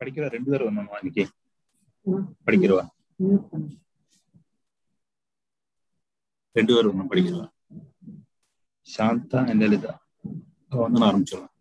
படிக்கிற ரெண்டு பேரும் வரணுமா இன்னைக்கு? படிக்கிறவா? ரெண்டு பேரும் ஒன்றும் படிக்கிறவா சாந்தா என் லலிதா. வந்து நான் ஆரம்பிச்சிடலாம்.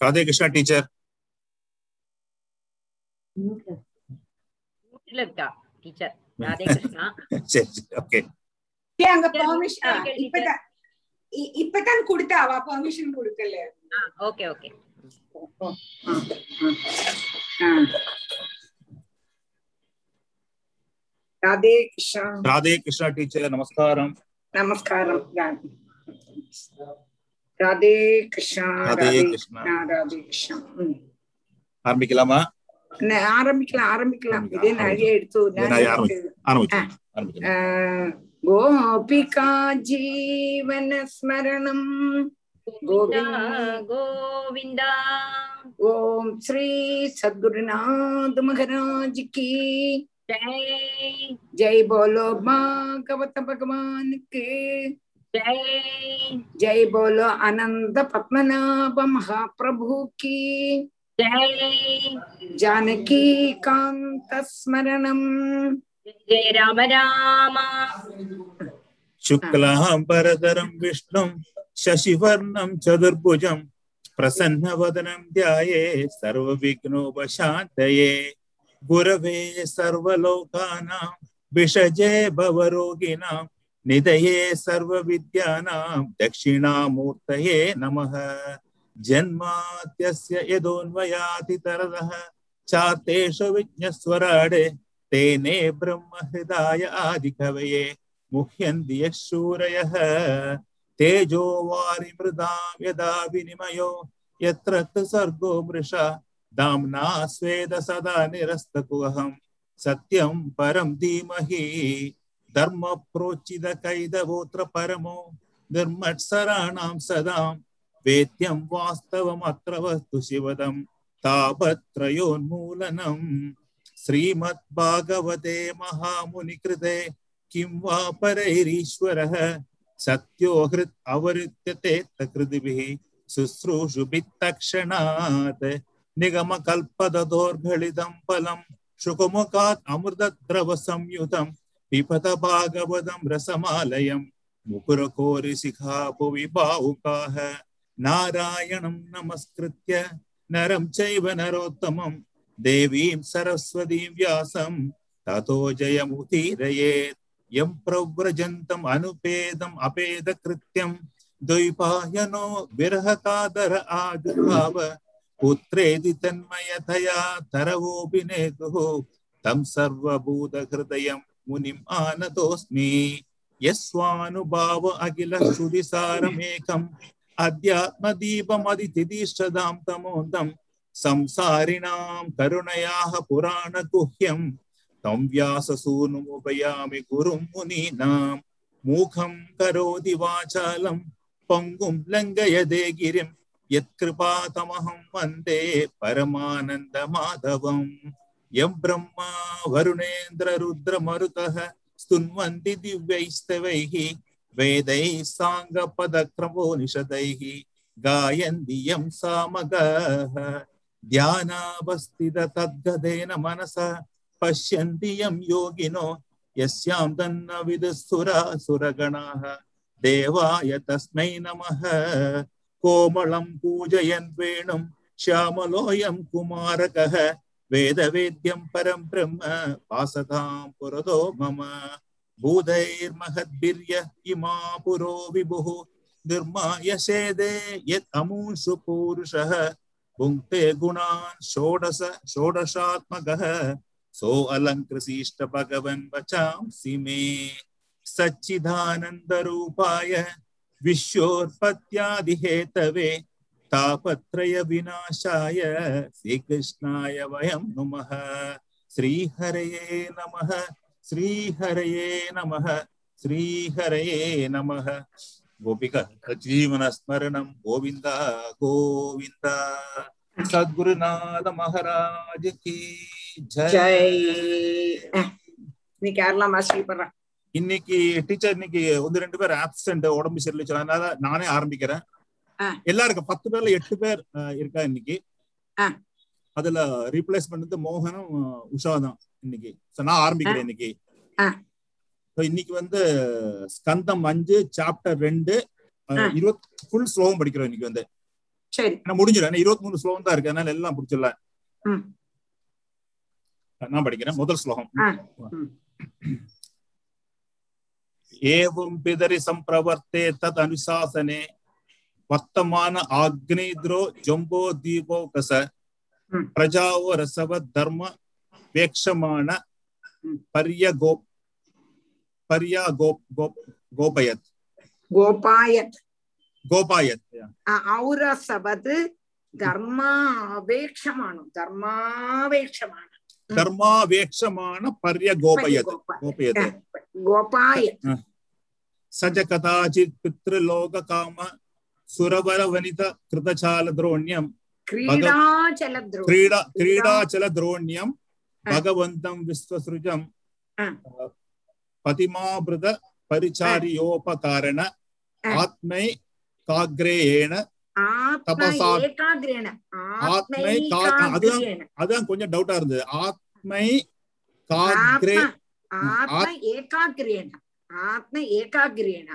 ராதே கிருஷ்ணா டீச்சர். டீச்சர். ராதே கிருஷ்ணா. சரி ஓகே அங்க பெர்மிஷன் இப்பதான் இப்பதான் கொடுத்தாவா பெர்மிஷன் கொடுக்கல. Okay okay Radhe Krishna. Radhe Krishna teacher. நமஸ்காரம். நமஸ்காரம். ராதே கிருஷ்ணா ராதே கிருஷ்ணா. ராதே கிருஷ்ணா. ஆரம்பிக்கலாமா? ஆரம்பிக்கலாம் ஆரம்பிக்கலாம். இதே நிறைய எடுத்து கோபிகா ஜீவன ஸ்மரணம். கோவிந்தா. ஓம் ஸ்ரீ சத்குருநாத் மகாராஜ் கி ஜெய் ஜெய் போலோ பாகவத பகவானுக்கு. जय जय बोलो आनंद पद्मनाभ महाप्रभु की जय। जानकी कांत स्मरण जय राम राम। शुक्ला भरधरम विष्णु शशिवर्णम चतुर्भुज प्रसन्न वदनम ध्याये सर्व विघ्नोपशातये गुरवे सर्वलोकानां विषजे भवरोगिणां निधये सर्वविद्यानां दक्षिणामूर्तये नमः। जन्माद्यस्य यदोन्वयातितरदः चार्तेषु विज्ञस्वराडे तेने ब्रह्महृदाय आदिकवये मुह्यन्ति यः शूरयः। तेजो वारिमृदां यदा विनिमयो यत्र सर्गो मृषा। दाम्ना स्वेद सदा निरस्तकुहं सत्यं परं धीमहि। धर्मप्रोचितकैदवोऽत्र परमो निर्मत्सराणां सदा वेद्यं वास्तवमत्र वस्तु शिवदं तापत्रयोन्मूलनम् श्रीमद्भागवते महामुनिकृते किं वा परैरीश्वरः सत्यो हृत् अवरुध्यते तकृदिभिः शुश्रूषुभित्तक्षणात् निगमकल्पदोर्घलितं फलं शुकमुखात् अमृतद्रवसंयुतं పిపత భాగవతం రసమాలయం ముకురకోరి శిఖా భువి బాహుకాహ నారాయణం నమస్కృత్య నరం చైవ నరోత్తమం దేవీం సరస్వతీ వ్యాసం తతో జయముదీరయేత్ యం ప్రవ్రజంతం అనుపేదం అపేద కృత్యం ద్వైపాయనో విరహకాదర ఆవిర్భావ పుత్రేది తన్మయతయా తరవోపి నేతు తం సర్వభూత హృదయం మునిం ఆనతోస్మి యస్వానుభావ అఖిల శృతి సారమేకం అధ్యాత్మదీపమదితిదీష్టదాం తమోదం సంసారిణాం కరుణయాః పురాణ గుహ్యం తం వ్యాససూనుముపయామి గురుం మునీనాం మూఖం కరోతి వాచాలం పొంగుం లంఘయదే గిరిం యత్కృపాతమహం వందే పరమానంద మాధవం वन्दे परमानन्दमाधवम् यं ब्रह्मा वरुणेन्द्ररुद्रमरुतः स्तुन्वन्ति दिव्यैस्तवैः वेदैः साङ्गपदक्रमोनिषदैः गायन्ति यं सामगः ध्यानावस्थित तद्गदेन मनसा पश्यन्ति यं योगिनो यस्यां तन्न विदुस्सुरासुरगणाः देवाय तस्मै नमः कोमलं पूजयन् वेणुं श्यामलोऽयं कुमारकः वेदवेद्यं परं ब्रह्म वासतां पुरतो मम भूतैर्महद्भिर्य इमा पुरो विभुः निर्मायशेदे यत् अमूषु पूरुषः भुङ्क्ते गुणान् षोडश षोडशात्मकः सो अलङ्कृशिष्ट भगवन् वचांसि मे सच्चिदानन्दरूपाय विश्वोत्पत्त्यादिहेतवे तापत्रय विनाशाय श्रीकृष्णाय वयं नुमः श्रीहरये नमः श्रीहरये नमः श्रीहरये नमः गोपिका जीवनस्मरणं गोविन्द गोविन्द सद्गुरुनाथ महाराज की जय ஜெய் அஹ், நீ கேரளா மாஸ்டர் பண்றேன் இன்னைக்கு டீச்சர் இன்னைக்கு ஒன்று ரெண்டு பேர் ஆப்சென்ட் உடம்பு சரியில்லை சொன்னதுனால நானே ஆரம்பிக்கிறேன் ஆ. எல்லாருக்கும் பத்து பேர்ல எட்டு பேர் அஹ், இருக்கா இன்னைக்கு ஆ. அதுல ரீப்ளேஸ்மெண்ட் வந்து மோகனும் அஹ், உஷா தான் இன்னைக்கு So, நான் ஆரம்பிக்கிறேன் இன்னைக்கு ஆ. So, இன்னைக்கு வந்து ஸ்கந்தம் அஞ்சு சாப்டர் ரெண்டு ஆ. இருபத்தி ஃபுல் ஸ்லோகம் படிக்கிறோம் இன்னைக்கு வந்து சரி ஏன்னா முடிஞ்சிடும் ஏன்னா இருபத்தி மூணு ஸ்லோகம் தான் இருக்கு அதனால எல்லாம் பிடிச்சிடல ம். நான் படிக்கிறேன் முதல் ஸ்லோகம் ஆ. ம். एवं पितरि संप्रवर्ते तद ವರ್ತಮಾನ ಆಗ್ನಿದ್ರೋ ಜಂಬೋ ದೀಪೋ ಕಸ ಪ್ರಜಾವೋ ರಸವ ಧರ್ಮ ವೇಕ್ಷಮಾಣ ಪರ್ಯ ಗೋಪ್ ಪರ್ಯ ಗೋಪ್ ಗೋಪ್ ಗೋಪಯತ್ ಗೋಪಾಯತ್ ಗೋಪಾಯತ್ ಔರಸವದ್ ധർമ്മ അപേക്ഷമാണ് ധർമാപേക്ഷമാണ് ധർമാപേക്ഷമാണ് പര്യ ഗോപയത് ഗോപയത് ഗോപായ സജ കഥാചിത് പിതൃലോക കാമ सज कदाचित् पितृलोक काम सुरवर वनित कृतचाल द्रोण्यम கிரீடாச்சலத்ரோ क्रीडा क्रीडाचल द्रोण्यम हा. भगवन्तं विश्वसृजं हा. पतिमाभृत परिचार्योपकारण हा. आत्मै काग्रेयेण ஆத்ம தபசா- ஏகாகிரேண ஆத்மை கா- அதுதான் ஆத்மைகாகிரேண அதான் கொஞ்சம் டவுட்டா இருந்தது ஆத்மை காக்ரே ஆத்ம ஆத்ம ஏகாகிரேண ஆத்ம ஏகாகிரேண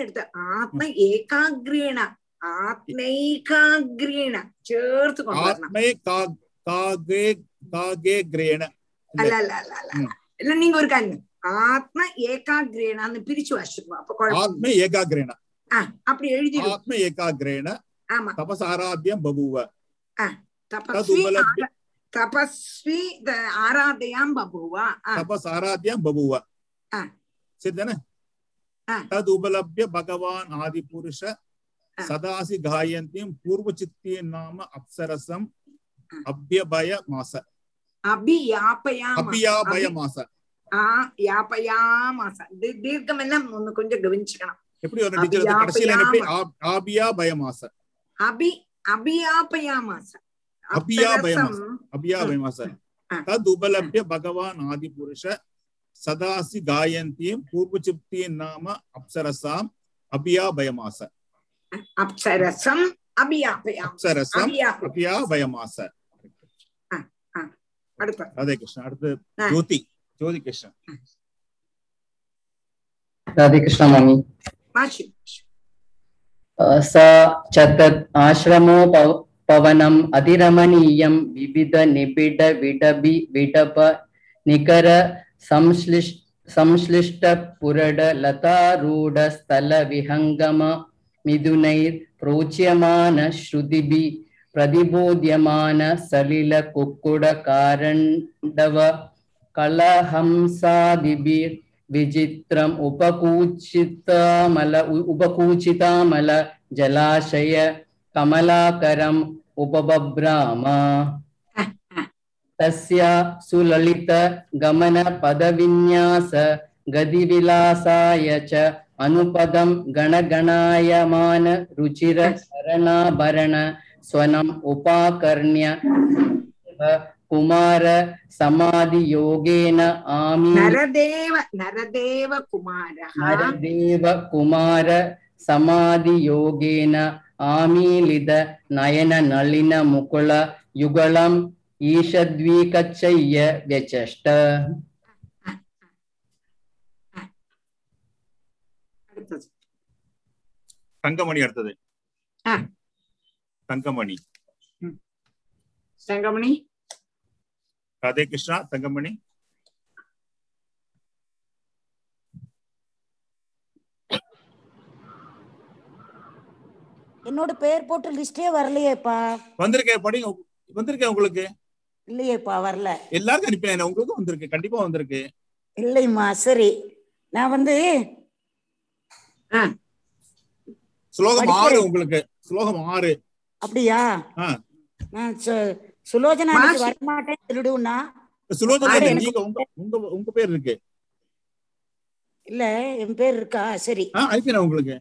எடுத்த ஆத்ம ஏகாகிரேண ஆத்மைகாகிரேண சேர்த்து கொண்டு வரணும் ஆத்மை கா- காகே காகே கிரேண அல்ல அல்ல அல்ல அல்ல ம். இல்ல நீங்க ஒரு காங்க ஆத்ம ஏகாகிரேணான்னு பிரிச்சு வச்சுக்கோ அப்ப ஆத்மை ஏகாகிரேண ஆ, அப்படி எழுதிடும் ஆத்ம ஏகாகிரேண ஆமா. தபசாராத்யம் பபுவ. தபஸ்வி ஆராதயாம் பபுவா. ஆ, தபசாராத்யம் பபுவ. சரிதானே. தது உபலப்ய பகவான் ஆதி புருஷ. சதாசி காயந்தியும் பூர்வ சித்தியின் நாம அப்சரசம். அபியபய மாச. அபியாபய மாச. ஆ யாபயாமாச தீர்க்கம் எல்லாம் ஒண்ணு கொஞ்சம் கவனிச்சுக்கணும். எப்படி டீச்சர் கடைசியில எப்படி? ஆ- ஆபியாபய மாச. அபி அபியாபயாமாச. அபியாபயாமாச. தத் உபலப்ய பகவான் ஆதிபுருஷ சதாசி காயந்தியும் பூர்வச்சிப்தியின் நாம அப்சரசாம் அபியாபயமாச. அப்சரசம் அபியாபயாசரசம் அபியாபயமாச. ராதே கிருஷ்ணன் அடுத்து. ஜோதி. ஜோதி கிருஷ்ணன் स च तत् आश्रमो पव- पवनम् अतिरमणीयं विविध निबिड विडबि विडप निकर संश्लिष्ट संश्लिष्टपुरडलतारूढस्थलविहङ्गम मिथुनैर्प्रोच्यमान श्रुतिभिः प्रतिबोध्यमान सलिलकुक्कुडकारण्डव कलहंसादिभिर्विचित्रम् उपकूचितामल उपकूचितामल जलाशय कमलाकरम् उपबभ्राम तस्य सुललित गमन पदविन्यास गतिविलासाय च अनुपदं गणगणायमान रुचिर शरणाभरण स्वनम् उपाकर्ण्य குமார சமாதி யோகேன ஆமி. நரதேவ நரதேவ குமார நரதேவ குமார சமாதி யோகேன ஆமீலித நயன நளின முகுல யுகலம் ஈஷத்வீகச்சைய வெச்சஷ்ட தங்கமணி அடுத்தது. தங்கமணி. தங்கமணி. ராதே கிருஷ்ணா தங்கமணி. என்னோட பேர் போட்டு லிஸ்டே வரலையேப்பா. வந்திருக்கேன் படிங்க வந்திருக்கேன் உங்களுக்கு? இல்லையேப்பா வரல. எல்லாருக்கும் அனுப்பினேன் உங்களுக்கும் வந்திருக்கு கண்டிப்பா வந்திருக்கு. இல்லைம்மா சரி. நான் வந்து ஸ்லோகம். ஆறு உங்களுக்கு. ஸ்லோகம் ஆறு. அப்படியா. நான் சுலோச்சனா மாசி. இன்னைக்கு வரமாட்டேன் சொல்லிடுவேன்னா சுலோச்சனா ஆறு இல்ல, எனக்கு நீங்க உங்க உங்க உங்க பேர் இருக்கு. இல்ல என் பேர் இருக்கா? சரி. உங்களுக்கு.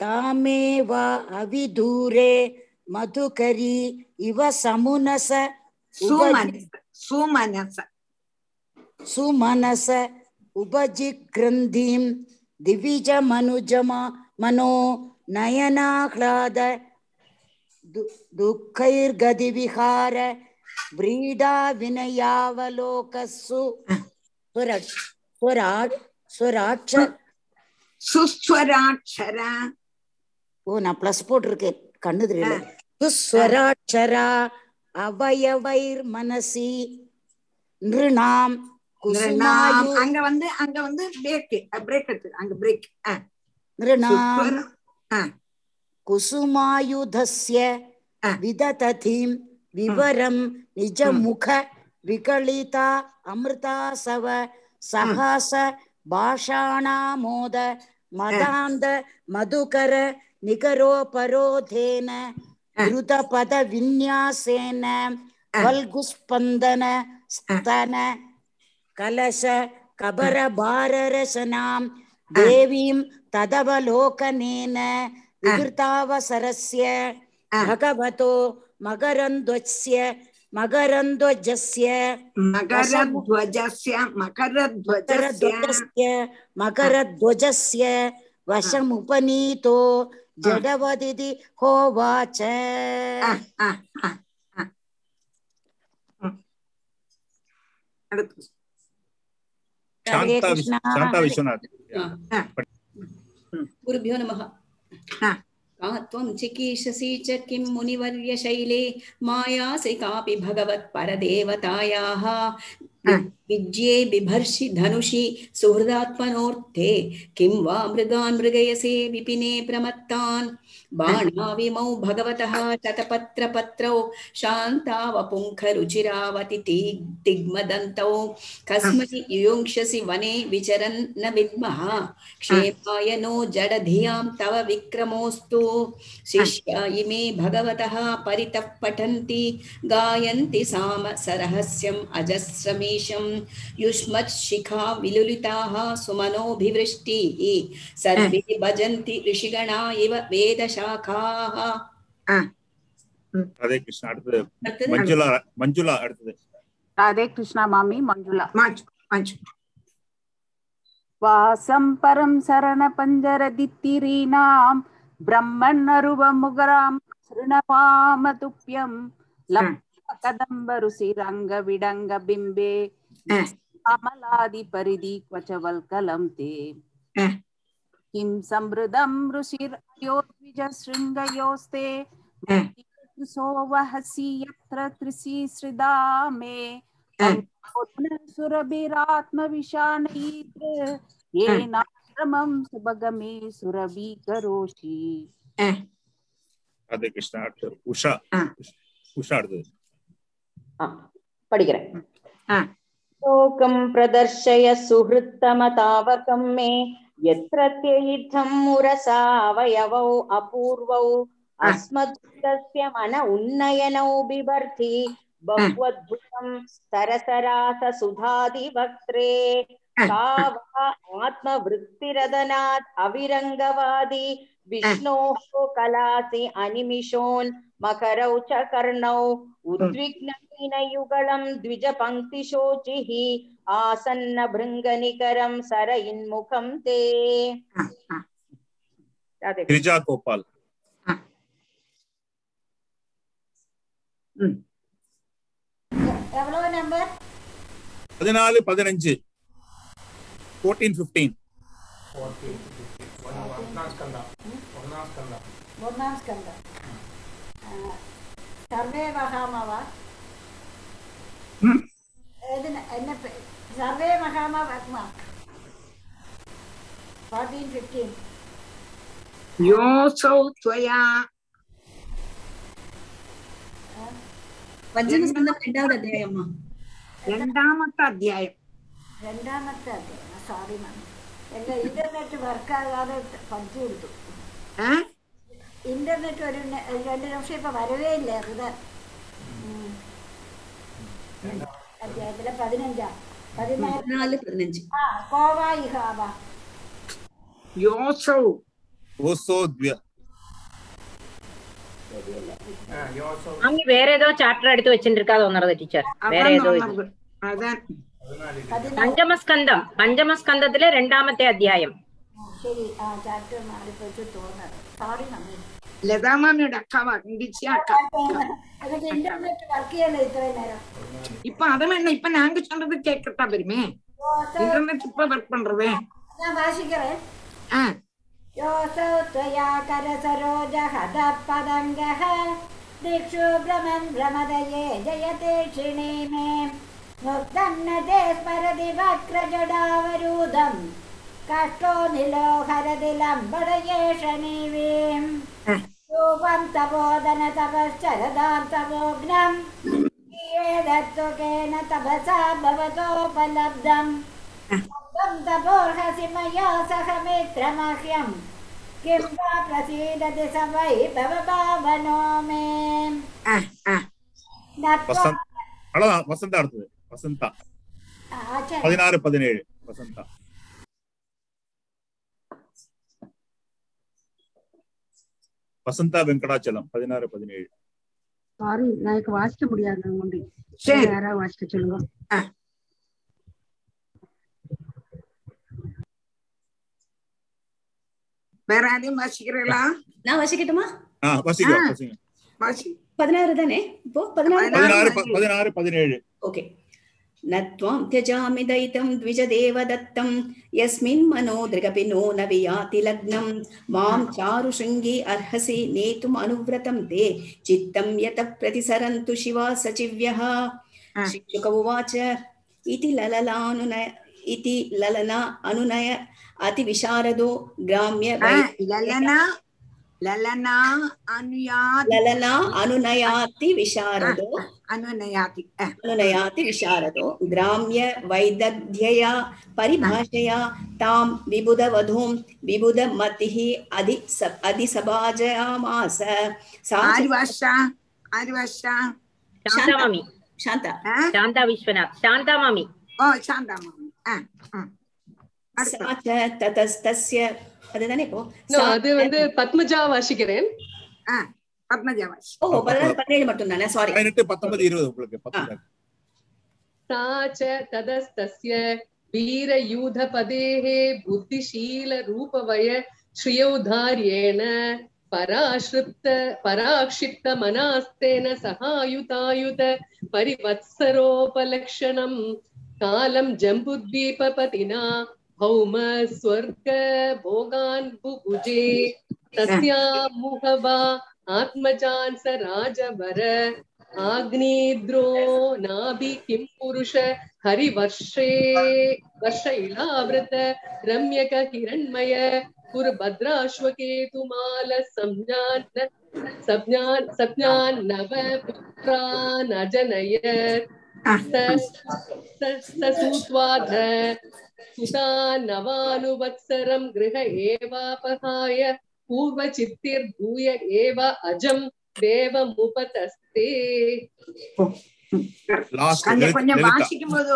தாமே வா அவிதூரே மதுகரி இவ சமுனச சுமனச சுமனச. சுமனச உபஜிக்ரந்தீம் திவிஜ மனுஜமா மனோ நயனாஹ்லாத துக்கைர் கதி துக்கைர்கதிவிகார விரீடா வினயாவலோகசு ஸ்வராட்ச சுஸ்வராட்சரா. ஓ நான் பிளஸ் போட்டிருக்கேன். கண்ணு தெரியல. சுஸ்வராட்சரா அவயவைர் மனசி நிருணாம் அங்க வந்து அங்க வந்து பிரேக் பிரேக் அங்க பிரேக் நிருணாம் குசுமாயுதஸ்ய விதததீம் விவரம் நிஜமுக விகலிதா அமிர்தாசவ சஹாச பாஷாணாமோத மதாந்த மதுகர நிகரோபரோதேன ருதபத விந்யாசேன வல்குஸ்பந்தன ஸ்தன கலச கபர பாரரசனாம் தேவீம் ததவலோகனேன विकृतावसरस्य भगवतो मकरन्ध्वस्य मकरन्ध्वजस्य मकरध्वजस्य मकरध्वजस्य मकरध्वजस्य वशमुपनीतो जडवदिति होवाच हरे कृष्ण गुरुभ्यो नमः त्वं चिकीर्षसि च किं मुनिवर्यशैले? मायासि कापि भगवत्परदेवतायाः. विज्ये बिभर्षि धनुषि सुहृदात्मनोऽर्थे किं वा मृगान् मृगयसे विपिने प्रमत्तान्? बाणाविमौ भगवतः शतपत्रपत्रौ शान्तावपुङ्खरुचिरावति तिग्मदन्तौ कस्मै युयुङ्क्षसि वने विचरन् न विद्मः क्षेमाय नो जडधियाँ तव विक्रमोऽस्तु शिष्या इमे भगवतः परितः पठन्ति गायन्ति साम सरहस्यम् अजस्रमीशं युष्मच्छिखा विलुलिताः सुमनोभिवृष्टिः सर्वे भजन्ति ऋषिगणा इव शाखाः ராதே கிருஷ்ணா அடுத்தது மஞ்சுளா மஞ்சுளா அடுத்தது. ராதே கிருஷ்ணா மாமி மஞ்சுளா. வாசம் பரம் சரண பஞ்சர தித்திரீனாம் பிரம்மன் அருவமுகராம் சிருணவாம துப்பியம் கதம்பருசிரங்க விடங்க பிம்பே. அமலாதி பரிதி குவச்சவல்கலம் தே. கிம் சம்ருதம் ருஷிர் ஆ. सोवहसि यत्र त्रिशिश्रिदा मे ஆ. अङ्को सुरभिरात्मविषाणयीत् येनाश्रमं सुभगमे सुरभीकरोषि ராதே கிருஷ்ணா அடுத்து உஷா ஆ. உஷா அடுத்தது ஆ, படிக்கிறேன் ஆ. शोकं प्रदर्शय सुहृत्तमतावकं मे यत्र त्ययिद्धं मुरसावयवौ अपूर्वौ अस्मद्गस्य मन उन्नयनौ बिभर्ति बह्वद्भुतं सरसरास सुधादिवक्त्रे का वा आत्मवृत्तिरदनात् अविरङ्गवादी विष्णोः कलासि अनिमिषोन् मकरौ च कर्णौ उद्विग्नहीनयुगलं द्विजपङ्क्तिशोचिः आसन्न भृङ्गनिकरं सर इन्मुखं ते राधे கிரிஜா கோபால் எவ்வளவு நம்பர் பதினாலு பதினஞ்சு ஃபோர்டீன் ஃபிஃப்டீன் ஒன்னாம் ஸ்கந்தம் ஆஹ், சர்வே மகாமாவா മഹാമ രണ്ടാമത്തെ അധ്യായം രണ്ടാമത്തെ അധ്യായം. രണ്ടാമത്തെ അധ്യായം. സോറി മാം എന്റെ ഇന്റർനെറ്റ് വർക്കാകാതെ പഠിച്ചു കൊടുത്തു. ഇന്റർനെറ്റ് ഒരു രണ്ട് നിമിഷം ഇപ്പൊ വരവേ ഇല്ല അധ്യായത്തിലെ ആ വേറെ ഏതോ ചാപ്റ്റർ എടുത്ത് വെച്ചിട്ടിരിക്കാ ടീച്ചർ വേറെ ഏതോ പഞ്ചമസ്കന്ധം. പഞ്ചമസ്കന്ധത്തിലെ രണ്ടാമത്തെ അധ്യായം. ശരി. ആ ചാപ്റ്റർ തോന്നുന്നത് സോറി ലതാമാമിയുടെ അക്ക വണ്ടിച്ച അക്ക. ഇപ്പൊ അത് வேணா ഇപ്പൊ ഞാൻ சொல்றது കേക്കട്ടാ വരുമേ. ഇന്റർനെറ്റ് ഇപ്പൊ വർക്ക് പണ്ടേ வாசிக்கிறேன் ஆ കഷ്ടോ നിലോ ഹരതി ലംബടയേഷണീവീം हरति लम्बडयेष नीवीम् रूपं तपोदन तपश्चरदान्तमोघ्नम् दत्तुकेन तपसा भवतोपलब्धम् त्वं तपोर्हसि मया सह मित्रमह्यम् किं वा प्रसीदति स वै भवभावनो मे ஆ ஆ न त्वा- வசந்த் அவ்வளவுதான் வசந்தா அடுத்தது வசந்தா आचार्य பதினாறு பதினேழு வசந்தா வசந்தா வெங்கடாச்சலம் பதினாறு பதினேழு. சாரி நான் எனக்கு வாசிக்க முடியாது உண்டு யாராவது வாசிக்க சொல்லுங்க. வேற யாரையும் வாசிக்கிறீங்களா? நான் வசிக்கட்டுமா? ஆ வசிங்க ஆ. வசிங்க. வாசி. பதினாறு தானே? இப்போ பதினாறு பதினாறு பதினேழு. ओके न त्वां त्यजामि दयितं द्विजदेव दत्तं यस्मिन् मनो दृगपि नो न वियाति लग्नं मां चारुशृङ्गी अर्हसि नेतुम् अनुव्रतं ते चित्तं यतः प्रतिसरन्तु शिवा सचिव्यः हा. शिक्षुक उवाच इति लललानुनय इति ललना अनुनय अतिविशारदो ग्राम्य ஆ, ललना अनुयाति ललना अनुनयाति विशारदो। अनुनयाति अनुनयाति विशारदो। ग्राम्य वैदध्यया परिभाषया तां विबुधवधूं विबुधमतिः अधि अधिसभाजयामास। आर्वाषा आर्वाषा शान्तामामि। शान्ता। शान्ता विश्वनाथ। शान्तामामि। ओ शान्तामामि। सा च ततस्तस्य அதுதானே இப்போ No, सा- அது வந்து பத்மஜா வாசிக்கிறேன் ஆ, பத்மஜா வாஷ் ஓ பதினாறு பதினேழு மட்டும் தானே சாரி பதினெட்டு பத்தொன்பது இருபது உங்களுக்கு பத்து सा च तदस्तस्य वीरयूधपदेः बुद्धिशीलरूपवय श्रियौधार्येण पराश्रित पराक्षिप्तमनास्तेन सहायुतायुत परिवत्सरोपलक्षणम् कालं जम्बुद्वीपपतिना भौम स्वर्ग भोगान् बुभुजे तस्या मुहवा आत्मजान् स राजवर आग्नेद्रो नाभि किं पुरुष हरिवर्षे वर्ष इलावृत रम्यक हिरण्मय पुरभद्राश्वकेतुमाल संज्ञान संज्ञान संज्ञान नव पुत्रान् अजनयत् ससूत्वाध सुता नवानुवत्सरं गृह एवापहाय पूर्वचित्तिर्भूय एव अजं தேவமுபதஸ்தே லாஸ்ட் கொஞ்சம் கொஞ்சம் லலிதா வாசிக்கும் போது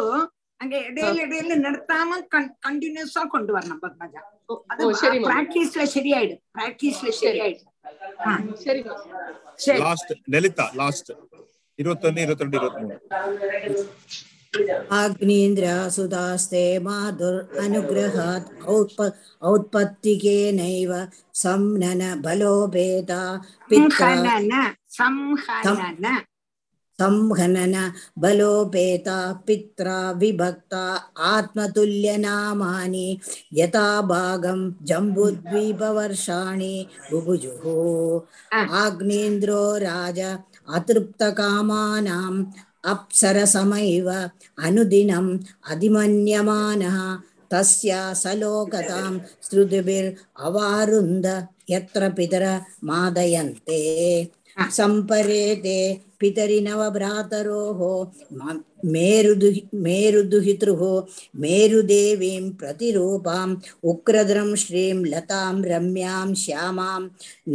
அங்க இடையில இடையில நிறுத்தாம கண்டினியூஸா கொண்டு வரணும் பத்மஜா அது ஓ, சரிம்மா. பிராக்டிஸ்ல சரியாயிடும் பிராக்டிஸ்ல சரியாயிடும் ஆ, சரிம்மா சரி லாஸ்ட் லலிதா லாஸ்ட் இருபத்தொன்னு இருபத்தி ரெண்டு இருபத்தி மூணு आग्नीन्द्रासुदास्ते माधुर् अनुग्रहात् औत्प औत्पत्तिकेनैव संनन बलोभेदा पित्रा संहनन संहनन संहनन बलोपेता पित्रा विभक्ता आत्मतुल्यनामानि यथा भागं जम्बुद्वीपवर्षाणि बुभुजुः आग्नेन्द्रो राज अतृप्तकामानाम् अप्सरसमैव अनुदिनम् अधिमन्यमानः तस्य सलोकतां श्रुतिभिर् यत्र पितर मादयन्ते सम्परेते पितरिनवभ्रातरोः मेरुदु मेरुदुहितृः मेरुदेवीं प्रतिरूपाम् उग्रद्रं श्रीं लतां रम्यां श्यामां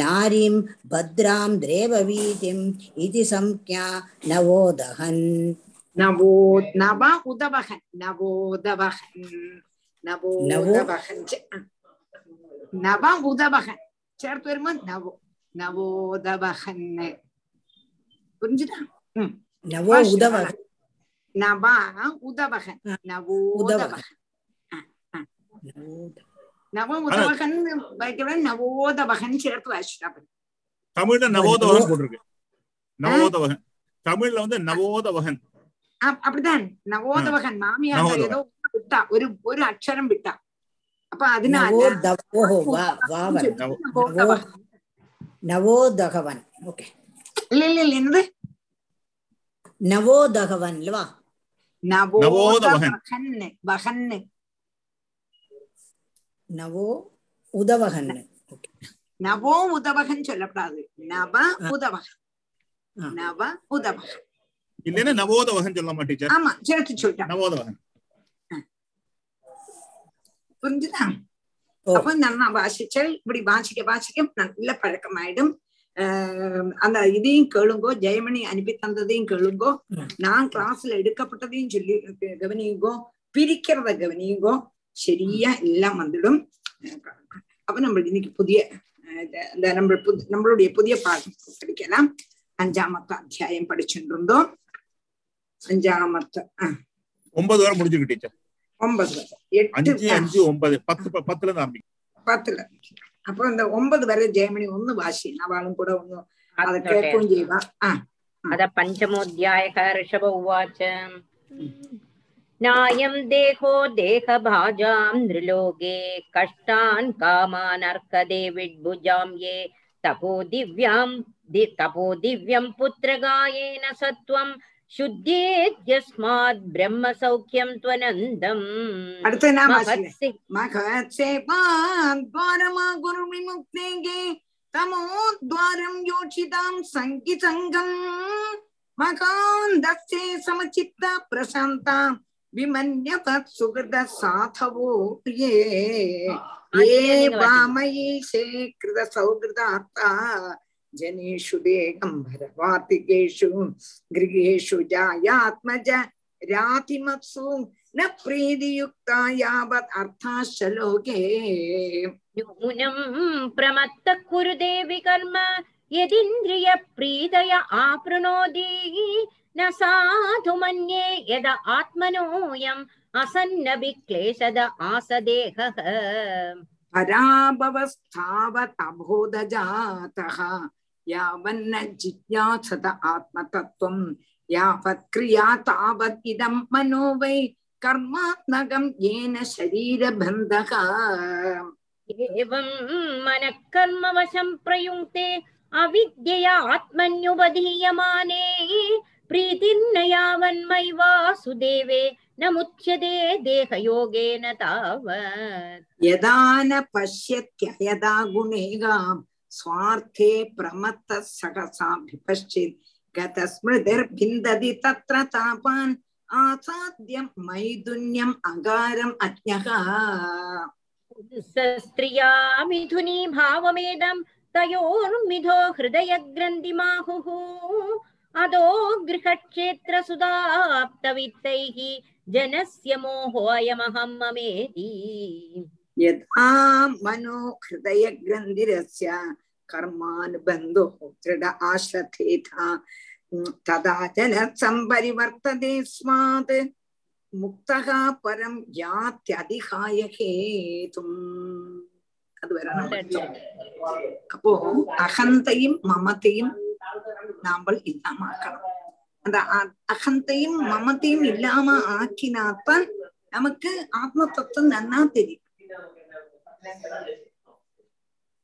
नारीं भद्रां द्रेववीतिम् इति संज्ञा नवोदहन् नवो नव उदवहन् नवोदवहन् नवो नव उदवहन् சேர்த்து வரும்போது நவோ நவோதவகன் புரிஞ்சுதா நவோ உதவகன் நவா உதவகன் நவோதவகன் நவ உதவகன் வைக்கவே நவோதவகன் சிறப்பு வாசிட்டாப்பன் தமிழ்ல நவோதவகன் போட்டிருக்கு நவோதவகன் தமிழ்ல வந்து நவோதவகன் அப்படிதான் நவோதவகன் மாமியார் ஏதோ விட்டா ஒரு ஒரு அக்ஷரம் விட்டா அப்ப அதனால நவோதகவன். ஓகே இல்ல இல்ல இல்ல என்னது நவோதகவன் இல்லவா நவோதகன் நவோ உதவகன். நவோ உதவகன் சொல்லப்படாது. நவ உதவகன். நவ உதவகன். இல்லைன்னா நவோதவகன் சொல்லலாமா டீச்சர். ஆமா புரிஞ்சுதான் அப்ப நம்ம வாசிச்சல் இப்படி வாசிக்க வாசிக்க நல்ல பழக்கமாயிடும். ஆஹ் அந்த இதையும் கேளுங்கோ ஜெயமணி அனுப்பி தந்ததையும் கேளுங்கோ. நான் கிளாஸ்ல எடுக்கப்பட்டதையும் சொல்லி கவனியுங்கோ. பிரிக்கிறத கவனியுங்கோ. சரியா எல்லாம் வந்துடும். அப்ப நம்ம இன்னைக்கு புதிய நம்ம புது- நம்மளுடைய புதிய பாடம் படிக்கலாம். அஞ்சாமத்த அத்தியாயம் படிச்சுட்டு இருந்தோம். அஞ்சாமத்த ஒன்பது வரை முடிஞ்சிருக்கு டீச்சர். ஒன்பது வரை எட்டு அஞ்சு அஞ்சு ஒன்பது பத்து ப- பத்துல இருந்து ஆரம்பிக்கும் பத்துல அப்போ இந்த ஒன்பது வரை ஜெயமணி ஒண்ணு வாசி அவளும் கூட ஒண்ணு அதை கேட்கவும் செய்வா ஆஹ் अथ पञ्चमोऽध्यायः ऋषभ उवाच नायं देहो देहभाजां नृलोके कष्टान् कामान् अर्कदे विड्भुजां ये तपो दिव्यां दि तपो दिव्यं पुत्रगायेन सत्वं शुद्धेत्यस्मात् ब्रह्मसौख्यं त्वनन्दम् महत्सेपान् द्वारमा गुरुविमुक्तेगे तमोद्वारं योषितां सङ्गिसङ्गम् मकान्दस्ये समचित्ता प्रशान्तां विमन्यवत् सुहृदः साधवो ये ये वामयीशे कृतसौहृदार्था जनेषु देगम्भरवातिकेषु गृहेषु जायात्मज रातिमत्सु न प्रीतियुक्ता यावत् अर्थाश्चलोके नूनं प्रमत्तः कुरु देवि कर्म यदिन्द्रियप्रीतय आपृणोति न साधु मन्ये यद आत्मनोऽयम् असन्नभिक्लेशद आसदेहः पराभवस्थावतबोधजातः अबोधजातः यावन्न जिज्ञासत आत्मतत्त्वं यावत् क्रिया तावत् इदं मनो वै कर्मात्मकं येन शरीरबन्धः एवं मनः कर्मवशं प्रयुङ्क्ते अविद्यया आत्मन्युपधीयमाने प्रीतिर्न यावन्मयि वासुदेवे न मुच्यते देहयोगेन तावत् यदा न पश्यत्ययदा गुणेगां स्वार्थे प्रमत्तः सहसा विपश्चित् गतस्मृतिर्भिन्दति तत्र तापान् आसाद्यं मैथुन्यम् अगारम् अज्ञः स्त्रिया मिथुनी भावमेदं तयोर्मिथो हृदयग्रन्थिमाहुः अदो गृहक्षेत्रसुधाप्तवित्तैः जनस्य मोहोऽयमहं ममेति यदा मनो हृदय ग्रन्थिरस्य कर्मानुबन्धुः दृढ आश्रथेथा तदा जलसम्परिवर्तते स्मात् முக்தக பரம் யாத்தியதிகாய ஹேதும் அது வரணும் அப்போ அகந்தையும் மமத்தையும் நாம இல்லாம ஆக்கணும் அந்த அகந்தையும் மமத்தையும் இல்லாம ஆக்கினாத்தான் நமக்கு ஆத்ம தத்துவம் நன்னா தெரியும்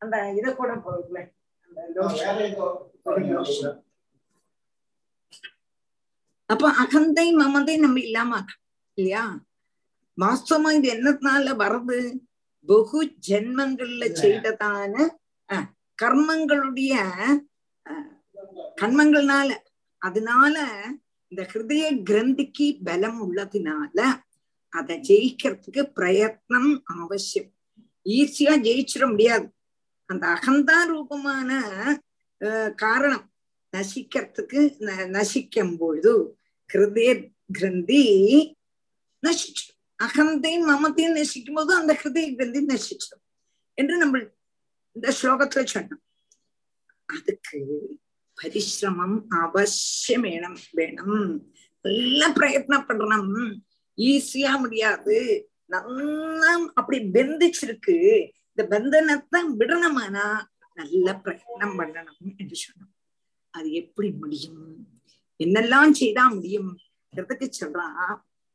அந்த இத கூட லோஷன். அப்போ அகந்தை மமதை நம்ம இல்லாம இல்லையா? வாஸ்தவமா இது என்னத்தினால வருது பகு ஜென்மங்கள்ல செய்ததான கர்மங்களுடைய கர்மங்கள்னால அதனால இந்த ஹிருதய கிரந்திக்கு பலம் உள்ளதுனால அதை ஜெயிக்கிறதுக்கு பிரயத்னம் அவசியம். ஈஸியா ஜெயிச்சிட முடியாது. அந்த அகந்தா ரூபமான காரணம் நசிக்கிறதுக்கு நசிக்கும் பொழுது ஹிருதய கிரந்தி நசிச்சு அகந்தையும் மமத்தையும் நசிக்கும் போது அந்த ஹிருதய கிரந்தி நசிச்சிடும் என்று நம்ம இந்த ஸ்லோகத்துல சொன்னோம். அதுக்கு பரிசிரமம் அவசியம் வேணும். வேணும். நல்ல பிரயத்னம் பண்ணணும். ஈஸியா முடியாது நல்லா அப்படி பெந்திச்சிருக்கு இந்த பந்தனத்தை விடணுமானா நல்ல பிரயத்னம் பண்ணணும் என்று சொன்னோம் அது எப்படி முடியும் என்னெல்லாம் செய்தா முடியும் எதுக்கு சொல்றான்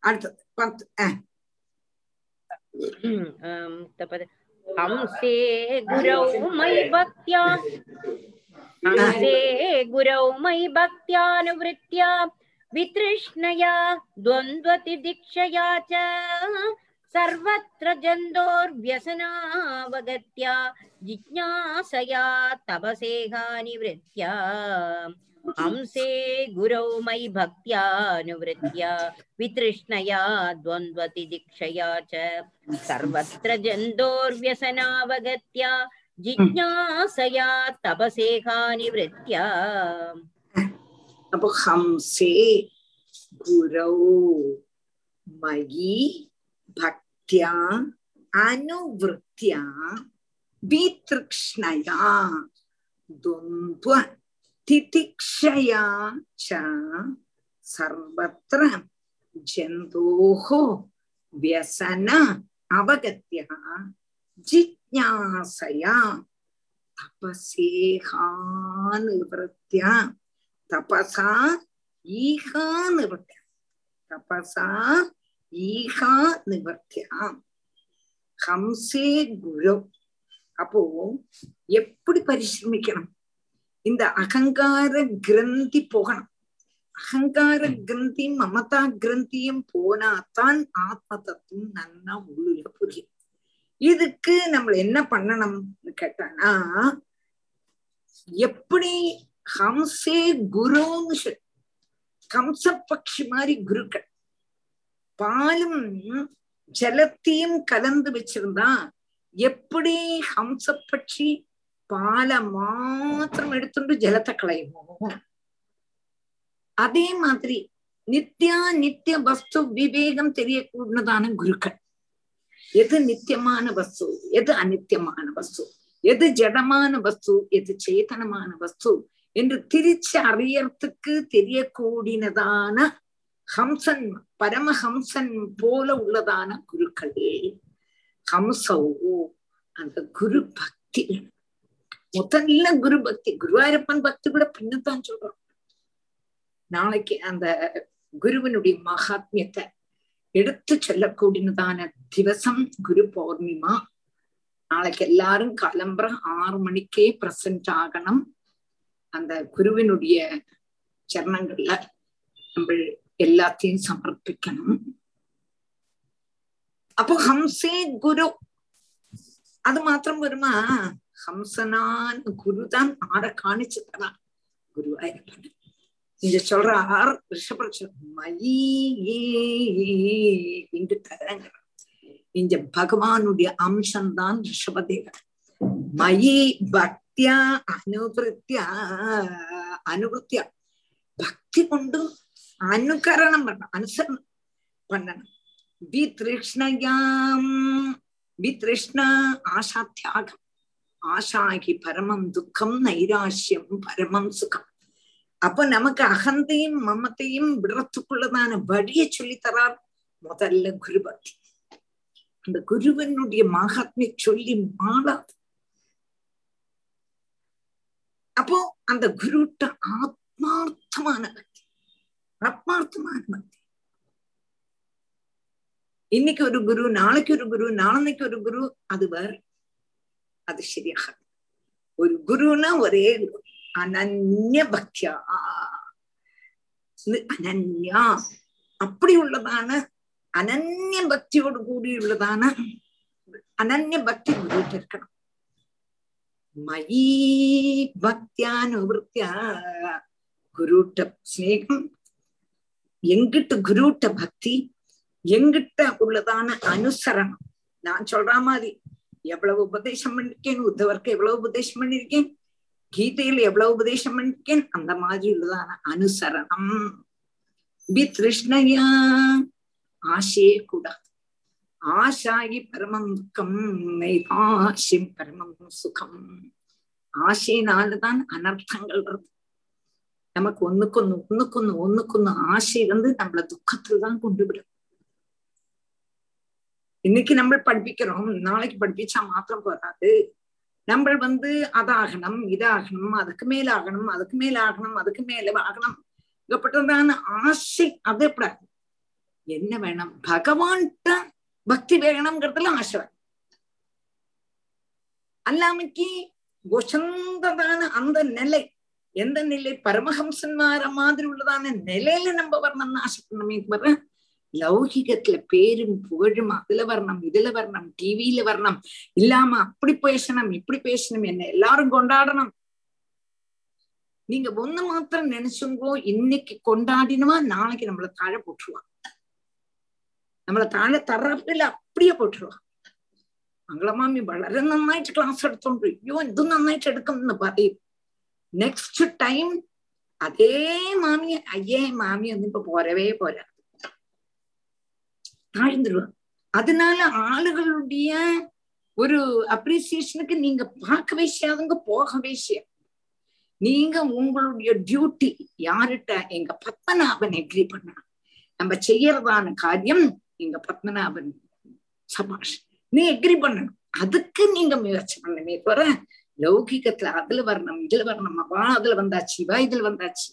அடுத்தது பத்து அஹ், अम्, तपद- हंसे गुरौ मयि भक्त्या हंसे गुरौ मयि भक्त्यानुवृत्त्या वितृष्णया, द्वन्द्वतिदीक्षया च सर्वत्र जन्तोर्व्यसनावगत्या, जिज्ञासया तपसेहानिवृत्त्या हंसे गुरौ मयि भक्त्यानुवृत्त्या वितृष्णया, द्वन्द्वतिदीक्षया च सर्वत्र जन्तोर्व्यसनावगत्या, जिज्ञासया तपसेहानिवृत्त्या अब हमसे गुरौ मयि भक्त्या अनुवृत्त्या वितृक्ष्णया द्वन्द्व तितिक्षया च सर्वत्र जन्तोः व्यसन अवगत्य जिज्ञासया तपसेहानिवृत्त्या தபசா ஈகா நிவர்த்தியா. தபசா ஈகா நிவர்த்தியா. ஹம்சே குரு அப்போ எப்படி பரிசிரமிக்கணும்? இந்த அகங்கார கிரந்தி போகணும். அகங்கார கிரந்தி மமதா கிரந்தியும் போனாதான் ஆத்ம தத்துவம் நல்லா உள்ள புரியும். இதுக்கு நம்ம என்ன பண்ணணும்னு கேட்டானா எப்படி ஹம்சே குருன்னு சொல்லி கம்ச பக்ஷி மாதிரி குருக்கள். பாலும் ஜலத்தையும் கலந்து வச்சிருந்தா எப்படி ஹம்ச பட்சி பாலை மாத்திரம் எடுத்துட்டு ஜலத்தை களையுமோ? அதே மாதிரி நித்யா நித்திய வஸ்து விவேகம் தெரியக்கூடதான குருக்கள். எது நித்தியமான வஸ்து? எது அநித்தியமான வஸ்து? எது ஜடமான வஸ்து? எது சேதனமான வஸ்து? என்று திரிச்சு அறியறதுக்கு தெரியக்கூடியதான ஹம்சன் பரமஹம்சன் போல உள்ளதான குருக்கள். ஹம்சோ அந்த குரு பக்தி. முதல்ல குரு பக்தி. குருவாயூரப்பன் பக்தி கூட பின்னத்தான் சொல்றோம். நாளைக்கு அந்த குருவினுடைய மகாத்மியத்தை எடுத்து சொல்லக்கூடியதான திவசம் குரு பௌர்ணிமா. நாளைக்கு எல்லாரும் கிளம்புற ஆறு மணிக்கே பிரசன்ட் ஆகணும். அந்த குருவினுடைய சரணங்கள்ல நம்ம எல்லாத்தையும் சமர்ப்பிக்கணும். அப்போ ஹம்சே குரு. அது மாத்திரம் வருமா? ஹம்சனான் குரு தான் ஆட காணிச்சு தரான் குருவாயிருப்பான் இங்க சொல்றார் ரிஷபர்ஷ மயி இங்கு தரங்க. இங்க பகவானுடைய அம்சம்தான் ரிஷபதேவர். மயி பக்தியா അനുവൃത്യ അനുവൃത്യ ഭക്തി കൊണ്ട് അനുകരണം பண்ணணும் അനുസരണം பண்ணணும் വിതൃഷ്ണയാം വിതൃഷ്ണ ആശാത്യാഗം ആശാഹി പരമം ദുഃഖം നൈരാശ്യം പരമം സുഖം அப்ப நமக்கு அகந்தையும் மமத்தையும் விடுறதுக்குள்ளதான வழியை சொல்லித்தரார் முதல்ல குருபக்தி அந்த குருவனுடைய மகாத்மிய சொல்லி மாளாது அந்த குருட்ட ஆத்மார்த்தமான பக்தி. ஆத்மார்த்தமான பக்தி. இன்னைக்கு ஒரு குரு நாளைக்கு ஒரு குரு நாளைக்கு ஒரு குரு அது வேற. அது சரியாக. ஒரு குருன்னா ஒரே குரு. அனன்ய பக்தியா. அனன்யா. அப்படி உள்ளதான அனன்ய பக்தியோடு கூடியுள்ளதான அனன்ய பக்தி குருட்டு இருக்கணும். மயி பக்தியானுவൃத்தியா குருட்ட ஸ்நேகம் எங்கிட்ட குருட்ட பக்தி எங்கிட்ட உள்ளதான அனுசரணம். நான் சொல்ற மாதிரி எவ்வளவு உபதேசம் பண்ணிருக்கேன் உத்தவருக்கு எவ்வளவு உபதேசம் பண்ணிருக்கேன் கீதையில எவ்வளவு உபதேசம் பண்ணிருக்கேன் அந்த மாதிரி உள்ளதான அனுசரணம். வித்ருஷ்ணயா ஆசையே கூடாது ஆஷாயி பரமம் துக்கம் நைதாசியம் பரமம் சுகம். ஆசையினாலதான் அனர்த்தங்கள் வருது. நமக்கு ஒண்ணுக்கொன்னு ஒண்ணுக்கொன்னு ஒண்ணுக்கொன்னு ஆசை வந்து நம்மள துக்கத்துல தான் கொண்டு விடும். இன்னைக்கு நம்ம படிப்பிக்கிறோம் நாளைக்கு படிப்பிச்சா மாத்திரம் போறாது நம்ம வந்து அதாகணும் இதாகணும் அதுக்கு மேல ஆகணும் அதுக்கு மேல ஆகணும் அதுக்கு மேல ஆகணும். இங்கப்பட்டதான ஆசை அது எப்படி என்ன வேணும்? பகவான்கிட்ட பக்தி வேணுங்கிறதுல ஆசை. வேணும் அல்லாமக்கு உசந்ததான அந்த நிலை எந்த நிலை? பரமஹம்சன்மார மாதிரி உள்ளதான நிலையில நம்ம வரணும்னு ஆசைப்படணுமே. தவிர லௌகிகத்துல பேரும் புகழும் அதுல வரணும் இதுல வரணும் டிவியில வரணும். இல்லாம அப்படி பேசணும் இப்படி பேசணும் என்ன எல்லாரும் கொண்டாடணும். நீங்க ஒண்ணு மாத்திரம் நினைச்சுங்கோ இன்னைக்கு கொண்டாடினவா நாளைக்கு நம்மள தாழ போட்டுருவான் നമ്മളെ താഴെ തറപ്പിൽ അപ്പടിയെ പോട്ടുരുവാ മംഗളമാമി വളരെ നന്നായിട്ട് ക്ലാസ് എടുത്തോണ്ട് അയ്യോ ഇത് നന്നായിട്ട് എടുക്കും എന്ന് പറയും നെക്സ്റ്റ് ടൈം അതേ മാമിയെ അയ്യേ മാമി ഒന്നും ഇപ്പൊ പോരവേ പോരാ தாழ்ந்துருவா அதனால ஆளுகளுடைய ஒரு அப்ரிசியேஷனுக்கு நீங்க பார்க்கவே செய்யாதுங்க போகவே செய்யாது நீங்க உங்களுடைய டியூட்டி யாருட்ட எங்க பத்மநாபன் எக்ரி பண்ணணும் நம்ம செய்யறதான காரியம் எங்க பத்மநாபன் சபாஷ். நீ எக்ரி பண்ணணும். அதுக்கு நீங்க முயற்சி பண்ணுமே தவிர லௌகிகத்துல அதுல வரணும் இதுல வரணும்? அவா அதுல வந்தாச்சு இவா இதுல வந்தாச்சு.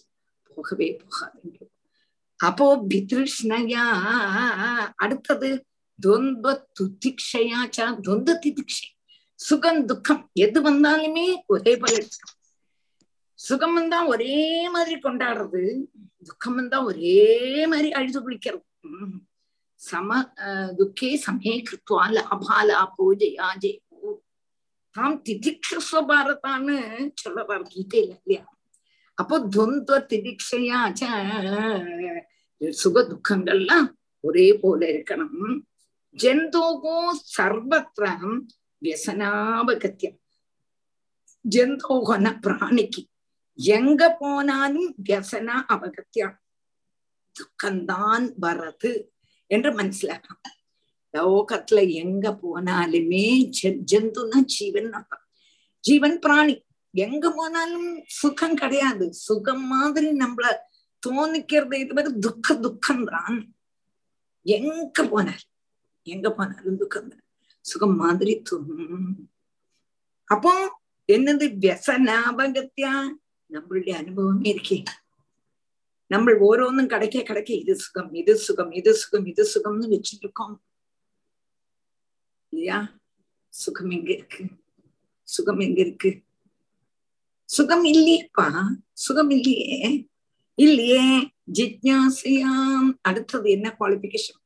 போகவே போகாதுங்க அப்போ பித்ருஷ்ணயா அடுத்தது துவந்த துதிக்ஷயாச்சா துவந்த திதிக்ஷை சுகம் துக்கம். எது வந்தாலுமே ஒரே போல எடுத்துக்கணும் சுகம் வந்தா ஒரே மாதிரி கொண்டாடுறது துக்கம் வந்தா ஒரே மாதிரி அழுது குளிக்கிறது. சம துக்கே சமே கிருத்வா லாபாலா பூஜையா ஜெயா ஜெயோ தாம் திதிக்ஷஸ்வபாரதான்னு சொல்லறார் கீதையில இல்லையா? அப்போ துவந்த திதிக்ஷையாச்ச சுக துக்கங்கள்லாம் ஒரே போல இருக்கணும். ஜந்தோகோ சர்வத்திரம் வியசனாபகத்தியம் ஜந்தோகன பிராணிக்கு. எங்க போனாலும் வியசன அபகத்தியம் துக்கம்தான் வரது. என்று மனசிலாக்கணும் லோகத்துல எங்க போனாலுமே ஜந்துன்னா ஜீவன் அர்த்தம் ஜீவன் பிராணி எங்க போனாலும் சுகம் கிடையாது சுகம் மாதிரி நம்மள தோணிக்கிறது இது மாதிரி துக்க துக்கம் தான் எங்க போனாலும் எங்க போனாலும் துக்கம் தான் சுகம் மாதிரி தோணும் அப்போ என்னது வியசனாபகத்தியா நம்மளுடைய அனுபவமே இருக்கேன் നമ്മൾ ഓരോന്നും കടക്കെ കടക്കെ ഇത് സുഖം ഇത് സുഖം ഇത് സുഖം ഇത് സുഖം എന്ന് வச்சிருக்கோம் இல்லையா சுகம் எங்க இருக்கு சுகம் எங்க இருக்கு சுகம் இல்லையப்பா சுகம் இல்லையே இல்லையே ஜிக்யாசையாம் அடுத்தது என்ன குவாலிபிகேஷன்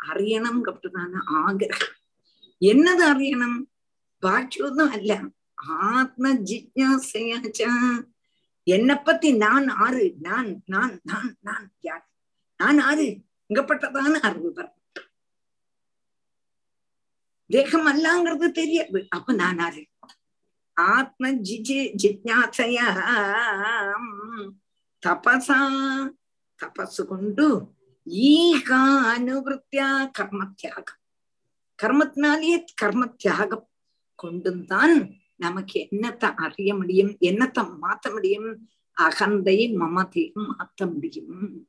അറിയണം കപ്പിട്ടതാണ് ആഗ്രഹം എന്നത് അറിയണം ബാക്കിയൊന്നും അല്ല ആത്മജിജ്ഞാസയാച്ച என்னை பத்தி நான் ஆறு நான் நான் நான் நான் யார்? நான் ஆறு. இங்கப்பட்டதான அறிவு பெறப்பட்டேன் தேகம் அல்லாங்கிறது தெரியாது. அப்ப நான் ஆறு. ஆத்ம ஜிஜி ஜிஜாசைய தபசா தபசு கொண்டு ஈகா அனுவத்தியா கர்ம தியாகம் கர்மத்தினாலேயே கர்ம தியாகம் கொண்டும் நமக்கு என்னத்தை அறிய முடியும்? என்னத்தை மாத்த முடியும்? அகந்தை மமதையும் மாத்த முடியும்.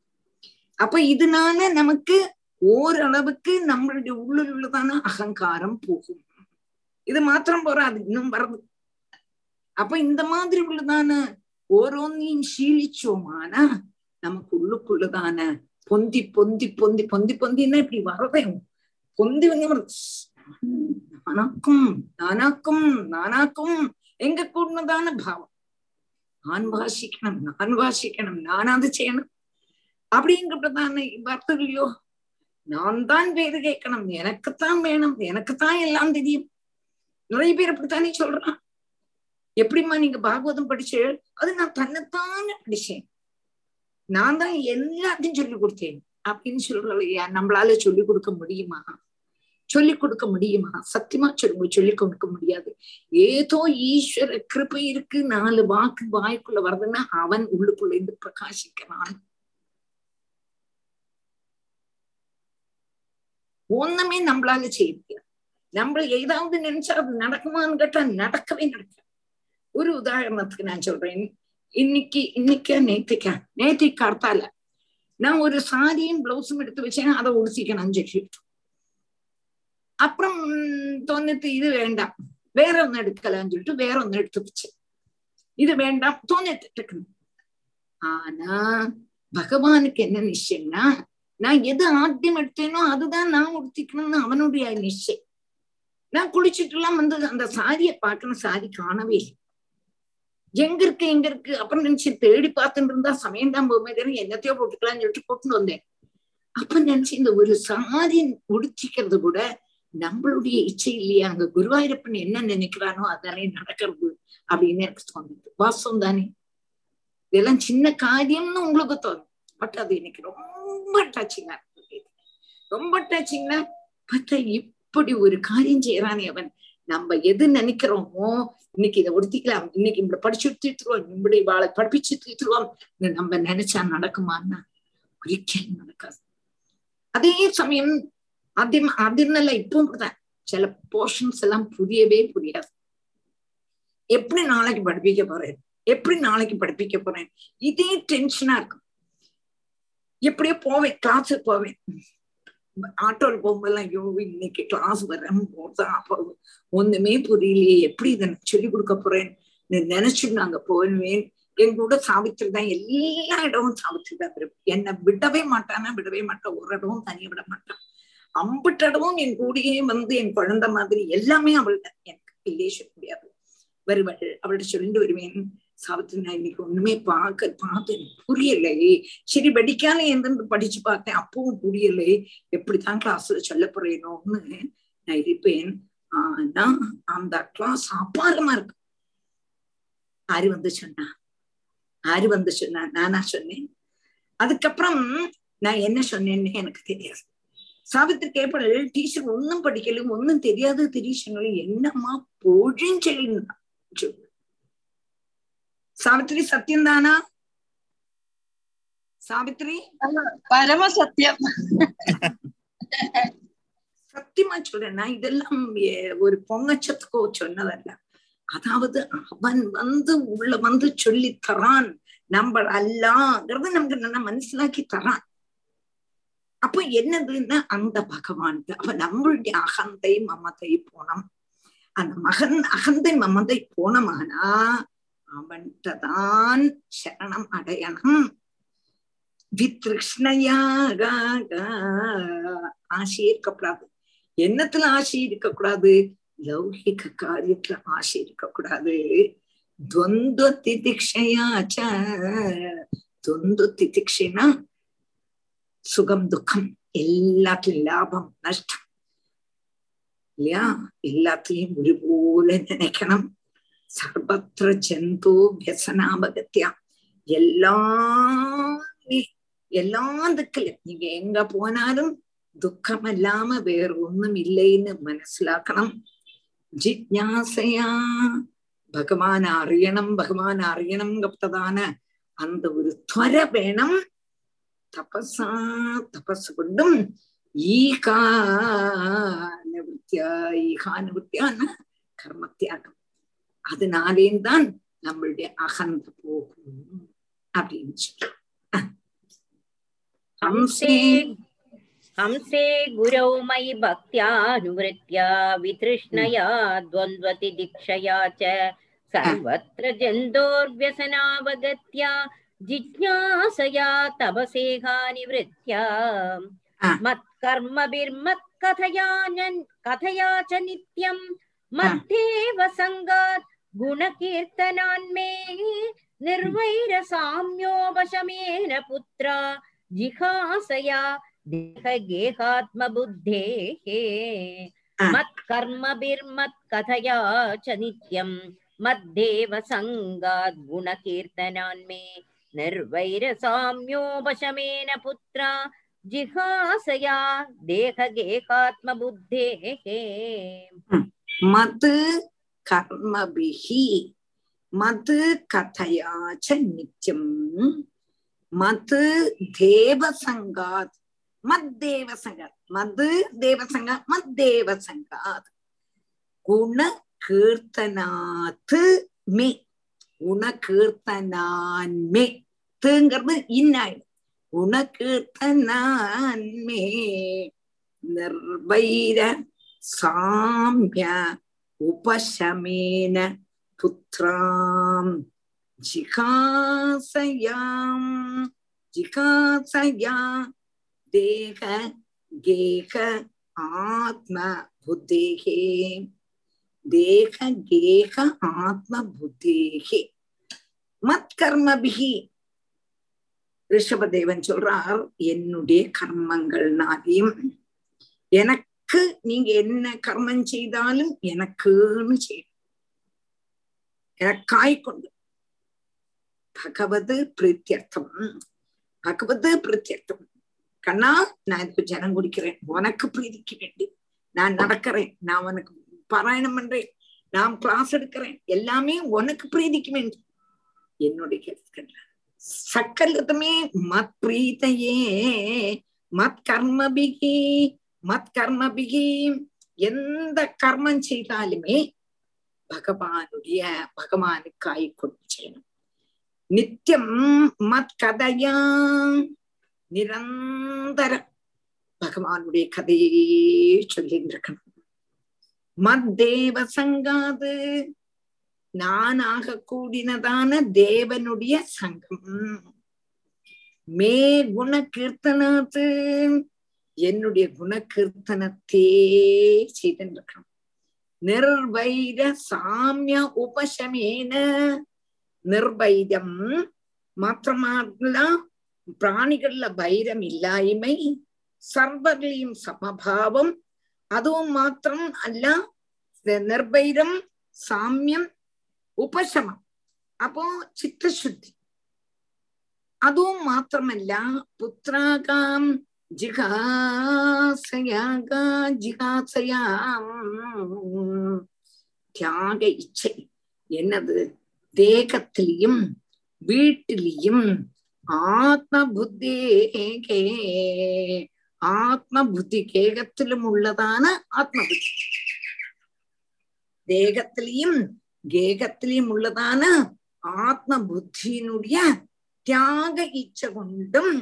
அப்ப இதனால நமக்கு ஓரளவுக்கு நம்மளுடைய உள்ளுள் உள்ளதான அகங்காரம் போகும். இது மாத்திரம் போறாது இன்னும் வருது அப்ப இந்த மாதிரி உள்ளதான ஓரோன்னையும் சீலிச்சோமானா நமக்கு உள்ளுக்குள்ளதான பொந்தி பொந்தி பொந்தி பொந்தி பொந்தின்னா இப்படி வரதே பொந்தி வந்து அனக்கும் நானாக்கும் நானாக்கும் எங்க கூடதான பாவம்? நான் வாசிக்கணும் நான் வாசிக்கணும் நான் அது செய்யணும். அப்படிங்கிறதான வார்த்தை இல்லையோ நான் தான் பேரு கேட்கணும் எனக்குத்தான் வேணும் எனக்குத்தான் எல்லாம் தெரியும். நிறைய பேர் அப்படித்தானே சொல்றான். எப்படிம்மா நீங்க பாகவதம் படிச்சு? அது நான் தன்னைத்தானே படிச்சேன். நான் தான் எல்லாத்தையும் சொல்லி கொடுத்தேன். அப்படின்னு சொல்றலையா நம்மளால சொல்லி கொடுக்க முடியுமா? சொல்லிக் கொடுக்க முடியுமா? சத்தியமா சொல்லி சொல்லி கொடுக்க முடியாது. ஏதோ ஈஸ்வர கிருப்பை இருக்கு நாலு வாக்கு வாய்க்குள்ள வருதுன்னா அவன் உள்ளுக்குள்ள இருந்து பிரகாசிக்கிறான். ஒண்ணுமே நம்மளால செய்ய முடியாது. நம்ம ஏதாவது நினைச்சா அது நடக்குமான்னு கேட்டா நடக்கவே நடக்காது. ஒரு உதாரணத்துக்கு நான் சொல்றேன். இன்னைக்கு இன்னைக்கா நேத்திக்கா நேத்திக்கு அடுத்தால நான் ஒரு சாரியும் பிளவுஸும் எடுத்து வச்சேன் அதை உடுத்திக்கணும்னு சொல்லிட்டு அப்புறம் தோணிட்டு இது வேண்டாம். வேற ஒன்னு எடுக்கலாம்னு சொல்லிட்டு வேற ஒன்னு எடுத்து வச்சேன் இது வேண்டாம் தோணிட்டு ஆனா பகவானுக்கு என்ன நிச்சயம்னா நான் எது ஆத்தியம் எடுத்தேனோ அதுதான் நான் உடுத்திக்கணும்னு அவனுடைய நிச்சயம். நான் குளிச்சுட்டு எல்லாம் வந்து அந்த சாரியை பார்க்கணும் சாரி காணவே இல்லை. எங்க இருக்கு எங்க இருக்கு அப்புறம் நினைச்சு தேடி பார்த்துட்டு இருந்தா சமயம் தான் போகுமே தானே என்னத்தையோ போட்டுக்கலாம்னு சொல்லிட்டு போட்டு வந்தேன். அப்ப நினைச்சு இந்த ஒரு சாரி உடிச்சிக்கிறது கூட நம்மளுடைய இச்சை இல்லையா? அங்க குருவாயூரப்பன் என்ன நினைக்கிறானோ அதானே நடக்கிறது அப்படின்னு எனக்கு தோணுது. வாசம் தானே? இதெல்லாம் சின்ன காரியம்னு உங்களுக்கு தோணும். பட் அது எனக்கு ரொம்ப டச்சிங்கா இருக்கு ரொம்ப டச்சிங்னா பார்த்தா இப்படி ஒரு காரியம் செய்யறானே அவன். நம்ம எது நினைக்கிறோமோ இன்னைக்கு இதை ஒடுத்திக்கலாம் இன்னைக்கு இப்படி படிச்சு தீர்த்துருவோம் இப்படி வாழை படிப்பிச்சு தீர்த்துருவோம் நம்ம நினைச்சா நடக்குமான்னா? ஒரிக்கலும் நடக்காது. அதே சமயம் ആദ്യം ആദ്യം എന്നല്ല இப்பவும் சில போர்ஷன்ஸ் எல்லாம் புரியவே புரியாது. எப்படி நாளைக்கு படிப்பிக்க போறேன்? எப்படி நாளைக்கு படிப்பிக்க போறேன்? இதே டென்ஷனா இருக்கும். எப்படியோ போவேன் கிளாஸுக்கு போவேன். ஆட்டோவில் போகும்போதெல்லாம் ஐயோ இன்னைக்கு கிளாஸ் வரேன் போதான் அப்போ ஒண்ணுமே புரியலையே. எப்படி இதை சொல்லிக் கொடுக்க போறேன்? நினைச்சுட்டு நாங்க போவேன். என் சாவித்திரி தான் எல்லா இடமும் சாவித்திரி தான் என்னை விடவே மாட்டானா விடவே மாட்டேன். ஒரு இடமும் தனியை விட மாட்டான். அம்பிட்டடவும் என் கூடயே வந்து என் குழந்தை மாதிரி எல்லாமே அவள்கிட்ட எனக்கு இல்லையே சொல்ல முடியாது. வருவள் அவள்கிட்ட சொல்லிட்டு வருவேன். சாவித்திரி நான் இன்னைக்கு ஒண்ணுமே பார்க்க பார்த்து எனக்கு புரியலையே சரி வெடிக்கால எந்திருந்து படிச்சு பார்த்தேன். அப்பவும் புரியலை. எப்படித்தான் கிளாஸ்ல சொல்ல போறேனோன்னு நான் இருப்பேன். ஆனா அந்த கிளாஸ் அபாரமா இருக்கு. ஆறு வந்து சொன்னா. ஆறு வந்து சொன்னா நானா சொன்னேன். அதுக்கப்புறம் நான் என்ன சொன்னேன்னு எனக்கு தெரியாது. கேப்படல் டீச்சர் ஒன்னும் படிக்கல ஒன்னும் தெரியாது திடீர்னு என்னம்மா பொழிஞ்செழின்னா சொல்லு சாவித்திரி சத்தியம் தானா? சாவித்திரி? பரம சத்தியம். சத்தியமா சொல்றேன் நான் இதெல்லாம் ஒரு பொங்கச்சத்துக்கோ சொன்னதல்ல. அதாவது அவன் வந்து உள்ள வந்து சொல்லி தரான். நம்ம அல்லாங்கிறது நமக்கு நல்லா மனசிலாக்கி தரான். அப்ப என்னதுன்னா அந்த பகவான் அப்ப நம்மளுடைய அகந்தை மமதை போனம். அந்த மகன் அகந்தை மமதை போனமானா அவன்கிட்டதான் சரணம் அடையணும். வித்ருஷ்ணையாக ஆசை இருக்கக்கூடாது. என்னத்துல ஆசை இருக்கக்கூடாது? லௌகிக காரியத்துல ஆசை இருக்கக்கூடாது. துவந்த திதிக்ஷயாச்ச துவந்த திதிக்ஷனா சுகம் துக்கம் எல்லாத்துலயும் லாபம் நஷ்டம். இல்லையா? எல்லாத்திலையும் ஒருபோல நினைக்கணும். சர்வத்திர ஜந்தோ வியசனாபகத்தியா எல்லாமே எல்லா திக்கில. நீங்க எங்க போனாலும் துக்கம் அல்லாம வேற ஒண்ணும் இல்லைன்னு மனசிலாக்கணும். ஜிக்யாசையா பகவான் அறியணும் பகவான் அறியணுங்கிறதான அந்த ஒரு துவர வேணும். தபசா தபஸ் கொண்டும் ஈகா நிவர்த்தியா ஈகா நிவர்த்தியான கர்ம தியாகம் அதனாலேயும் தான் நம்மளுடைய அகந்த போகும் அப்படின்னு சொல்லி. हंसे गुरौ मयि भक्त्यानुवृत्त्या वितृष्णया द्वन्द्वति दीक्षया च सर्वत्र जिज्ञासया तपसेहानिवृत्या मत्कर्मभिर्मत्कथया कथया च नित्यं। मध्येव सङ्गात् गुणकीर्तनान्मे निर्वैरसाम्योपशमेन पुत्रा जिहासया देहगेहात्मबुद्धेः। मत्कर्मभिर्मत्कथया च नित्यं। मद्देव सङ्गात् गुणकीर्तनान्मे निर्वैरसाम्योपशमेन पुत्रा जिहासया देहगेहात्मबुद्धेः मत् कर्मभिः मत् कथया च नित्यम् मत् देवसङ्गात् मद्देवसङ्गात् मद् देवसङ्गात् मद्देवसङ्गात् गुणकीर्तनात् मे गुणकीर्तनान् मे மே குண கீர்த்தனான் மே துங்கிறது இன்னாயிடும் குண கீர்த்தனான் மே நிர்வைர சாமிய உபசமேன புத்திராம். ஜிகாசயாம் ஜிகாசயா தேக கேக ஆத்ம புத்தேகே. தேக கேக ஆத்ம புத்தேகே. மத் கர்மபிகி ரிஷபதேவன் சொல்றார் என்னுடைய கர்மங்கள்னாலையும் எனக்கு நீங்க என்ன கர்மம் செய்தாலும் எனக்குன்னு செய்யும். எனக்காய் கொண்டு. பகவது பிரீத்தியர்த்தம் பகவது பிரீத்தியர்த்தம் கண்ணா நான் இதுக்கு ஜனம் குடிக்கிறேன். உனக்கு பிரீதிக்கு வேண்டி. நான் நடக்கிறேன். நான் உனக்கு பாராயணம் பண்றேன். நான் கிளாஸ் எடுக்கிறேன். எல்லாமே உனக்கு பிரீதிக்கு வேண்டி. என்னுடைய கேட்கின்ற சக்கலதுமே மத் பிரீத்தையே மத் கர்மபிகி மத் கர்மபிகி. எந்த கர்மம் செய்தாலுமே பகவானுடைய பகவானுக்காய் கொண்டு செய்யணும் நித்தியம் மத் கதையா நிரந்தரம் பகவானுடைய கதையே சொல்லிட்டு இருக்கணும் மத் தேவ சங்காது நானாக கூடினதான தேவனுடைய சங்கம். மே குண கீர்த்தனாத்து என்னுடைய குண கீர்த்தனத்தே செய்திருக்கணும் நிர்வைர சாமிய உபசமேன நிர்வைரம் மாத்திரமால பிராணிகள்ல பைரம் இல்லாய்மை சர்வர்லையும் சமபாவம் அதுவும் மாத்திரம் அல்ல நிர்பைரம் சாமியம் உபசமம் അപ്പോ ചിത്തശുദ്ധി അതും മാത്രമല്ല പുത്രാകാം ജിഹാസയാക ജിഹാസയാം தியாக இச்சை என்னது தேகத்திலையும் வீட்டிலையும் ஆத்ம புத்தி ஆத்ம புத்தி கேகத்திலும் உள்ளதான ஆத்ம புத்தி தேகத்திலையும் கேகத்திலையும் உள்ளதான ஆத்ம புத்தியினுடைய தியாக இச்சை கொண்டும்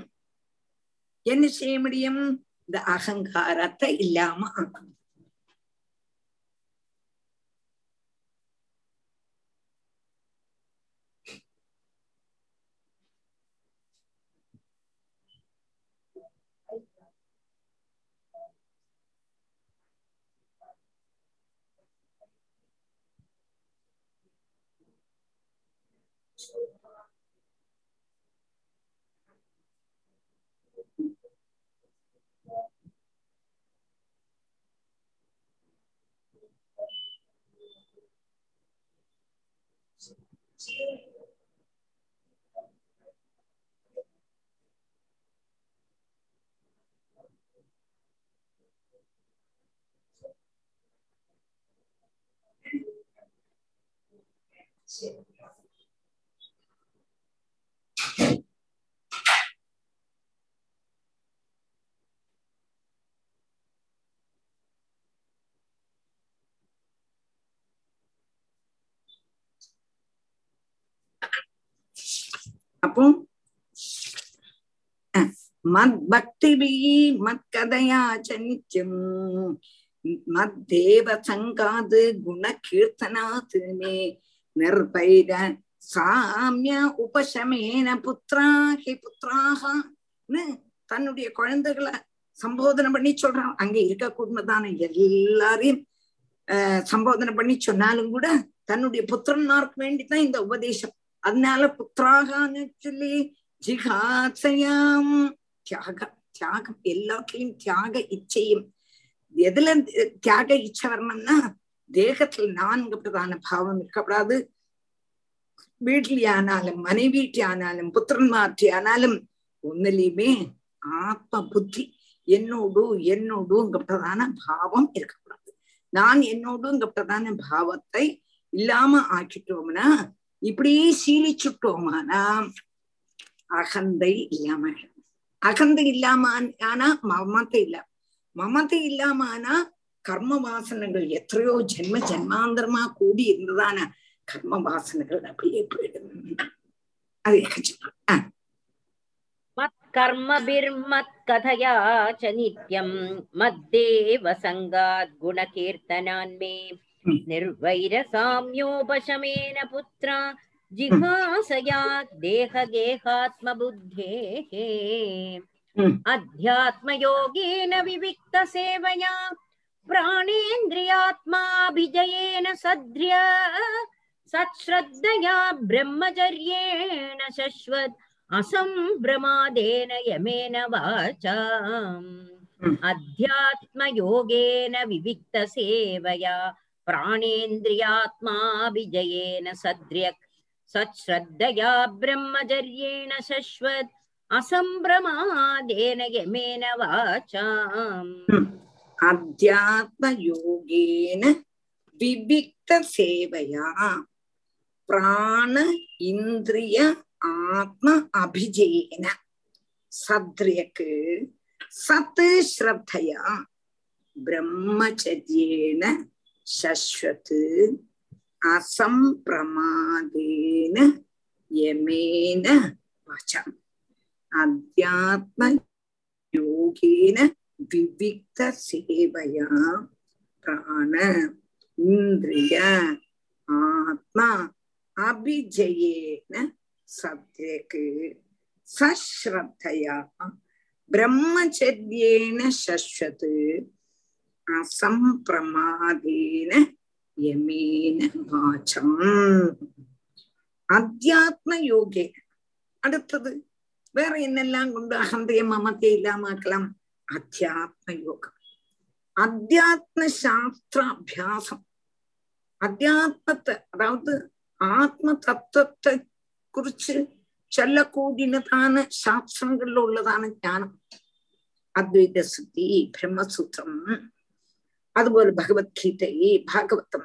என்ன செய்ய முடியும்? இந்த அகங்காரத்தை இல்லாம ஆக்க ஆக்கும் அப்போ மத் பக்திபி மத் கதையா மத் தேவ சங்காது குண கீர்த்தனாத் மே நிர்பைர சாமிய உபசமேன புத்ரா ஹி புத்ராஹன்னு தன்னுடைய குழந்தைகளை சம்போதனை பண்ணி சொல்றான். அங்க இருக்க குடும்பத்தான எல்லாரையும் ஆஹ் சம்போதனை பண்ணி சொன்னாலும் கூட தன்னுடைய புத்திரன்மார்க்கு வேண்டிதான் இந்த உபதேசம். அதனால புத்திராகான்னு சொல்லி ஜிகாசையாம் தியாகம் தியாகம். எல்லாத்துலயும் தியாக இச்சையும். எதுல தியாக இச்சை வரணும்னா தேகத்துல நான்கு பிரதான பாவம் இருக்கக்கூடாது வீட்டிலேயானாலும் மனைவீட்டியானாலும் புத்திரன்மாற்றியானாலும் ஒன்னிலையுமே ஆத்ம புத்தி என்னோடு என்னோடுங்கிறதான பாவம் இருக்கக்கூடாது நான் என்னோடுங்கிறதான பாவத்தை இல்லாம ஆக்கிட்டோம்னா இப்படியே சீலிச்சுட்டோமானா அகந்தை இல்லாம அகந்தை இல்லாம ஆனா மமத்தை இல்ல. மமத்தை இல்லாம ஆனா கர்ம வாசனங்கள் எத்தனையோ ஜென்ம ஜென்மாந்தரமா கூடி இருந்ததான கர்ம வாசனைகள் அப்படியே போயிடும் அது சொல்றேன் मत्कर्मभिर्मत्कथया च नित्यम् मद्देव सङ्गात् गुणकीर्तनान्मे निर्वैरसाम्योपशमेन पुत्रा जिहासया देहगेहात्मबुद्धेः अध्यात्मयोगेन विविक्तसेवया प्राणेन्द्रियात्माभिजयेन सद्र्य सच्छ्रद्धया ब्रह्मचर्येण शश्वत् असम्भ्रमादेन यमेन वाचाम् अध्यात्मयोगेन विविक्तसेवया प्राणेन्द्रियात्माभिजयेन सद्र्यक् सच्छ्रद्धया ब्रह्मचर्येण शश्वत् असम्भ्रमादेन यमेन वाचाम् அத்தியாத்மயோகேன விபிக்த சேவையா பிராண இந்திரிய ஆத்ம அபிஜேன சத்ரியக்கு சத்து ஸ்ரத்தையா பிரம்மச்சரியேன சஸ்வத்து அசம்பிரமாதேன யமேன வச்சம் அத்தியாத்ம யோகேன விவிக்த சேவையா பிராண இந்திரிய ஆத்மா அபிஜயேன சத்யக்கு சஸ்ரத்தையா பிரம்மச்சரியேன சஸ்வத் அசம்பிரமாதேன யமேன வாச்சம். அத்தியாத்ம யோகே. அடுத்தது வேற என்னெல்லாம் கொண்டு அகந்தைய மமத்தை இல்லாமக்கலாம் அத்தியாத்ம யோகம் அத்தியாத்ம சாஸ்திர அபியாசம் அத்தியாத்மத்தை அதாவது ஆத்ம தத்துவத்தை കുറിച്ച് ചൊല്ലക്കൂടിനതാണ് ശാസ്ത്രങ്ങളിൽ ഉള്ളതാണ് ജ്ഞാനം അദ്വൈത സിദ്ധി ബ്രഹ്മസൂത്രം അതുപോലെ ഭഗവത്ഗീത ഭാഗവതം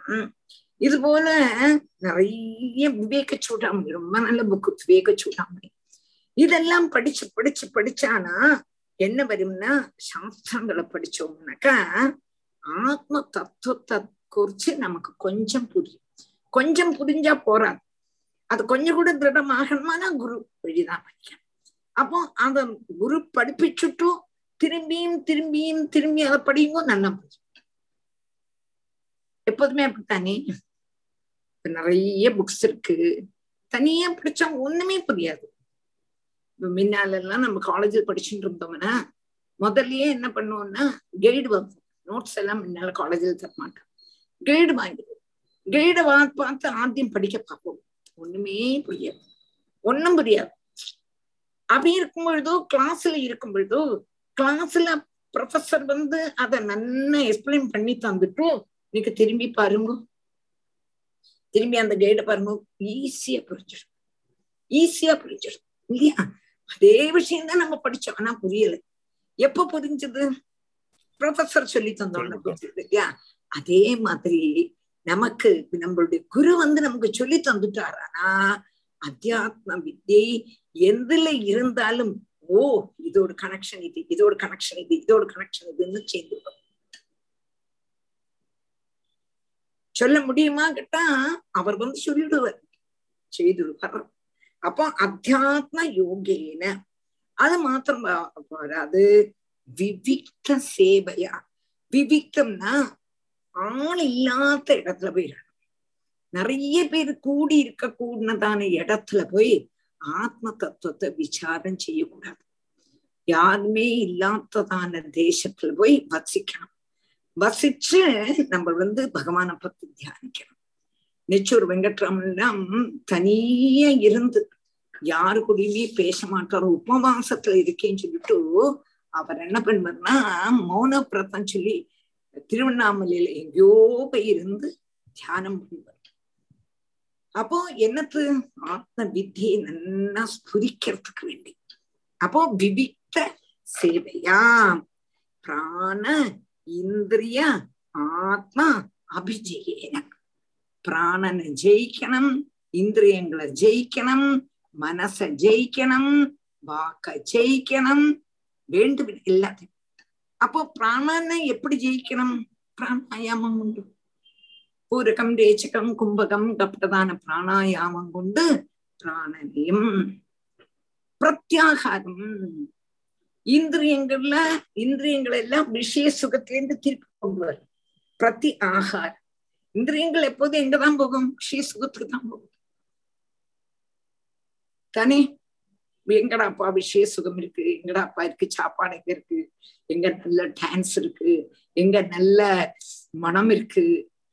இதுபோல நிறைய விவேக சூடாமணி ரொம்ப நல்ல புக்கு விவேக சூடாமணி இதெல்லாம் படிச்சு படிச்சு படிச்சானா என்ன வரும்னா சாஸ்திரங்களை படிச்சோம்னாக்கா ஆத்ம தத்துவத்தை குறிச்சு நமக்கு கொஞ்சம் புரியும். கொஞ்சம் புரிஞ்சா போறாது. அது கொஞ்சம் கூட திருடமாகணுமானா குரு வழிதான் படிக்கணும் அப்போ அத குரு படிப்பிச்சுட்டும் திரும்பியும் திரும்பியும் திரும்பி அதை படியுங்க நல்லா புரியும். எப்போதுமே அப்படித்தானே? நிறைய புக்ஸ் இருக்கு. தனியா படிச்சா ஒண்ணுமே புரியாது. முன்னால எல்லாம் நம்ம காலேஜில் படிச்சுட்டு இருந்தோம்னா முதல்லயே என்ன பண்ணுவோம்னா கைடு வாங்குவோம் நோட்ஸ் எல்லாம் முன்னால காலேஜில் தர மாட்டோம். கைடு வாங்கிடுவோம் கைடை பார்த்து ஆத்தியம் படிக்க பார்ப்போம். ஒண்ணுமே புரியாது. ஒண்ணும் புரியாது. அப்படி இருக்கும் பொழுதோ கிளாஸ்ல இருக்கும் பொழுதோ கிளாஸ்ல ப்ரொஃபஸர் வந்து அதை நல்லா எக்ஸ்பிளைன் பண்ணி தந்துட்டு நீங்க திரும்பி பாருங்க. திரும்பி அந்த கைட பாருங்க. ஈஸியா புரிஞ்சிடும். ஈஸியா புரிஞ்சிடும். இல்லையா? அதே விஷயம் தான் நம்ம படிச்சோம். ஆனா புரியல. எப்ப புரிஞ்சது? ப்ரொஃபசர் சொல்லி தந்தோம்னு புரிஞ்சது இல்லையா? அதே மாதிரி நமக்கு நம்மளுடைய குரு வந்து நமக்கு சொல்லி தந்துட்டார். ஆனா அத்தியாத்ம வித்யை எதுல இருந்தாலும் ஓ இதோட கனெக்ஷன் இது இதோட கனெக்ஷன் இது இதோட கனெக்ஷன் இதுன்னு சேர்ந்து சொல்ல முடியுமா? கேட்டா அவர் வந்து சொல்லிடுவார். செய்திருவார். அப்போ அத்தியாத்ம யோகேன அது மாத்திரம் வராது விவிக்த சேவையா விவிக்தம்னா ஆள் இல்லாத இடத்துல போயிடணும் நிறைய பேர் கூடி இருக்க கூடினதான இடத்துல போய் ஆத்ம தத்துவத்தை விசாரம் செய்யக்கூடாது யாருமே இல்லாததான தேசத்துல போய் வசிக்கணும் வசிச்சு நம்ம வந்து பகவான பத்தி தியானிக்கணும் நெச்சூர் வெங்கட்ராமன்லாம் தனியே இருந்து யாரு கூடயுமே பேச மாட்டார் உபவாசத்துல இருக்கேன்னு சொல்லிட்டு அவர் என்ன பண்ணுவார்னா மௌன பிரதம் சொல்லி திருவண்ணாமலையில எங்கேயோ போய் இருந்து தியானம் பண்ணுவார். அப்போ என்னத்து ஆத்ம வித்தியை நல்லா ஸ்புரிக்கிறதுக்கு வேண்டி. அப்போ விவிக்த சேவையா பிராண இந்திரிய ஆத்மா அபிஜயேன. பிராணனை ஜெயிக்கணும் இந்திரியங்களை ஜெயிக்கணும் மனச ஜெயிக்கணும் வாக்க ஜெயிக்கணும் வேண்டும் எல்லாத்தையும். அப்போ பிராணனை எப்படி ஜெயிக்கணும்? பிராணாயாமம் உண்டு. பூரகம் ரேச்சகம் கும்பகம் கப்டதான பிராணாயாமம் கொண்டு பிராணனையும் பிரத்யாகாரம். இந்திரியங்கள்ல இந்திரியங்கள் எல்லாம் விஷய சுகத்திலேருந்து திருப்பி கொண்டு வரும். பிரதி ஆகாரம். இந்திரியங்கள் எப்போதும் எங்கதான் போகும்? விஷய சுகத்துக்கு தான் போகும். தானே. எங்கடா அப்பா விஷய சுகம் இருக்கு? எங்கடா அப்பா இருக்கு? சாப்பாடு எங்க இருக்கு? எங்க நல்ல டான்ஸ் இருக்கு? எங்க நல்ல மனம் இருக்கு?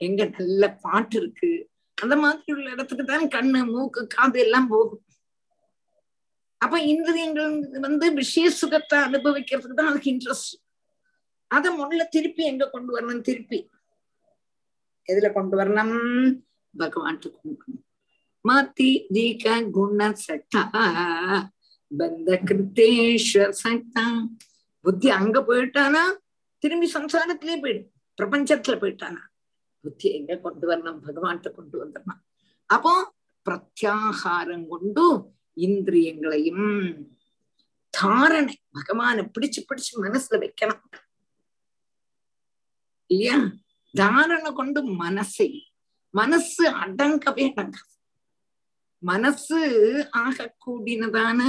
எங்க நல்ல பாட்டு இருக்கு? அந்த மாதிரி உள்ள இடத்துக்கு தான் கண்ணு மூக்கு காது எல்லாம் போகும். அப்ப இந்திரியங்கள் வந்து விஷய சுகத்தை அனுபவிக்கிறதுக்கு தான் அதுக்கு இன்ட்ரெஸ்ட் அதை முதல்ல திருப்பி எங்க கொண்டு வரணும்? திருப்பி எதுல கொண்டு வரணும்? பகவான்ட்டு கொண்டு மாத்தி தீக குண சட்டா. பந்த கிருத்தேஸ்வர் சட்டா புத்தி அங்க போயிட்டானா? திரும்பி சம்சாரத்திலேயே போயிடும் பிரபஞ்சத்துல போயிட்டானா? புத்தி எங்க கொண்டு வரணும்? பகவான்கிட்ட கொண்டு வந்துடணும். அப்போ பிரத்யாகாரம் கொண்டு இந்திரியங்களையும் தாரணை பகவான பிடிச்சு பிடிச்சு மனசுல வைக்கணும். இல்லையா? தாரணை கொண்டு மனசை மனசு அடங்கவே அடங்காது. மனசு ஆகக்கூடியதான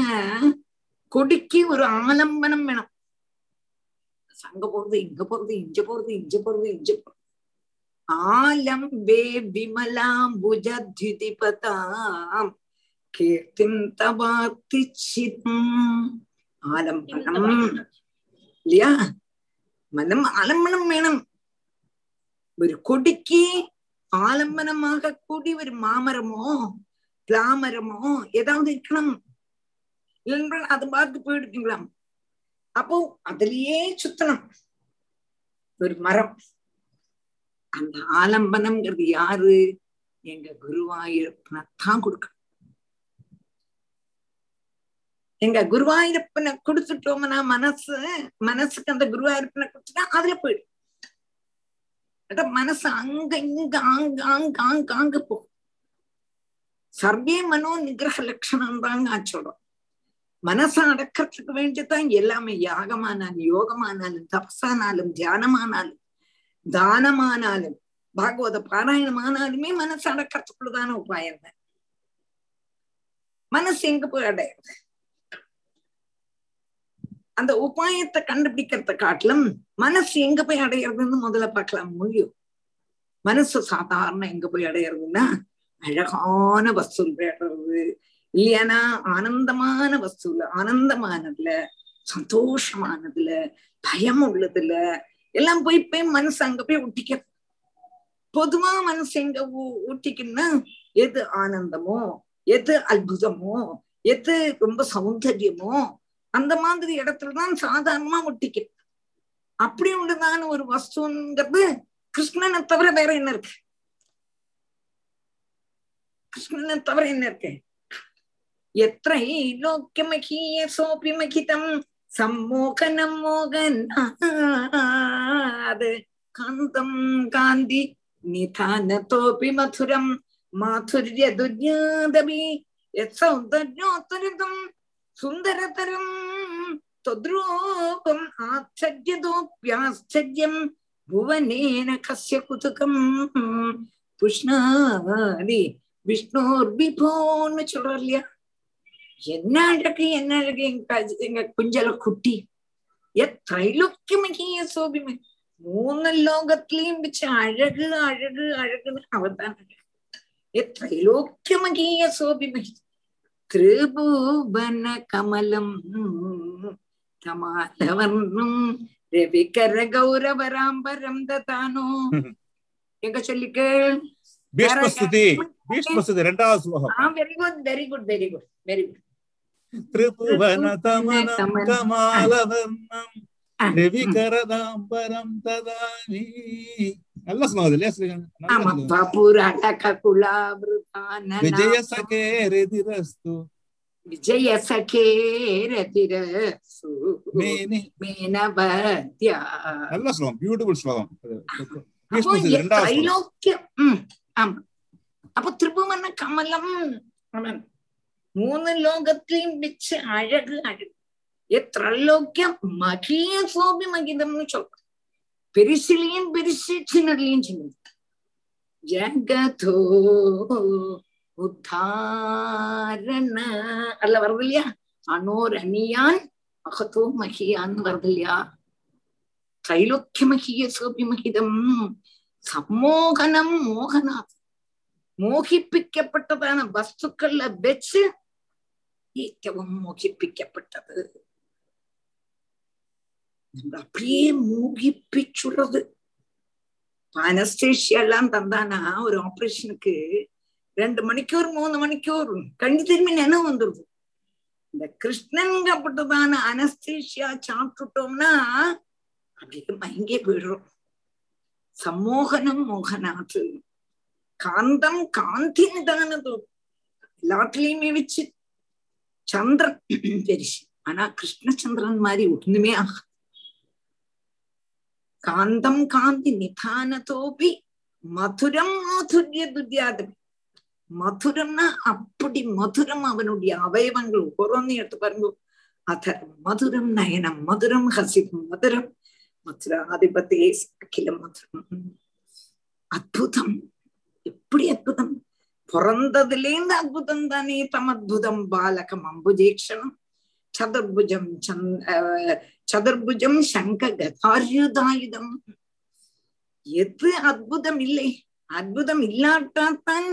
கொடிக்கு ஒரு ஆலம்பனம் வேணும். அங்க போறது இங்க போறது இஞ்ச போறது இஞ்ச போறது இஞ்ச போறது. ஆலம்பே விமலாம் புஜத்யுதிபதாம் கீர்த்திம் தவாத்திச்சிதம் ஆலம்பனம். இல்லையா? மனம் ஆலம்பனம் வேணும். ஒரு கொடிக்கு ஆலம்பனமாக கூடி ஒரு மாமரமோ பிளாமரமோ ஏதாவது இருக்கணும். இல்லைன்னா அது பார்த்து போயிடுவீங்களாம். அப்போ அதுலயே சுத்தணும் ஒரு மரம். அந்த ஆலம்பனம்ங்கிறது யாரு? எங்க குருவாயூரப்பனை தான் கொடுக்கணும். எங்க குருவாயூரப்பனை கொடுத்துட்டோம்னா மனசு மனசுக்கு அந்த குருவாயூரப்பனை கொடுத்துட்டா அதுல போயிடும். மனசு அங்க இங்க ஆங்க ஆங்க ஆங்க ஆங்க போகும் சர்வே மனோ நிகிரக லட்சணம் தாங்க சொல்றோம் மனசை அடக்கிறதுக்கு வேண்டிதான் எல்லாமே யாகமானாலும் யோகமானாலும் தபசானாலும் தியானமானாலும் தானமானாலும் பாகவத பாராயணமானாலுமே மனசு அடக்கிறதுக்குள்ளதான உபாயம் தான் மனசு எங்க போய் அடையிறது அந்த உபாயத்தை கண்டுபிடிக்கிறத காட்டிலும் மனசு எங்க போய் அடையிறதுன்னு முதல்ல பார்க்கலாம். முடியும் மனசு சாதாரண எங்க போய் அடையிறதுன்னா அழகான வசூல் வேடுறது இல்லையானா ஆனந்தமான வசூல் ஆனந்தமானதுல சந்தோஷமானதுல பயம் உள்ளதுல எல்லாம் போய் போய் மனசு அங்க போய் ஒட்டிக்க. பொதுவா மனசு எங்க ஊட்டிக்குன்னா எது ஆனந்தமோ எது அற்புதமோ எது ரொம்ப சௌந்தரியமோ அந்த மாதிரி இடத்துலதான் சாதாரணமா முட்டிக்கும் அப்படி உள்ளதான ஒரு வஸ்துங்கிறது கிருஷ்ணனை தவிர வேற என்ன இருக்கு? கிருஷ்ணனை தவிர என்ன இருக்கு? எத்திரைலோக்கியமகிய சோபிமகிதம் சம்மோகனம் மோகனாது காந்தம் காந்தி நிதான தோபி மதுரம் மாதுரிய துர்யாதவி எத் சௌந்தர்யோத்தரிதம் സുന്ദരതരം ത്വദ്രൂപം ആശ്ചര്യതോപ്യാശ്ചര്യം ഭുവനേന കസ്യ കുതുകം புஷ்ணாதி விஷ்ணோர் விபோன்னு சொல்றோம் இல்லையா என்ன அழகு என்ன அழகு எங்க எங்க குஞ்சல குட்டி ത്രൈലോക്യമഹീയ സോഭിമ മൂന്ന് ലോകത്തിലെയും വെച്ച് അഴക് അഴക് അഴകുന്ന് അവതാണ് ത്രൈലോക്യമഹീയ സോഭിമഹി திரிபுவன கமலம் கமாலவர்ணம் ரவிகர கௌரவராம்பரம் ததானோ? எங்க சொல்லிக்கள் பீஷ்மஸ்துதி பீஷ்மஸ்துதி இரண்டாவது ஸ்லோகம். ஆ very good very good very good very good திரிபுவன தமனம் கமாலவர்ணம் ரவிகரதாம்பரம் ததானி. നല്ല ശ്ലോകം ഇല്ലേ ശ്രീകണ്ഠൻ നല്ല ஆமா ശ്ലോകം. பபுராட்டக குலாபிருதான വിജയ സഖേ രതിരസ്തു விஜய சகேரதிரசு മേനി മേനവദ്യ നല്ല ശ്ലോകം ബ്യൂട്ടിഫുൾ ശ്ലോകം அப்போ பீஷ்மஸ்துதி ரெண்டாவது ஸ்லோகம் ത്രൈലോക്യം ഉം, ஆமா அப்போ திருபுவன கமலம் அவன் மூணு லோகத்திலையும் வச்சு அழகு அழகு எத்திரலோக்கியம் பெருசிலையும் பெருசு சின்னதுலையும் சின்னது. ஜகதோ உத்தாரண. அதுல வருது இல்லையா? அனோர் அணியான் மகதோ மகியான் வருது இல்லையா? திரைலோக்கிய மகிய சோபி மகிதம். சம்மோகனம் மோகனாத். மோகிப்பிக்கப்பட்டதான வஸ்துக்கள்ல வச்சு ஏற்றவும் மோகிப்பிக்கப்பட்டது. நம்மள அப்படியே மூகி பிச்சுடுறது. அனஸ்டேஷியா எல்லாம் தந்தானா ஒரு ஆபரேஷனுக்கு ரெண்டு மணிக்கூர் மூணு மணிக்கூர் கண்ணு திரும்பி நினைவு வந்துருது. இந்த கிருஷ்ணன் அப்பட்டுதான அனஸ்தீஷியா சாப்பிட்டுட்டோம்னா அப்படியே மயங்கே போயிடுறோம். சம்மோகனம் மோகனாத்து காந்தம் காந்தி நிதானது எல்லாத்துலயுமே வச்சு. சந்திரன் பெரிசு ஆனா கிருஷ்ணச்சந்திரன் மாதிரி ஒண்ணுமே ஆகும் காந்தம் காந்தி நிதானத்தோபி மதுரம் மாதுரிய துரியாதபி மதுரம்னா அப்படி மதுரம் அவனுடைய அவயவங்கள் ஒவ்வொன்னு எடுத்து பாருங்க அதர் மதுரம் நயனம் மதுரம் ஹசிதம் மதுரம் மதுராதிபதே அகிலம் மதுரம் அற்புதம் எப்படி அற்புதம் பிறந்ததுலேருந்து அற்புதம் தானே தம் அற்புதம் பாலகம் அம்புஜேக்ஷணம் சதுர்புஜம் சந்த் சதுர்புஜம் சங்க கதாயுதாயுதம் எது அற்புதம் இல்லை அற்புதம் இல்லாட்டாத்தான்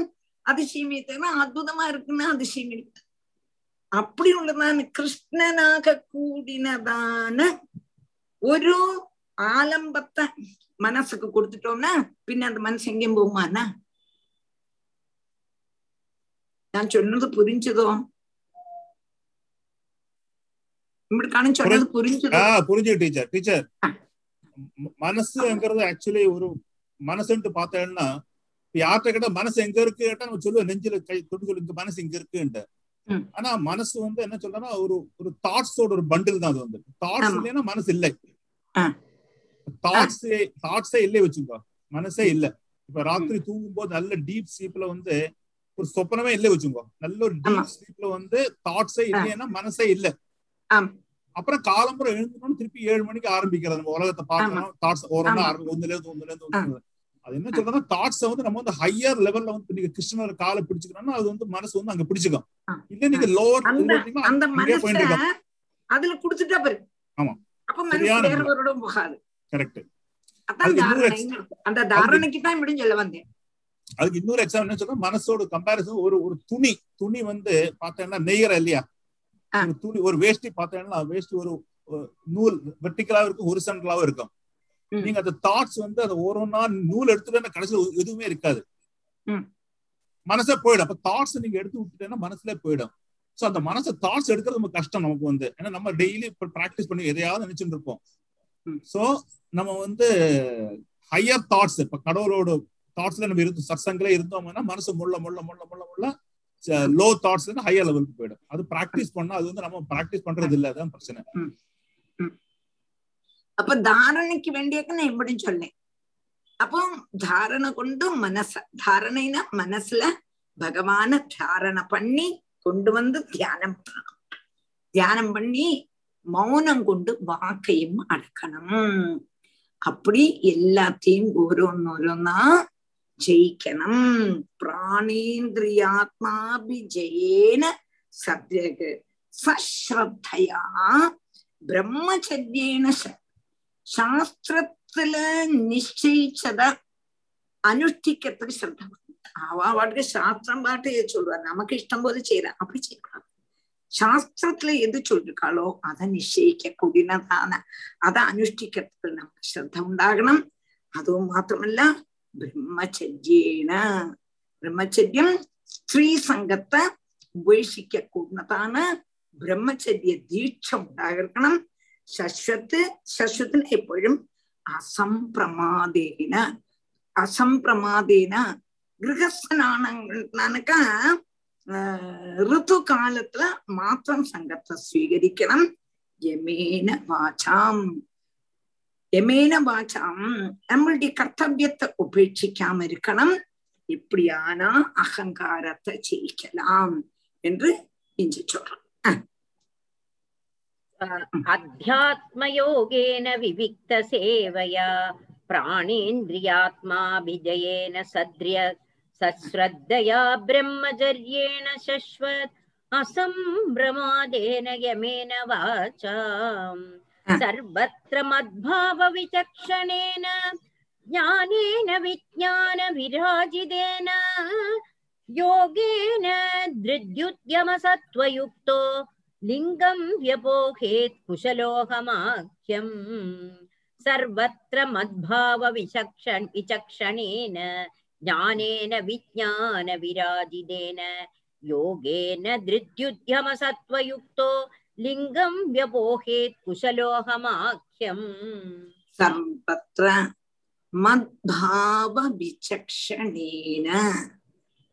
அதிசயமே தவிர அற்புதமா இருக்குன்னா அதிசயம் இல்லை அப்படி உள்ளதான கிருஷ்ணனாக கூடினதான ஒரு ஆலம்பத்தை மனசுக்கு கொடுத்துட்டோம்னா பின்ன அந்த மனசு எங்கேயும் போகுமானா நான் சொன்னது புரிஞ்சதோ இப்படிக்கான சொன்னது புரிஞ்சதோ ஆ புரிஞ்சு டீச்சர் டீச்சர் மனசுங்கிறது ஆக்சுவலி ஒரு மனசுன்ட்டு பார்த்தேன்னா யார்கிட்ட கேட்டா மனசு எங்க இருக்கு கேட்டா நம்ம சொல்லுவோம் நெஞ்சில கை தொட்டு சொல்லு இங்க மனசு இங்க இருக்குன்ட்டு ஆனா மனசு வந்து என்ன சொல்றேன்னா ஒரு ஒரு தாட்ஸோட ஒரு பண்டில் தான் அது வந்து தாட்ஸ் இல்லைன்னா மனசு இல்லை தாட்ஸ் தாட்ஸே இல்லை வச்சுக்கோ மனசே இல்ல இப்ப ராத்திரி தூங்கும் போது நல்ல டீப் ஸ்லீப்ல வந்து ஒரு சொப்பனமே இல்லை வச்சுக்கோ நல்ல ஒரு டீப் ஸ்லீப்ல வந்து தாட்ஸே இல்லைன்னா மனசே இல்ல அப்புறம் காலம்புறம் எழுந்தணும் திருப்பி ஏழு மணிக்கு ஆரம்பிக்கிறது நம்ம உலகத்தை பார்க்கணும். தாட்ஸ் ஓரமா ஒண்ணுல இருந்து ஒண்ணுல இருந்து அது என்ன சொல்றதுன்னா தாட்ஸ வந்து நம்ம வந்து ஹையர் லெவல்ல வந்து நீங்க கிருஷ்ணர் காலை பிடிச்சுக்கணும்னா அது வந்து மனசு வந்து அங்க பிடிச்சுக்கும். இல்ல நீங்க லோவர் அதுல குடுத்துட்டா பாரு. ஆமா. அப்ப மனசு வேறவரோட போகாது. கரெக்ட் அந்த தாரணைக்கு தான் இப்படி சொல்ல வந்தேன் அதுக்கு இன்னொரு எக்ஸாம் என்ன சொன்னா மனசோட கம்பாரிசன் ஒரு ஒரு துணி. துணி வந்து பார்த்தேன்னா நெய்யற இல்லையா? ஒரு துணி ஒரு வேஷ்டி பார்த்தேன்னா வேஷ்டி ஒரு நூல் வெர்டிகலாவும் இருக்கும் ஹொரிசன்டலாவும் இருக்கும். நீங்க அந்த தாட்ஸ் வந்து அந்த ஒரு நாள் நூல் எடுத்துட்டு கடைசியில் எதுவுமே இருக்காது. மனசே போயிடும். அப்ப தாட்ஸ் நீங்க எடுத்து விட்டுட்டேன்னா மனசுல போயிடும். சோ அந்த மனசை தாட்ஸ் எடுக்கிறது ரொம்ப கஷ்டம் நமக்கு வந்து. ஏன்னா நம்ம டெய்லி இப்ப ப்ராக்டிஸ் பண்ணி எதையாவது நினைச்சுட்டு இருப்போம். சோ நம்ம வந்து ஹையர் தாட்ஸ் இப்ப கடவுளோட தாட்ஸ்ல நம்ம இருந்து சத்சங்கல இருந்தோம்னா மனசு முள்ள முள்ள முள்ள முள்ள முள்ள லோ தாட்ஸ் இருந்து ஹையர் லெவலுக்கு போயிடும். அது பிராக்டிஸ் பண்ணா அது வந்து நம்ம பிராக்டிஸ் பண்றது இல்ல அதான் பிரச்சனை. അപ്പൊ ധാരണയ്ക്ക് വേണ്ടിയൊക്കെ ഞാൻ ഇവിടെ ചൊല്ലേ അപ്പൊ ധാരണ കൊണ്ട് മനസ്സ് ധാരണയിന മനസ്സില് ഭഗവാന ധാരണ പണി കൊണ്ടുവന്ന് ധ്യാനം பண்ணணும். தியானம் பண்ணி மௌனம் கொண்டு வாக்கையும் அடக்கணும். அப்படி எல்லாத்தையும் ஓரோன்னு ஓரோன்னா ஜெயிக்கணும் பிராணேந்திரியாத்மாபிஜயேன சத்யகு சஸ்ரத்தையா பிரம்மச்சரியேன சாஸ்திரத்துல நிச்சயிச்சத அனுஷ்டிக்கிறதுக்கு ஸ்ரத்த அவா பாட்டுக்கு சாஸ்திரம் பாட்டு சொல்லுவா நமக்கு இஷ்டம் போது செய்யறேன் அப்படி செய்யக்கூடாது சாஸ்திரத்துல எது சொல்லிருக்காளோ அதை நிச்சயிக்க கூடினதான அதை அனுஷ்டிக்கிறதுக்கு நமக்கு ஸ்ரத்த உண்டாகணும் அதுவும் மாத்திரமல்ல பிரம்மச்சரியேன பிரம்மச்சரியம் ஸ்திரீ சங்கத்தை உபேஷிக்க கூடதான பிரம்மச்சரிய தீட்ச உண்டாயிருക്കണം ശശ്വത്ത് ശശ്വത്തിന് എപ്പോഴും അസംപ്രമാദേന അസംപ്രമാദേന ഗൃഹസ്ഥനാണെക്ക ഋതുകാലത്തില് മാത്രം സംഘത്തെ സ്വീകരിക്കണം യമേന വാചാം எமேன வாச்சாம்? நம்மளுடைய கர்த்தவியத்தை உபேட்சிக்காம இருக்கணும். இப்படியானா அகங்காரத்தை ஜெயிக்கலாம் என்று இஞ்சி சொல்றோம். அத்தியாத்மயோகேன விவிக்த சேவையா பிராணேந்திரியாத்மா விஜயேன சத்ரிய சஸ்ரத்தயா பிரம்மச்சரியேண சஸ்வத் அசம்பிரமாதேன யமேன வாச்சாம். सर्वत्र मद्भावविचक्षणेन, ज्ञानेन, विज्ञानविराजितेन, योगेन धृद्युद्यमसत्त्वयुक्तो लिङ्गं व्यपोहेत् कुशलोहमाख्यम्। सर्वत्र मद्भावविचक्षण, विचक्षणेन, ज्ञानेन, विज्ञानविराजितेन, योगेन धृत्युद्यमसत्त्वयुक्तो लिङ्गं व्यपोहेत् कुशलोहमाख्यम् सर्वत्र मद्भावविचक्षणेन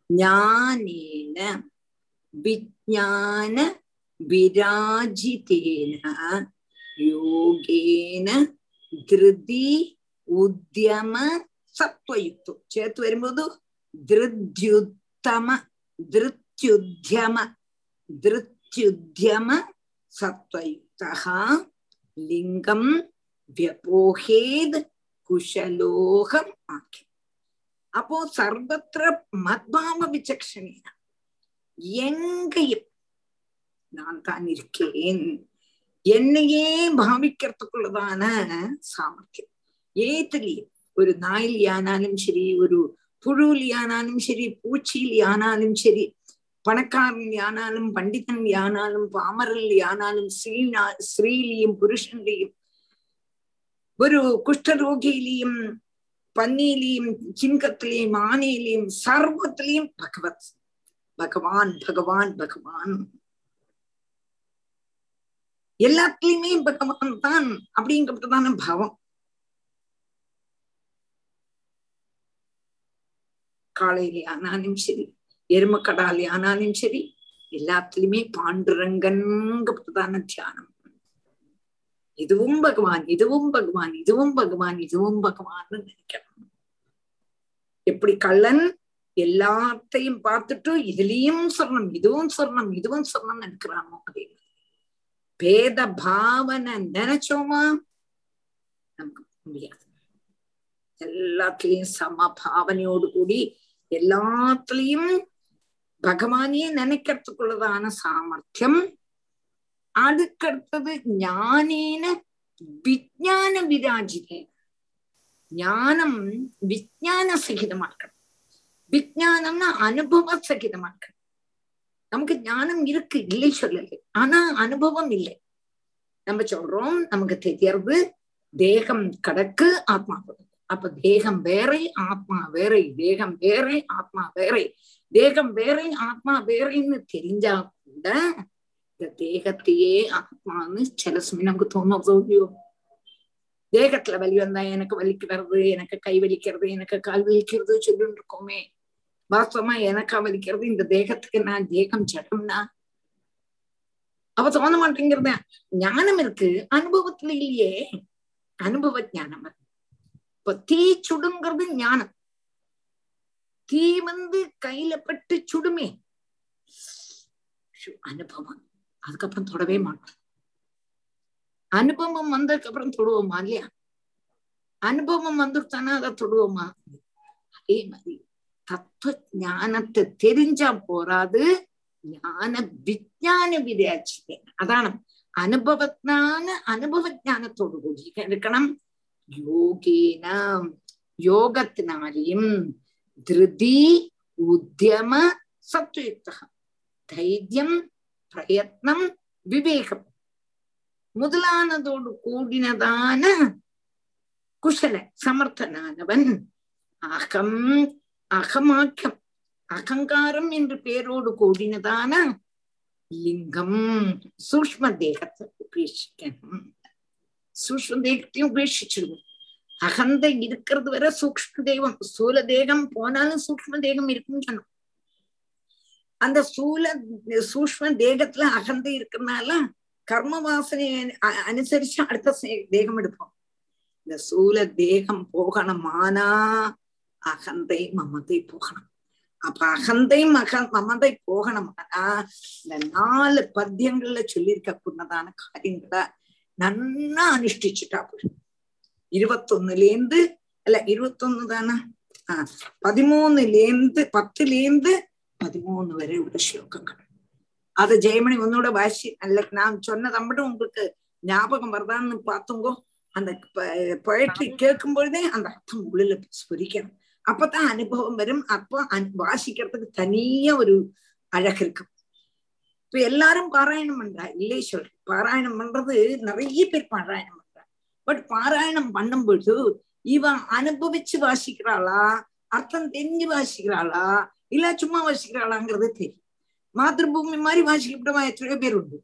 ज्ञानेन विज्ञान विराजितेन योगेन ധൃതി ഉദ്യമ സത്വയുക്തം ചേർത്ത് വരുമ്പോൾ ധൃദ്യുത്തമ ധൃത്യുദ്യമ ധൃത്യുദ്യമ சத்வயுக்தா லிங்கம் வியபோகேத் குஷலோகம் ஆக்கி அப்போ சர்வத்திர மத்பாம விசக்ஷணியா எங்கேயும் நான் தான் இருக்கேன். என்னையே பாவிக்கிறதுக்குள்ளதான சாமர்த்தியம். ஏத்துலயும் ஒரு நாயிலியானாலும் சரி ஒரு புழுலியானாலும் சரி பூச்சியிலியானாலும் சரி பணக்காரன் யானாலும் பண்டிதன் யானாலும் பாமரல் யானாலும் ஸ்ரீனா ஸ்ரீலையும் புருஷன்லையும் ஒரு குஷ்டரோகியிலையும் பன்னியிலையும் சிங்கத்திலையும் ஆனையிலையும் சர்வத்திலையும் பகவத் பகவான் பகவான் பகவான். எல்லாத்துலயுமே பகவான் தான் அப்படிங்கிறதான பாவம். காலையிலே ஆனாலும் சரி எருமக்கடாலே ஆனாலும் சரி எல்லாத்துலயுமே பாண்டுரங்கன்கிறதான தியானம். இதுவும் பகவான் இதுவும் பகவான் இதுவும் பகவான் இதுவும் பகவான் நினைக்கணும். எப்படி கள்ளன் எல்லாத்தையும் பார்த்துட்டு இதுலயும் சொர்ணம் இதுவும் சொர்ணம் இதுவும் சொர்ணம் நினைக்கிறானோ அப்படின்னு பேத பாவனை நினைச்சோமா? நமக்கு முடியாது. எல்லாத்துலயும் சம பாவனையோடு கூடி எல்லாத்துலயும் பகவானே நினைக்கிறதுக்குள்ளதான சாமர்த்தியம். அதுக்கடுத்தது ஞானேன விஜான விராஜினே ஞானம் விஜான சகிதமாக்கணும். விஜானம்னா அனுபவ சகிதமாக்கணும். நமக்கு ஞானம் இருக்கு இல்லை சொல்லலை. ஆனா அனுபவம் இல்லை. நம்ம சொல்றோம் நமக்கு தெரியறது தேகம் கடக்கு ஆத்மா அப்ப தேகம் வேற ஆத்மா வேற தேகம் வேற ஆத்மா வேற. தேகம் வேறே ஆத்மா வேறேன்னு தெரிஞ்சா கூட இந்த தேகத்தையே ஆத்மான்னு சில சமயம் நமக்கு தோணுறதோ இல்லையோ தேகத்துல வலி வந்தா எனக்கு வலிக்கிறது எனக்கு கை வலிக்கிறது எனக்கு கால் வலிக்கிறது சொல்லிட்டு இருக்கோமே. வாஸ்தவமா எனக்கா வலிக்கிறது இந்த தேகத்துக்கு நான் தேகம் ஜடம்னா அவ தோண மாட்டேங்கிறத? ஞானம் இருக்கு அனுபவத்துல இல்லையே அனுபவ ஞானம் இப்ப தீ சுடுங்கிறது ஞானம். தீ வந்து கையில பட்டு சுடுமே. அனுபவம். அதுக்கப்புறம் தொடவே மாட்டோம். அனுபவம் வந்ததுக்கு அப்புறம் தொடுவோமா இல்லையா? அனுபவம் வந்துட்டானா அதை தொடுவோமா? அதே மாதிரி தத்துவ ஞானத்தை தெரிஞ்சா போராது ஞான விஜான விராட்சியே அதான அனுபவத்தான அனுபவ ஜானத்தோடு கூடி இருக்கணும் யோகேன யோகத்தினாலையும் திருதி உத்தியம சத்வயுக்தகம் தைரியம் பிரயத்னம் விவேகம் முதலானதோடு கூடினதான குஷல சமர்த்தனானவன் அகம் அகமாக்கம் அகங்காரம் என்று பேரோடு கூடினதான லிங்கம் சூக்ம தேகத்தை உபேட்சிக்கணும் சூக்ம தேகத்தையும் உபேட்சிச்சிருவோம் அகந்த இருக்கிறது வரை சூக்ம தேகம் சூல தேகம் போனாலும் சூக்ம தேகம் இருக்குன்னு சொன்னோம். அந்த சூல சூக்ம தேகத்துல அகந்த இருக்கிறதுனால கர்ம வாசனையை அனுசரிச்சு அடுத்த தேகம் எடுப்போம். இந்த சூல தேகம் போகணுமானா அகந்தை மமதை போகணும். அப்ப அகந்தை மக மமதை போகணுமானா இந்த நாலு பத்தியங்கள்ல சொல்லியிருக்க கூடதான காரியங்களை நன்னா அனுஷ்டிச்சுட்டா போயிடும் இருபத்தொன்னுலேருந்து அல்ல இருபத்தொன்னு தானே ஆஹ் பதிமூணுலேருந்து பத்துலேருந்து பதிமூணு வரை உள்ள ஸ்லோகங்கள் அது ஜெயமணி உன்னோட வாசி அல்ல நான் சொன்னதை மட்டும் உங்களுக்கு ஞாபகம் வருதான்னு பார்த்துங்கோ அந்த பொயட்ரி கேட்கும் பொழுதே அந்த அர்த்தம் உள்ள ஸ்புரிக்கணும் அப்பதான் அனுபவம் வரும் அப்போ வாசிக்கிறதுக்கு தனியா ஒரு அழகு இருக்கும் இப்ப எல்லாரும் பாராயணம் பண்றா இல்லை சொல்றேன் பாராயணம் பண்றது நிறைய பேர் பாராயணம் பட் பாராயணம் பண்ணும்பொழுது இவன் அனுபவிச்சு வாசிக்கிறாளா? அர்த்தம் தெரிஞ்சு வாசிக்கிறாளா? இல்ல சும்மா வாசிக்கிறாளாங்கிறது தெரியும். மாதபூமி மாதிரி வாசிக்கப்பட்டவன் எத்தனையோ பேர் உண்டு.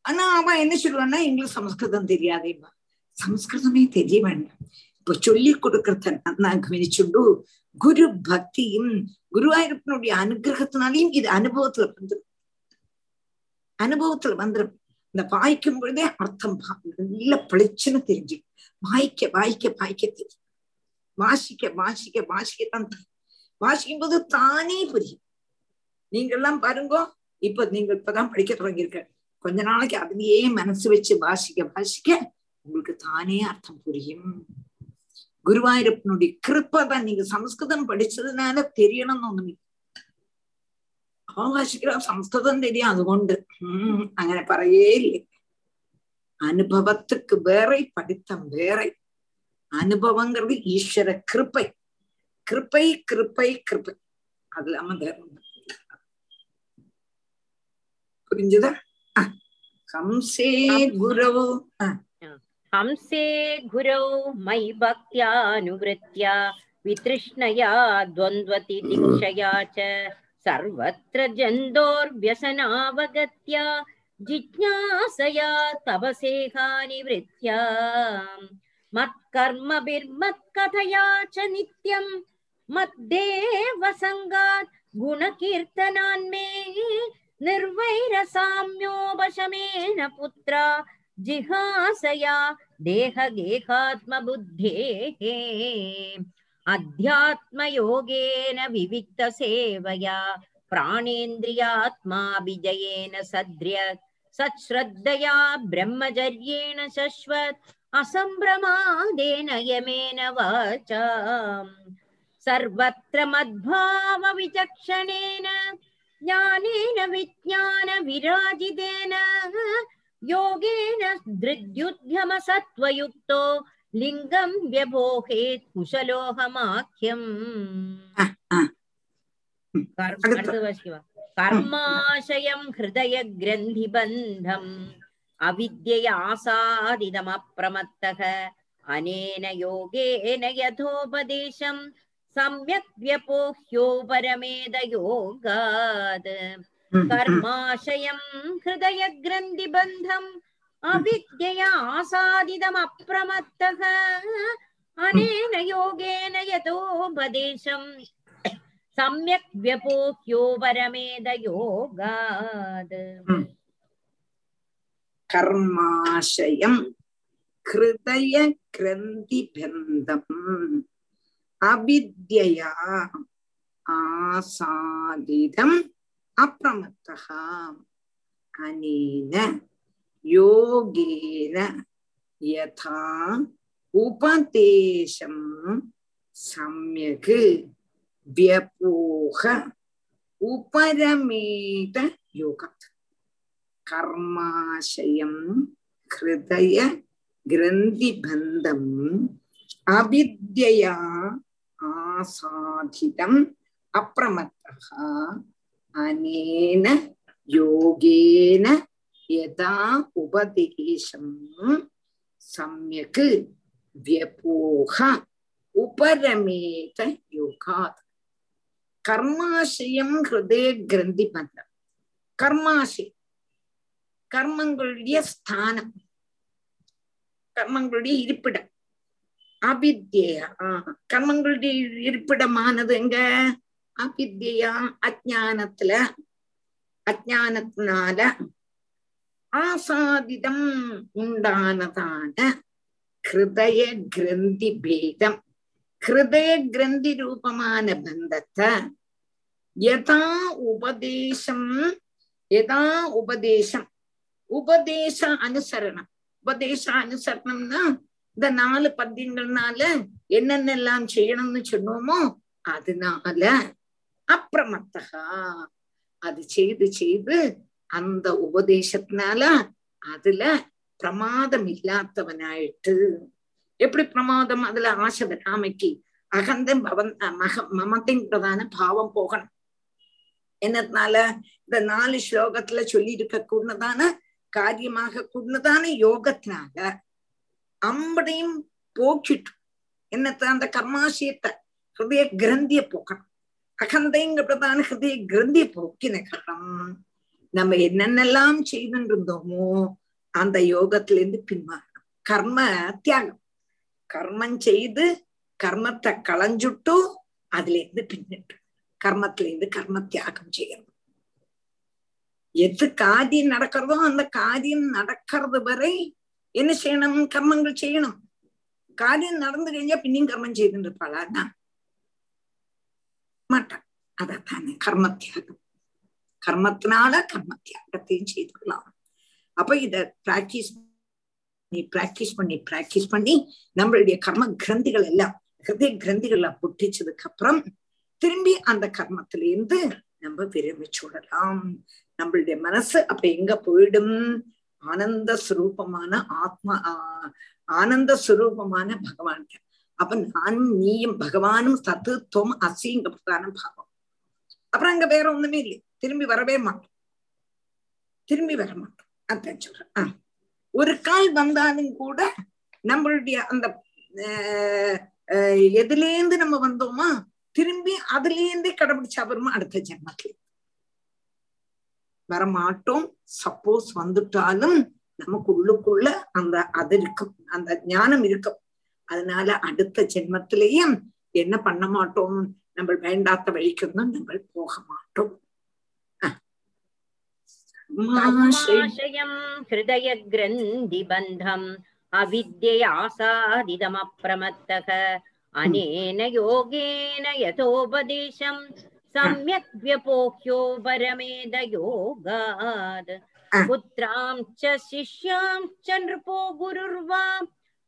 ஆனா அவன் என்ன சொல்லுவான்னா எங்களுக்கு சமஸ்கிருதம் தெரியாதேவா சமஸ்கிருதமே தெரிய வேண்டாம். இப்ப சொல்லி கொடுக்கறத நான் கவனிச்சுண்டு குரு பக்தியும் குருவாயூரப்பனுடைய அனுகிரகத்தினாலையும் இது அனுபவத்துல வந்துடும் அனுபவத்துல வந்துடும் இந்த வாய்க்கும் பொழுதே அர்த்தம் நல்ல பளிச்சுன்னு தெரிஞ்சிடும் வாய்க்க வாய்க்க வாய்க்க தெரியும். வாசிக்க வாசிக்க வாசிக்கத்தான் தெரியும் வாசிக்கும் போது தானே புரியும். நீங்க எல்லாம் பாருங்க இப்ப நீங்க இப்பதான் படிக்க தொடங்கியிருக்க கொஞ்ச நாளைக்கு அதுலயே மனசு வச்சு வாசிக்க வாசிக்க உங்களுக்கு தானே அர்த்தம் புரியும். குருவாயூரப்பனுடைய கிருப்பை தான் நீங்க சமஸ்கிருதம் படிச்சதுனால தெரியணும்னு ஒண்ணுமே അവകാശിക്കുക സംസ്കൃതം തരിക അതുകൊണ്ട്. ഉം അങ്ങനെ പറയേയില്ലേ. അനുഭവത്തിക്ക് വേറെ പഠിത്തം വേറെ. അനുഭവங்கிறது ஈஸ்வர கிருப்பை கிருப்பை கிருப்பை கிருப்பை அது இல்லாம வேற புரிஞ்சுதா ஹம்சே குரவு ஹம்சே குரவு மை பக்தியானுவத்தியா விதிருஷ்ணயா துவந்தி தீட்சயா सर्वत्र जन्तोर्व्यसनावगत्य जिज्ञासया तपसेहानिवृत्या मत्कर्मभिर्मत्कथया च नित्यं मद्देव सङ्गात् गुणकीर्तनान्मे निर्वैरसाम्योपशमेन पुत्रा जिहासया देहगेहात्मबुद्धेः। अध्यात्मयोगेन विविक्तसेवया, प्राणेन्द्रियात्माभिजयेन सद्र्य सच्छ्रद्धया ब्रह्मचर्येण शश्वत्, असम्भ्रमादेन यमेन वाचा सर्वत्र मद्भावविचक्षणेन, ज्ञानेन विज्ञानविराजितेन, योगेन லிங்கம் வியபோகேத் குஷலோகமாக்கியம் கர்மாசயம் ஹிருதய கிரந்தி பந்தம் அவித்யை ஆசாதிதமப்ரமத்தக அனேன யோகேன யதோபதேசம் சம்யக் வியபோஹ்யோ பரமேத யோகாத் கர்மாசயம் ஹிருதய கிரந்தி பந்தம் अविद्यया आसादितमप्रमत्तः अनेन योगेन यतोपदेशम् सम्यक् व्यपोह्यो परमेदयोगात् கர்மாசயம் ஹிருதய கிரந்திபந்தம் அவித்யயா ஆசாதிதம் அப்பிரமத்தः அனேன யோகேன யதா உபதேசம் சம்யக் வியபோக உபரமேத யோகத். கர்மாசயம் ஹிருதய கிரந்திபந்தம் அவித்யா ஆசாதிதம் அப்பிரமத்தா அனேன யோகேன யதா உபதேசம் சம்யக் வியபோக உபரமேத யோகாத் கர்மாசயம் ஹிருதய கிரந்திபந்தம் கர்மாசி கர்மங்களுடைய ஸ்தானம் கர்மங்களுடைய இருப்பிடம்। அவித்யா கர்மங்களுடைய இருப்பிடமானது எங்க? அவித்யா அஜானத்துல அஜானத்தினால ஆசாதிதம் உண்டானதான ஹிருதய கிரந்தி பேதம். ஹிருதய கிரந்தி ரூபமான பந்தத்தை யதா உபதேசம் யதா உபதேசம். உபதேச அனுசரணம். உபதேச அனுசரணம்னா இந்த நாலு பத்தியங்கள்னால என்னென்னலாம் செய்யணும்னு சொன்னோமோ அதனால அப்பிரமத்தகா அது செய்து செய்து அந்த உபதேசத்தினால அதுல பிரமாதம் இல்லாதவனாயிட்டு. எப்படி பிரமாதம்? அதுல ஆசை வராமைக்கு அகந்தம் பவன் மக மமத்தின்றதான பாவம் போகணும். என்னத்தினால இந்த நாலு ஸ்லோகத்துல சொல்லி இருக்க கூடதான காரியமாக கூடதான யோகத்தினால அம்படையும் போக்கிட்டு என்னத்த அந்த கர்மாசியத்தை ஹிருதய கிரந்திய போக்கணும். அகந்தைங்கிறதான ஹிருதய கிரந்திய போக்கின காரணம் நம்ம என்னென்னலாம் செய்துன்னு இருந்தோமோ அந்த யோகத்துல இருந்து பின்மாறணும் கர்ம தியாகம். கர்மம் செய்து கர்மத்தை களைஞ்சுட்டு அதுல இருந்து பின்னிட்டு கர்மத்துல இருந்து கர்ம தியாகம் செய்யணும். எது காரியம் நடக்கிறதோ அந்த காரியம் நடக்கிறது வரை என்ன செய்யணும்? கர்மங்கள் செய்யணும். காரியம் நடந்து கழிஞ்சா பின்னையும் கர்மம் செய்துட்டு இருப்பாளா மாட்டான் அதைத்தானே கர்ம தியாகம். கர்மத்தினால கர்ம தியாகத்தையும் செய்துக்கலாம். அப்ப இத பிராக்டிஸ் நீ பிராக்டிஸ் பண்ணி பிராக்டிஸ் பண்ணி நம்மளுடைய கர்ம கிரந்திகள் எல்லாம் ஹிருதய கிரந்திகளை புட்டிச்சதுக்கு அப்புறம் திரும்பி அந்த கர்மத்தில இருந்து நம்ம விரமிச்சு விடலாம் நம்மளுடைய மனசு அப்ப எங்க போயிடும்? ஆனந்த சுரூபமான ஆத்மா ஆனந்த சுரூபமான பகவான் அப்ப நானும் நீயும் பகவானும் சத்து தொம் அசிங்க பிரதான பாவம். அப்புறம் அங்க வேற ஒண்ணுமே இல்லை திரும்பி வரவே மாட்டோம். திரும்பி வர மாட்டோம். அதான் சொல்றேன். ஆஹ் ஒரு கால் வந்தாலும் கூட நம்மளுடைய அந்த எதுலேருந்து நம்ம வந்தோமா திரும்பி அதுலேருந்தே கடைபிடிச்சா வருமா அடுத்த ஜென்மத்துல. வரமாட்டோம். சப்போஸ் வந்துட்டாலும் நமக்கு உள்ளுக்குள்ள அந்த அது இருக்கும் அந்த ஞானம் இருக்கும் அதனால அடுத்த ஜென்மத்திலேயும் என்ன பண்ண மாட்டோம்? நம்ம வேண்டாத்த வழிக்கு நம்ம போக மாட்டோம். माश्रयम् हृदयग्रन्थिबन्धम् अविद्ययासादिदमप्रमत्तः अनेन योगेन यथोपदेशम् सम्यक् व्यपोह्यो परमेदयोगात् पुत्रां च शिष्यां च नृपो गुरुर्वा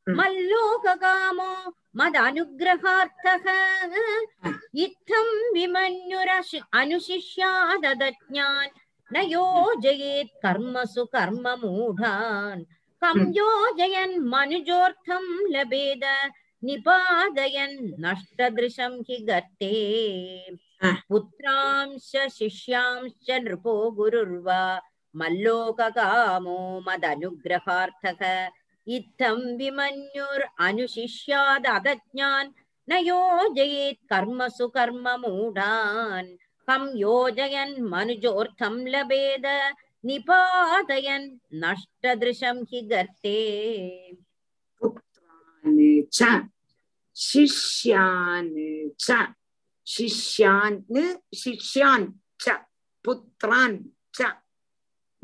मल्लोककामो मदनुग्रहार्थः इत्थं विमन्युरशि अनुशिष्यादज्ञान् न योजयेत् कर्मसु कर्ममूढान् कं योजयन् मनुजोऽर्थं लभेद निपादयन् नष्टदृशं हि गर्ते पुत्रांश्च शिष्यांश्च नृपो गुरुर्वा मल्लोककामो मदनुग्रहार्थः इत्थं विमन्युर् अनुशिष्याददज्ञान् न योजयेत् कर्मसु कर्ममूढान् कं योजयन् मनुजोऽर्थं लभेद निपातयन् नष्टदृशं हि गर्ते पुत्रान् च शिष्यान् च शिष्यान् शिष्यान् च पुत्रान् च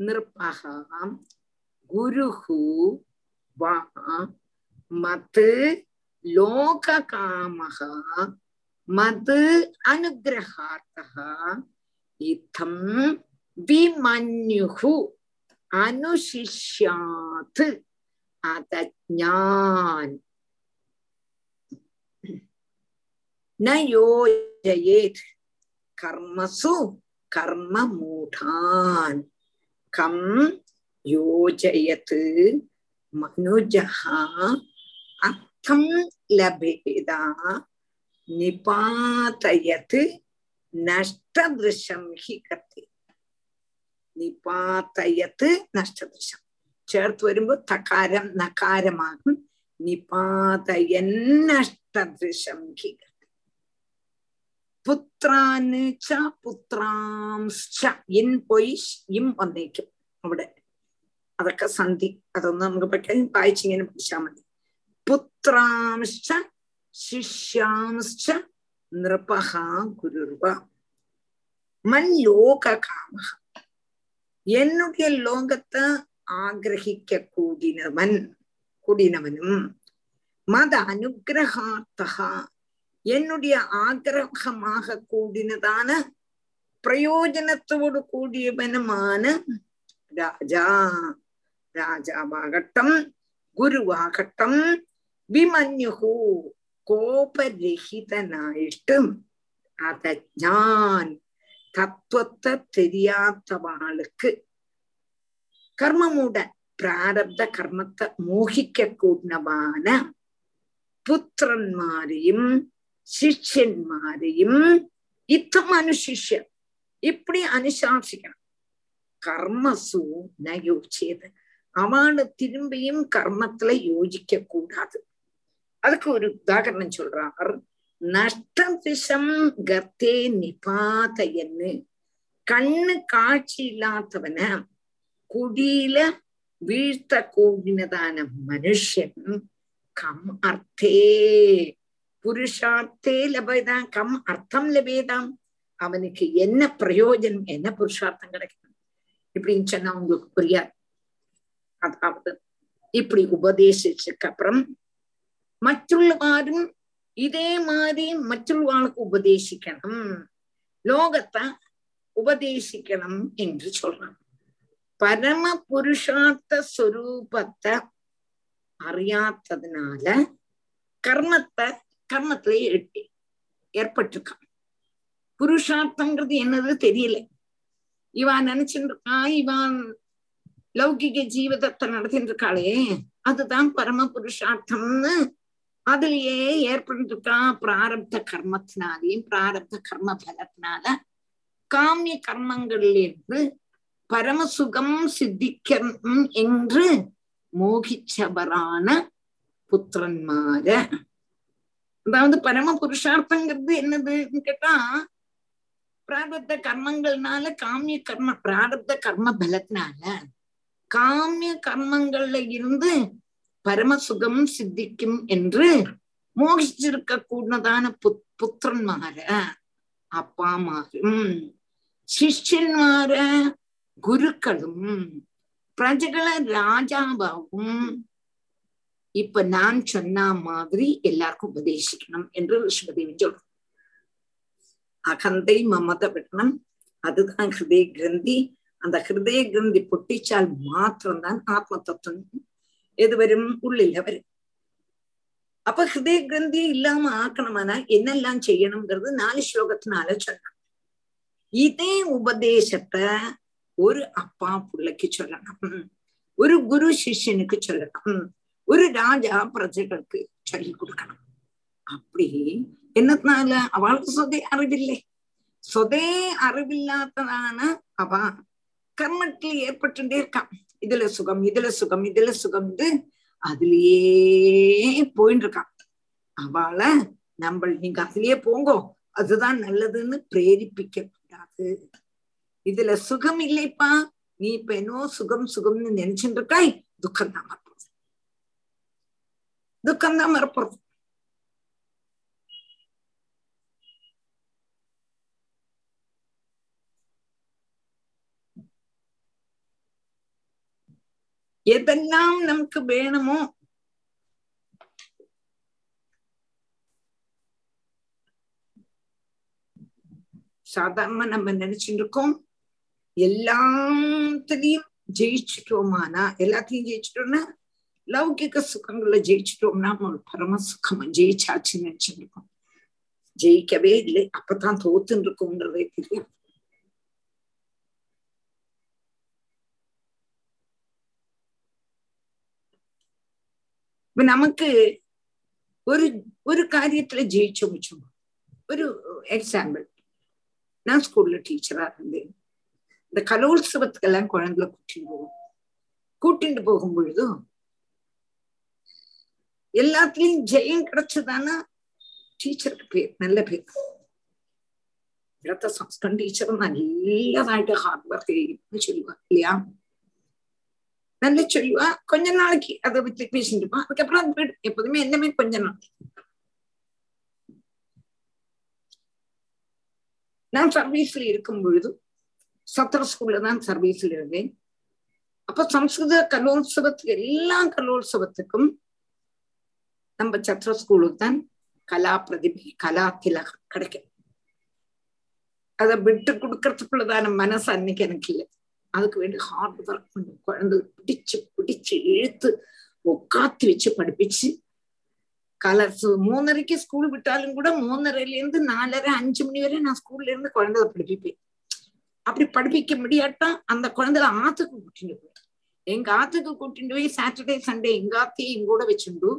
नृपः गुरुः वा मत् लोककामः மது அனுகிரகார்த்தா இதம் விமன்யுகு அனுஷிஷ்யாத் அதஜான் நயோஜயேத் கர்மசு கர்ம மூடான் கம் யோஜயத்து மனுஜா அர்த்தம் லபேதா നിപാതയത് നഷ്ടദൃശം ഹി കത്തി നിപാതയത് നഷ്ടദൃശം ചേർത്ത് വരുമ്പോ തകാരം നകാരമാകും. നിപാതയൻ നഷ്ടദൃശം ഹി പുത്രാന് ച പുത്രാംശ്ച ഇൻ പോയി ഇം വന്നേക്കും അവിടെ. അതൊക്കെ സന്ധി. അതൊന്നും നമുക്ക് പെട്ടെന്ന് വായിച്ചിങ്ങനെ പിടിച്ചാൽ മതി. പുത്രാംശ്ച ശിഷ്യാംശ്ച நிருபகா குருபா மண் லோக காம என்னுடைய லோகத்தை ஆகிரகிக்க கூடினவன் கூடினவனும் மத அனுகிரகார்த்தகா என்னுடைய ஆகிரகமாக கூடினதான பிரயோஜனத்தோடு கூடியவனுமான ராஜா ராஜாவாகட்டும் குருவாகட்டும் விமன்யுகு വിമന്യുഹു കോപരഹിതനായിട്ടും അതജ്ഞാൻ தத்துவத்தை தெரியாதவாளுக்கு கர்மமூட பிராரப்த கர்மத்தை மோகிக்க கூடவான புத்திரன்மாரையும் சிஷ்யன்மாரையும் இத்தம் அனுசிஷ்ய இப்படி அனுசாசிக்கணும் கர்மசு ந யோசிச்சது அவளை திரும்பியும் கர்மத்துல யோசிக்க கூடாது அதுக்கு ஒரு உதாகரணம் சொல்றார் நஷ்டம் விஷம் கர்த்தே நிபாதையன்னு கண்ணு காட்சி இல்லாதவன குடியில வீழ்த்த கூடினதான மனுஷன் கம் அர்த்தே. புருஷார்த்தே லபேதாம் கம் அர்த்தம் லபேதாம். அவனுக்கு என்ன பிரயோஜனம் என்ன புருஷார்த்தம் கிடைக்கும் இப்படின்னு சொன்னா உங்களுக்கு புரியாது. அதாவது இப்படி உபதேசிச்சதுக்கு அப்புறம் മറ്റുള്ളവരും ഇതേ മാതിരി മറ്റുള്ളവാൾക്ക് ഉപദേശിക്കണം ലോകത്തെ ഉപദേശിക്കണം എന്ന് ചൊല്ലണം പരമപുരുഷാർത്ഥ സ്വരൂപത്തെ അറിയാത്തതിനാല് கர்மத்தை எட்டி ஏற்பட்டிருக்கான். புருஷார்த்தங்கிறது என்னது தெரியல. இவன் நினைச்சுட்டு இருக்கா இவன் லௌகிக ஜீவிதத்தை நடத்திட்டு இருக்காளே அதுதான் பரம புருஷார்த்தம்னு அதுலயே ஏற்பட்டிருக்கான் பிராரப்த கர்மத்தினாலையும் பிராரப்த கர்ம பலத்தினால காமிய கர்மங்களிலிருந்து பரமசுகம் சித்திக்கணும் என்று மோகிச்சவரான புத்திரன்மார. அதாவது பரம புருஷார்த்தங்கிறது என்னதுன்னு கேட்டா பிராரப்த கர்மங்கள்னால காமிய கர்ம பிராரப்த கர்ம பலத்தினால காமிய கர்மங்கள்ல இருந்து பரமசுகம் சித்திக்கும் என்று மோகிச்சிருக்க கூடதான புத் புத்திரன்மார அப்பாமாரும் சிஷ்யன்மார குருக்களும் பிரஜகளை ராஜாவாவும் இப்ப நான் சொன்ன மாதிரி எல்லாருக்கும் உபதேசிக்கணும் என்று ரிஷபதேவி சொல்றோம் அகந்தை மமத விடணும் அதுதான் ஹிருதய கிரந்தி. அந்த ஹிருதய கிரந்தி பொட்டிச்சால் மாத்திரம்தான் ஆத்ம தத்துவம். எது வரும் உள்ளில வரும் அப்ப ஹிருதய கிரந்தி இல்லாம ஆக்கணுமானா என்னெல்லாம் செய்யணுங்கிறது நாலு ஸ்லோகத்தினால சொன்னான் இதே உபதேசத்தை ஒரு அப்பா பிள்ளைக்கு சொல்லணும். ஒரு குரு சிஷ்யனுக்கு சொல்லணும். ஒரு ராஜா பிரஜைகளுக்கு சொல்லி கொடுக்கணும். அப்படி என்னத்தினால? அவளுக்கு சொதே அறிவில்லை. சொதே அறிவில்லாததான அவ கர்மத்தில் ஏற்பட்டுட்டே இருக்கான். இதுல சுகம் இதுல சுகம் இதுல சுகம் அதுலயே போயின்னு இருக்கான் அவளை நம்ம நீங்க அதுலயே போங்கோ. அதுதான் நல்லதுன்னு பிரேரிப்பிக்க கூடாது. இதுல சுகம் இல்லைப்பா. நீ இப்ப என்னோ சுகம் சுகம்னு நினைச்சுட்டு இருக்காய் துக்கம் தான் வரப்போறது துக்கம் தான் வரப்போறது எதெல்லாம் நமக்கு வேணுமோ சாதாரணமா நம்ம நினைச்சுட்டு இருக்கோம். எல்லாத்திலையும் ஜெயிச்சிட்டோமானா எல்லாத்தையும் ஜெயிச்சுட்டோம்னா லௌகிக சுகங்களை ஜெயிச்சுட்டோம்னா நம்ம பரம சுகமா ஜெயிச்சாச்சுன்னு நினைச்சுட்டு இருக்கோம். ஜெயிக்கவே இல்லை. அப்பதான் தோத்துன்னு இருக்கோங்கிறதே தெரியும் இப்ப நமக்கு ஒரு ஒரு காரியத்துல ஜெயிச்ச முடிச்சோம் ஒரு எக்ஸாம்பிள் நான் ஸ்கூல்ல டீச்சரா இருந்தேன் இந்த கலோத்சவத்துக்கெல்லாம் குழந்தைல கூட்டிட்டு போவோம் கூட்டிட்டு போகும் பொழுதும் எல்லாத்துலயும் ஜெயம் கிடைச்சதானா டீச்சருக்கு பேர் நல்ல பேர் ഇവിടുത്തെ സംസ്കൃത ടീച്ചർ നല്ലതായിട്ട് ഹാർഡ് വർക്ക് ചെയ്യുന്നു ചൊല്ലുക இல்லையா நல்ல சொல்லுவா கொஞ்ச நாளைக்கு அதை வச்சு பேசிட்டு இருப்பான் அதுக்கப்புறம் அது போயிடும். எப்போதுமே எல்லாமே கொஞ்ச நாள். நான் சர்வீஸ்ல இருக்கும் பொழுது சத்திர ஸ்கூல்ல தான் சர்வீஸ்ல இருந்தேன். அப்ப சம்ஸ்கிருத கலோத்சவத்துக்கு எல்லா கலோத்சவத்துக்கும் நம்ம சத்திர ஸ்கூலுக்கு தான் கலா பிரதிபை கலா திலகம் கிடைக்கும். அதை விட்டு கொடுக்கறதுக்குள்ளதான மனசு அன்னைக்கு எனக்கு இல்லை. அதுக்கு வேண்டி ஹார்ட் ஒர்க் பண்ணி. குழந்தை பிடிச்சு பிடிச்சு இழுத்து உட்காத்து வச்சு படிப்பிச்சு. கலர்ஸ் மூணரைக்கு ஸ்கூல் விட்டாலும் கூட மூணரைல இருந்து நாலரை அஞ்சு மணி வரை நான் ஸ்கூல்ல இருந்து குழந்தைய படிப்பிப்பேன். அப்படி படிப்பிக்க முடியாட்டா அந்த குழந்தைல ஆத்துக்கு கூட்டிட்டு போய். எங்க ஆத்துக்கு கூட்டிட்டு போய் சாட்டர்டே சண்டே எங்க ஆத்தையும் எங்கூட வச்சுண்டு.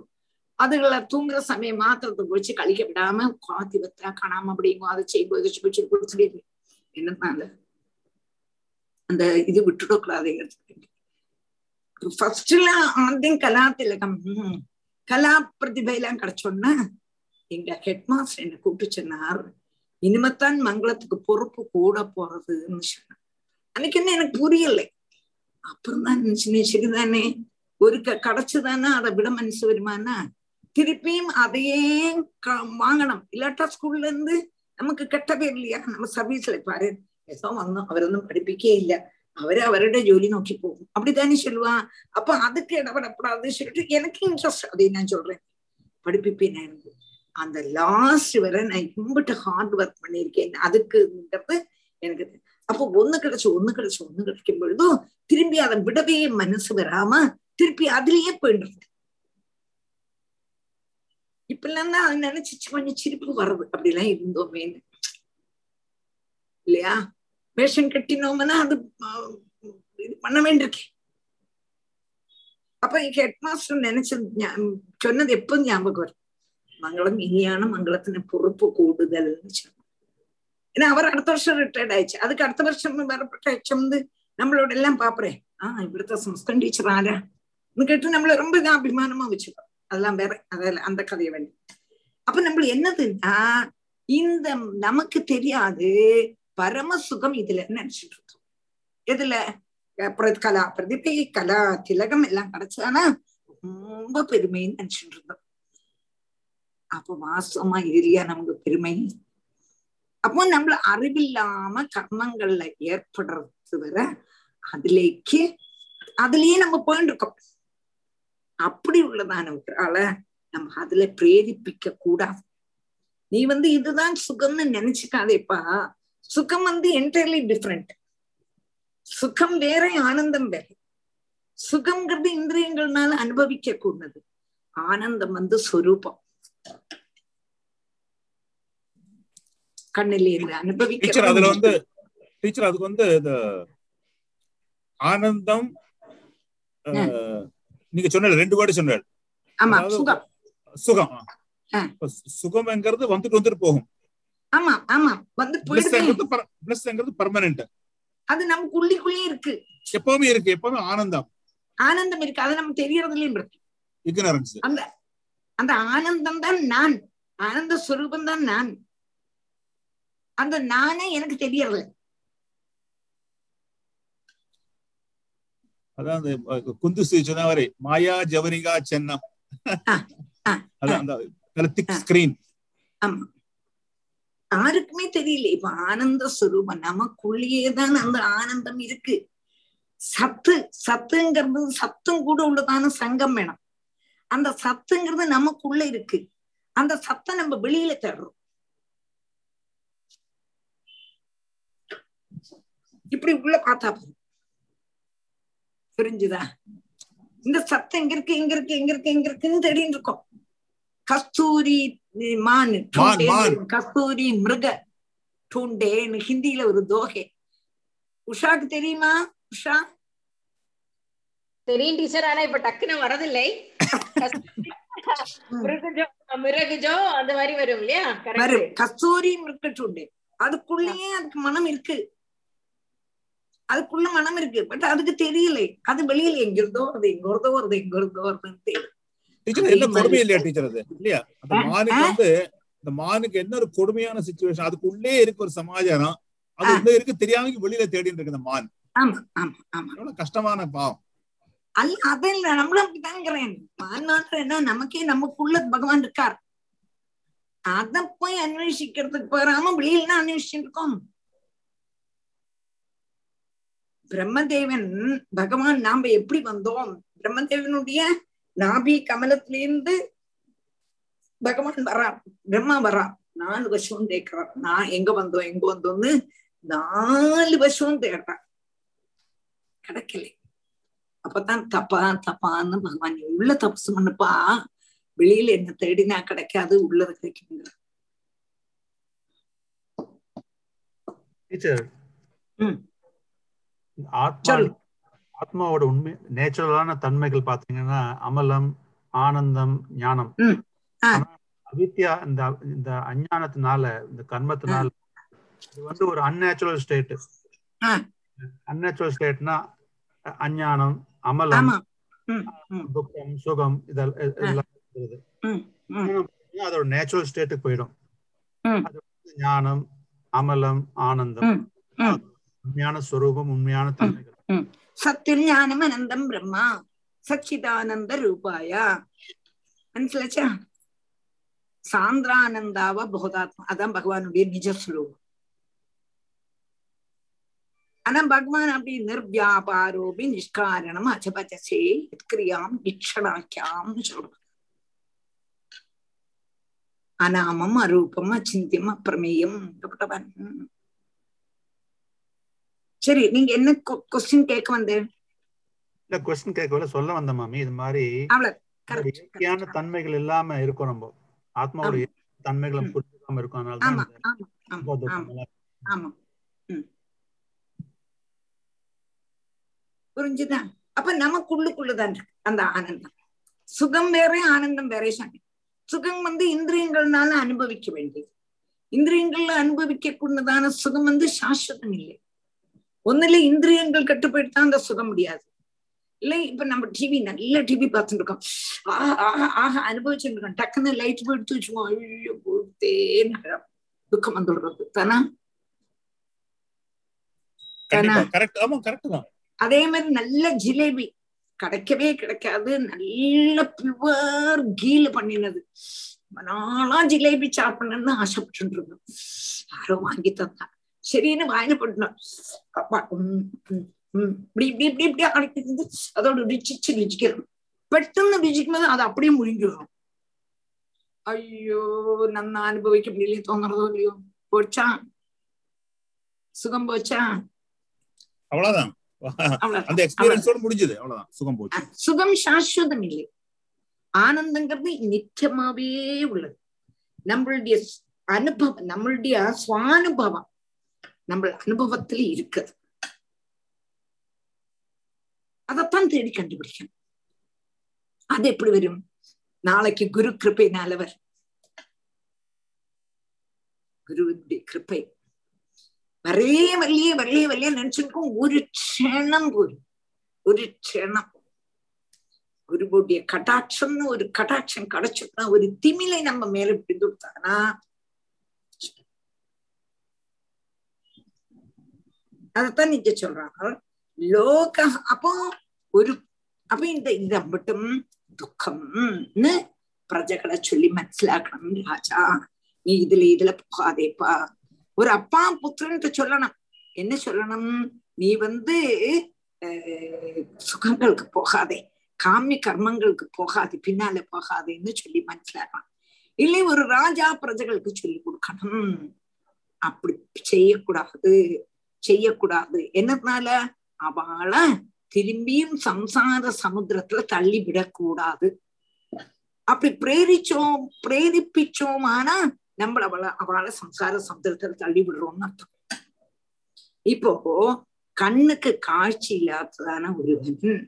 அதுகளை தூங்குற சமயம் மாத்திரத்தை குடிச்சு கழிக்க விடாம காத்தி வத்தா காணாம அப்படிங்கும் அதை செய்யும் போது வச்சு கொடுத்துட்டு என்னனால அந்த இது விட்டுடக்கூடாது. ஃபர்ஸ்ட்ல ஆദ്യം கலா திலகம் கலா பிரதிபையெல்லாம் கிடைச்சோன்னா எங்க ஹெட் மாஸ்டர் என்ன கூப்பிட்டு சொன்னார் இனிமத்தான் மங்களத்துக்கு பொறுப்பு கூட போறதுன்னு சொன்னார். அன்னைக்கு என்ன எனக்கு புரியலை. அப்புறம் தான் நினைச்சு சரிதானே? ஒரு க கிடைச்சுதானே அதை விட மனசு வருமானா? திருப்பியும் அதையே வாங்கணும். இல்லாட்டா ஸ்கூல்ல இருந்து நமக்கு கெட்ட பேர் இல்லையா? நம்ம சர்வீஸ்ல பாரு. ஏதோ വന്നു അവരൊന്നും പഠിപ്പിക്കേ ഇല്ല അവര് അവരുടെ ജോലി നോക്കി പോകും அப்படித்தானே சொல்லுவான் அப்ப அதுக்கு இடப்படப்படாது சொல்லிட்டு எனக்கு இன்ட்ரெஸ்ட் அதை நான் சொல்றேன் படிப்பிப்பேன் எனக்கு அந்த லாஸ்ட் வரை நான் இம்பிட்டு ஹார்ட் ஒர்க் பண்ணியிருக்கேன் அதுக்குங்கிறது எனக்கு அப்போ ஒண்ணு கிடைச்சு ஒண்ணு கிடைச்சு ஒண்ணு கிடைக்கும் பொழுதும் திரும்பி அதை விடவே மனசு வராம திருப்பி அதுலயே போயிடுறது இப்ப எல்லாம் தான் நினைச்சு கொஞ்சம் சிரிப்பு வர்றது அப்படிலாம் இருந்தோமேன்னு இல்லையா வேஷம் கட்டினோம்னா அது இது பண்ண வேண்டியிருக்கேன் அப்ப ஹெட் மாஸ்டர் நினைச்சது சொன்னது எப்போ ஞாபகம் வரும்? மங்களம் இனியான மங்களத்தின பொறுப்பு கூடுதல்னு சொன்னோம் ஏன்னா அவர் அடுத்த வருஷம் ரிட்டையர்ட் ஆயிடுச்சு. அதுக்கு அடுத்த வருஷம் வேற கிடைச்சோம் நம்மளோட எல்லாம் பாப்புறேன். ஆஹ் இவடுத்த சம்ஸ்கிருதம் டீச்சர் ஆரா? கேட்டு நம்மள ரொம்ப இதான் அபிமானமா வச்சுக்கோம் அதெல்லாம் வேற அதில் அந்த கதையை வேண்டி. அப்ப நம்ம என்னதுன்னா இந்த நமக்கு தெரியாது. பரம சுகம் இதுல நினைச்சிட்டு இருக்கோம் எதுல கலா பிரதிபை கலா திலகம் எல்லாம் கிடைச்சானா ரொம்ப பெருமைன்னு நினைச்சிட்டு இருந்தோம் அப்ப வாசமா இல்லையா நமக்கு பெருமை அப்போ நம்மள அறிவில்லாம கர்மங்கள்ல ஏற்படுறது வர அதுலேக்கு அதுலயே நம்ம போயிட்டு இருக்கோம் அப்படி உள்ளதான ஒரு ஆளை நம்ம அதுல பிரேரிப்பிக்க கூடாது நீ வந்து இதுதான் சுகம்னு நினைச்சுக்காதேப்பா சுகம் வந்து என்டையர்லி டிஃப்ரெண்ட் சுகம் வேற ஆனந்தம் வேற. சுகம்ங்கிறது இந்திரியங்கள்னால அனுபவிக்க கூடது ஆனந்தம் வந்து ஸ்வரூபம் கண்ணில இருந்து டீச்சர் அதுல வந்து அனுபவிக்க டீச்சர் அதுக்கு வந்து ஆனந்தம் நீங்க சொன்ன ரெண்டு வேர்டு சொன்னார் ஆமா சுகம். சுகம். சுகம்ங்கிறது வந்துட்டு வந்துட்டு போகும். ஆமா ஆமா. வந்து பிளஸ்ங்கிறது பர்மனன்ட் அது நமக்கு உள்ளிக்குள்ளேயே இருக்கு. எப்பவுமே இருக்கு எப்பவுமே ஆனந்தம். ஆனந்தம் இருக்கு. அது நமக்கு தெரியறதுலயும் இருக்கு. அந்த அந்த ஆனந்தம் தான் நான். ஆனந்த ஸ்வரூபம் தான் நான். அந்த நானே எனக்கு தெரியறது அதான் அந்த அஹ், குந்துசி சொன்ன மாதிரி மாயா ஜவனிகா சென்னம். அதான் அந்த ஸ்கிரீன் ஆமா. யாருக்குமே தெரியல. இப்ப ஆனந்த சுரூபம் நமக்குள்ளேயேதான் அந்த ஆனந்தம் இருக்கு. சத்து சத்துங்கிறது சத்தும் கூட உள்ளதான சங்கம் வேணும். அந்த சத்துங்கிறது நமக்குள்ள இருக்கு. அந்த சத்தை நம்ம வெளியில தர்றோம் இப்படி உள்ள பார்த்தா போதும். புரிஞ்சுதா? இந்த சத்தம் எங்க இருக்கு எங்க இருக்கு எங்க இருக்கு எங்க இருக்குன்னு தேடிட்டு இருக்கோம். கஸ்தூரி மான். கஸ்தூரி மிருக. டூண்டேன்னு ஹிந்தியில ஒரு தோகை. உஷாக்கு தெரியுமா உஷா? தெரியும் டீச்சர் ஆனா இப்ப டக்குன்னு வரதில்லை. மிருகஜோ அந்த மாதிரி வரும் இல்லையா? வரும். கரெக்ட் கஸ்தூரி மிருக டூண்டே அதுக்குள்ளேயே அதுக்கு மனம் இருக்கு. அதுக்குள்ள மனம் இருக்கு. பட் அதுக்கு தெரியல. அது வெளியில எங்க இருந்தோ வருது எங்க இருந்தோ வருது எங்க இருந்தோ வருதுன்னு தெரியும் டீச்சர் என்ன கொடுமை இல்லையா டீச்சர் அது? இல்லையா? அந்த மானுக்கு வந்து இந்த மானுக்கு என்ன ஒரு கொடுமையான சுச்சுவேஷன் அதுக்குள்ளே இருக்கு ஒரு சமாச்சாரம். அது உள்ள இருக்கு தெரியாம வெளியில தேடிட்டு இருக்கு இந்த மான். எவ்வளவு கஷ்டமான பாவம். அல்ல அதில்ல நம்மளும் அப்படித்தாங்கிறேன் மாநாட்டு என்ன நமக்கே நமக்குள்ள பகவான் இருக்கார். அத போய் அன்வேஷிக்கிறதுக்கு போறாம வெளியில அன்வேஷிச்சுட்டு இருக்கோம்? பிரம்மதேவன் பகவான் நாம எப்படி வந்தோம்? பிரம்மதேவனுடைய நாபி கமலத்திலிருந்து பகவான் வர்றார் பிரம்மா வர்றார் நாலு வருஷம் தேக்கிறார் நான் எங்க வந்தோம் எங்க வந்தோம்னு நாலு வருஷம் தேடுறார் கிடைக்கல. அப்பதான் தப்பா தப்பான்னு பகவான் நீ உள்ள தபசு பண்ணுப்பா. வெளியில என்ன தேடினா கிடைக்காது உள்ளது கிடைக்குங்க டீச்சர். ஆத்மா. ஆத்மாவோட உண்மை நேச்சுரலான தன்மைகள் பாத்தீங்கன்னா அமலம் ஆனந்தம் ஞானம். அவித்யா இந்த இந்த அஞ்ஞானத்தினால இந்த கர்மத்தினால இது வந்து ஒரு அன்நேச்சுரல் ஸ்டேட். அன்நேச்சுரல் ஸ்டேட்னா அஞ்ஞானம் அமலம் துக்கம் சுகம் இதெல்லாம் அதோட நேச்சுரல் ஸ்டேட்டுக்கு போயிடும். அது ஞானம் அமலம் ஆனந்தம். உண்மையான ஸ்வரூபம் உண்மையான தன்மைகள். சத்துர்ஞானம் அனந்தம் பிரம்மா சச்சிதானந்த ரூபாய. மனசுலச்சா? சாந்திரானந்தாவ போதாத்மா அதான் பகவானுடைய நிஜஸ்வரூபம் ஆனா பகவான் அப்படி நிர்வியாபாரோபி நிஷ்காரணம் அஜபஜசே கிரியாம் நிக்ஷணாக்கியாம் சொல்றான் அநாமம் அரூபம் அச்சிந்தியம் அப்பிரமேயம் பகவான் சரி நீங்க என்ன கொஸ்டின் கேட்க வந்தேன்? இல்ல கொஸ்டின் கேட்கல சொல்ல வந்த மாமி இது மாதிரி இயற்கையான தன்மைகள் இல்லாம இருக்கும் நம்ம. ஆத்மாவோட தன்மைகளை. புரிஞ்சுக்காம இருக்கும் அதனால ஆமா தான் ஆமா ஆமா இந்த ஆமா துக்கம் எல்லாம் ஆமா. ம். புரிஞ்சுதா? அப்ப நமக்குள்ளுக்குள்ளதான் இருக்கு அந்த ஆனந்தம். சுகம் வேற ஆனந்தம் வேற சொன்னேன் சுகம் வந்து இந்திரியங்கள்னால அனுபவிக்க வேண்டியது. இந்திரியங்கள்ல அனுபவிக்க கூடதான சுகம் வந்து சாஸ்வதம் இல்லை. ஒண்ணுல இந்திரியங்கள் கட்டுப்படுத்தா அந்த சுகம் முடியாது. இல்ல இப்ப நம்ம டிவி நல்ல டிவி பார்த்துட்டு இருக்கோம் ஆஹா ஆஹா ஆஹா அனுபவிச்சுட்டு இருக்கோம் டக்குன்னு லைட் போயிட்டு வச்சுக்கோ ஐயோ போட்டேன்னு துக்கம் வந்துடுறது. தானா? தான்? அதே மாதிரி நல்ல ஜிலேபி. கிடைக்கவே கிடைக்காது. நல்ல பியூர் கீல பண்ணினது. நாளா ஜிலேபி சாப்பிடணும்னு ஆசைப்பட்டு இருக்கோம் யாரோ வாங்கி தந்தா. சரின்னு வாயில பண்ணோம் இப்படி இப்படி இப்படி இப்படி அடைக்கிறது அதோட ருச்சிச்சு ருச்சிக்கணும் പെട്ടെന്ന് രുചിക്കുന്നത് അത് അപ്പടിയും മുഴുകിടും അയ്യോ നന്ന അനുഭവിക്കുന്നില്ലേ തോന്നണതോ ഇല്ലയോ? പോച്ചാ. സുഖം പോച്ചാ? அவ்வளவுதான் அந்த எக்ஸ்பீரியன்ஸோட முடிஞ்சது அவ்வளவுதான் சுகம் போச்சு சுகம் சாஸ்வதம் இல்லை ஆனந்தங்கிறது நித்தியமாவே உள்ளது நம்மளுடைய அனுபவம் நம்மளுடைய சுவானுபவம் நம்ம அனுபவத்துல இருக்குது. அதைத்தான் தேடி கண்டுபிடிக்கணும். அது எப்படி வரும்? நாளைக்கு குரு கிருப்பையினால வரும் குருவினுடைய கிருப்பை வரே வல்லியே வரே வல்லியே நினைச்சிருக்கோம் ஒரு க்ஷணம் போரும் ஒரு க்ஷணம். குருவுடைய கட்டாட்சம்னு ஒரு கட்டாட்சம் கிடைச்சுட்டா ஒரு திமிலை நம்ம மேல இப்படி கொடுத்தாங்கன்னா அதைத்தான் இங்க சொல்றாங்க. லோக அப்போ ஒரு அப்ப இந்த இது மட்டும் துக்கம்னு பிரஜகளை சொல்லி மனசிலாக்கணும் ராஜா. நீ இதுல இதுல போகாதேப்பா. ஒரு அப்பா புத்திரன்ட்டு சொல்லணும். என்ன சொல்லணும்? நீ வந்து சுகங்களுக்கு போகாதே. காமி கர்மங்களுக்கு போகாது. பின்னால போகாதேன்னு சொல்லி மனசிலாக்கலாம் இல்லை ஒரு ராஜா பிரஜைகளுக்கு சொல்லி கொடுக்கணும். அப்படி செய்யக்கூடாது. செய்யக்கூடாது. என்னதுனால? அவளை திரும்பியும் சம்சார சமுத்திரத்துல தள்ளி விடக்கூடாது அப்படி பிரேரிச்சோம் பிரேரிப்பிச்சோம் ஆனா நம்மள அவளை அவளால சம்சார சமுத்திரத்துல தள்ளி விடுறோம்னு அர்த்தம். இப்போ கண்ணுக்கு காட்சி இல்லாததான ஒருவன்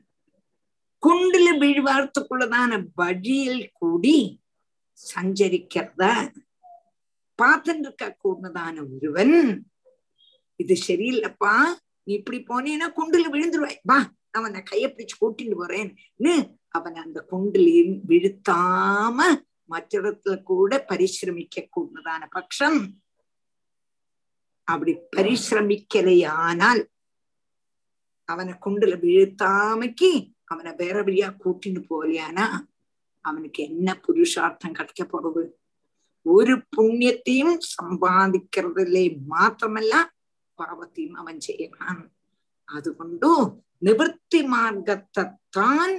குண்டுல விழுவார்த்துக்குள்ளதான வழியில் கூடி சஞ்சரிக்கிறத பார்த்துட்டு இருக்க கூடதான ஒருவன் இது சரியில்லப்பா. நீ இப்படி போனேன்னா குண்டுல விழுந்துருவாய் வா அவனை கைய பிடிச்சு கூட்டிட்டு போறேன்னு அவன் அந்த குண்டில் விழுத்தாம மற்றத்துல கூட பரிசிரமிக்க கூடதான பட்சம் அப்படி பரிசிரமிக்கலையானால் அவனை குண்டுல விழுத்தாமைக்கு அவனை வேற வழியா கூட்டிட்டு போலையானா அவனுக்கு என்ன புருஷார்த்தம் கிடைக்கப்படுது ஒரு புண்ணியத்தையும் சம்பாதிக்கிறதுல மாத்திரமல்ல பாவத்தையும் அவன் செய்யறான் அதுகொண்டு நிவர்த்தி மார்க்கத்தை தான்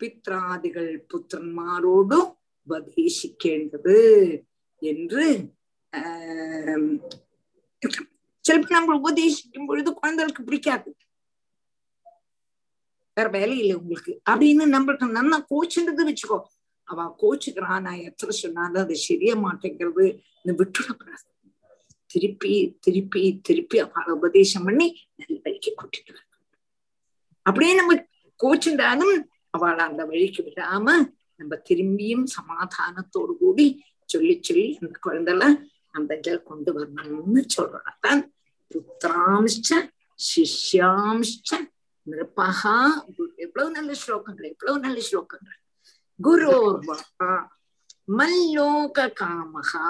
பித்ராதிகள் புத்திரன்மாரோடு உபதேசிக்கேண்டது என்று சிலப்போ நம்ம உபதேசிக்கும் பொழுது குழந்தைகளுக்கு பிடிக்காது வேற வேலை இல்லை உங்களுக்கு அப்படின்னு நம்மளுக்கு நல்லா கோச்சுன்றது வச்சுக்கோ அவ கோச்சுக்கிறான் நான் எத்தனை சொன்னாலும் அது சரியா மாட்டேங்கிறது விட்டுடக்கூடாது திருப்பி திருப்பி திருப்பி அவளை உபதேசம் பண்ணி நல்ல வழிக்கு கூட்டிட்டு வரணும் அப்படியே நம்ம கோச்சுண்டாலும் அவளை அந்த வழிக்கு விடாம நம்ம திரும்பியும் சமாதானத்தோடு கூடி சொல்லி சொல்லி அந்த குழந்தைல அந்த இதில் கொண்டு வரணும்னு சொல்றோம் அதான் புத்திராம்ச சிஷ்யாம்ச நிருப்பகா எவ்வளவு நல்ல ஸ்லோகங்கள் எவ்வளவு நல்ல ஸ்லோகங்கள். குரோர்வா மல்லோக காமகா.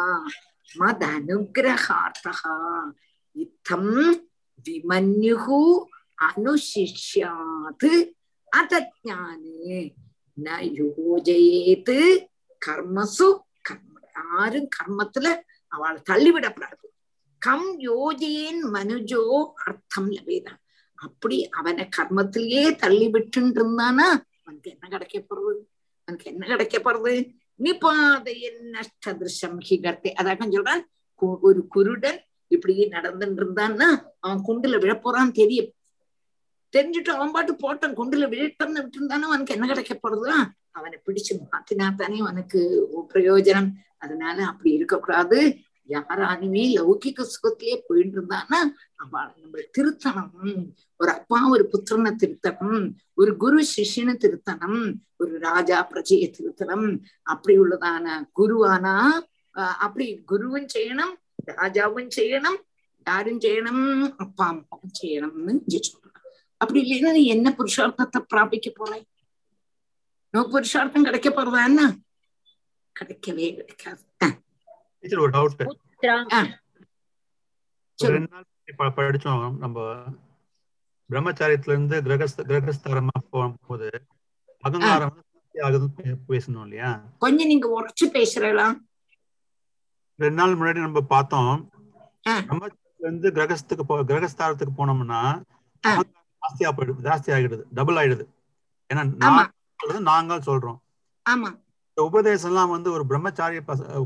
மத் அனுகிரகார்த்தகா. இத்தம் விமன்யுகு அனுசிஷ்யாத் அதஜானே ந யோஜயேத் கர்மசு கர்ம யாரும் கர்மத்துல அவளை தள்ளிவிடப்படாது. கம் யோஜேன் மனுஜோ அர்த்தம் லபேதான் அப்படி அவனை கர்மத்திலேயே தள்ளி விட்டுன்னு இருந்தானா அவனுக்கு என்ன கிடைக்க போறது? அவனுக்கு என்ன கிடைக்க போறது? நிபாதையின் நஷ்டதிருஷம் ஹிகர்த்தே அதான் சொல்றான் ஒரு குருடன் இப்படி நடந்துட்டு இருந்தான்னா அவன் குண்டுல விழப்போறான்னு தெரியும். தெரிஞ்சுட்டு அவன் பாட்டு போட்டான் குண்டுல விழட்டம்னு விட்டு இருந்தானோ அவனுக்கு என்ன கிடைக்க போறதுதான் அவனை பிடிச்சு மாத்தினா தானே அவனுக்கு பிரயோஜனம். அதனால அப்படி இருக்கக்கூடாது. யாராலுமே லௌகிக சுகத்திலேயே போயிட்டு இருந்தான்னா அவளை நம்ம திருத்தணும். ஒரு அப்பா ஒரு புத்திரனை திருத்தணும். ஒரு குரு சிஷ்யனை திருத்தணும். ஒரு ராஜா பிரஜையை திருத்தணும். அப்படி உள்ளதான குருவானா அப்படி குருவும் செய்யணும் ராஜாவும் செய்யணும் யாரும் செய்யணும் அப்பா அம்மாவும் செய்யணும்னு சொல்றான் அப்படி இல்லைன்னா நீ என்ன புருஷார்த்தத்தை பிராபிக்க போறேன் நோ புருஷார்த்தம் கிடைக்க போறதா என்ன? கிடைக்கவே கிடைக்காது. டீச்சர் ஒரு டவுட் ரெண்டு நாள் படிச்சோம். நம்ம பிரம்மச்சாரியத்துல இருந்து கிரகஸ்த கிரகஸ்தாரமா போகும்போது அகங்காரம் ஆகுதுன்னு பேசணும் இல்லையா? கொஞ்சம் நீங்க உரைச்சு பேசுறலாம். ரெண்டு நாள் முன்னாடி நம்ம பார்த்தோம். பிரம்மச்சாரத்துல இருந்து கிரகஸ்துக்கு போ கிரகஸ்தாரத்துக்கு போனோம்னா ஜாஸ்தியா போயிடுது ஜாஸ்தி ஆகிடுது டபுள் ஆயிடுது. ஏன்னா நாங்கள் சொல்றோம். உபதேசம் எல்லாம் வந்து ஒரு பிரம்மச்சாரிய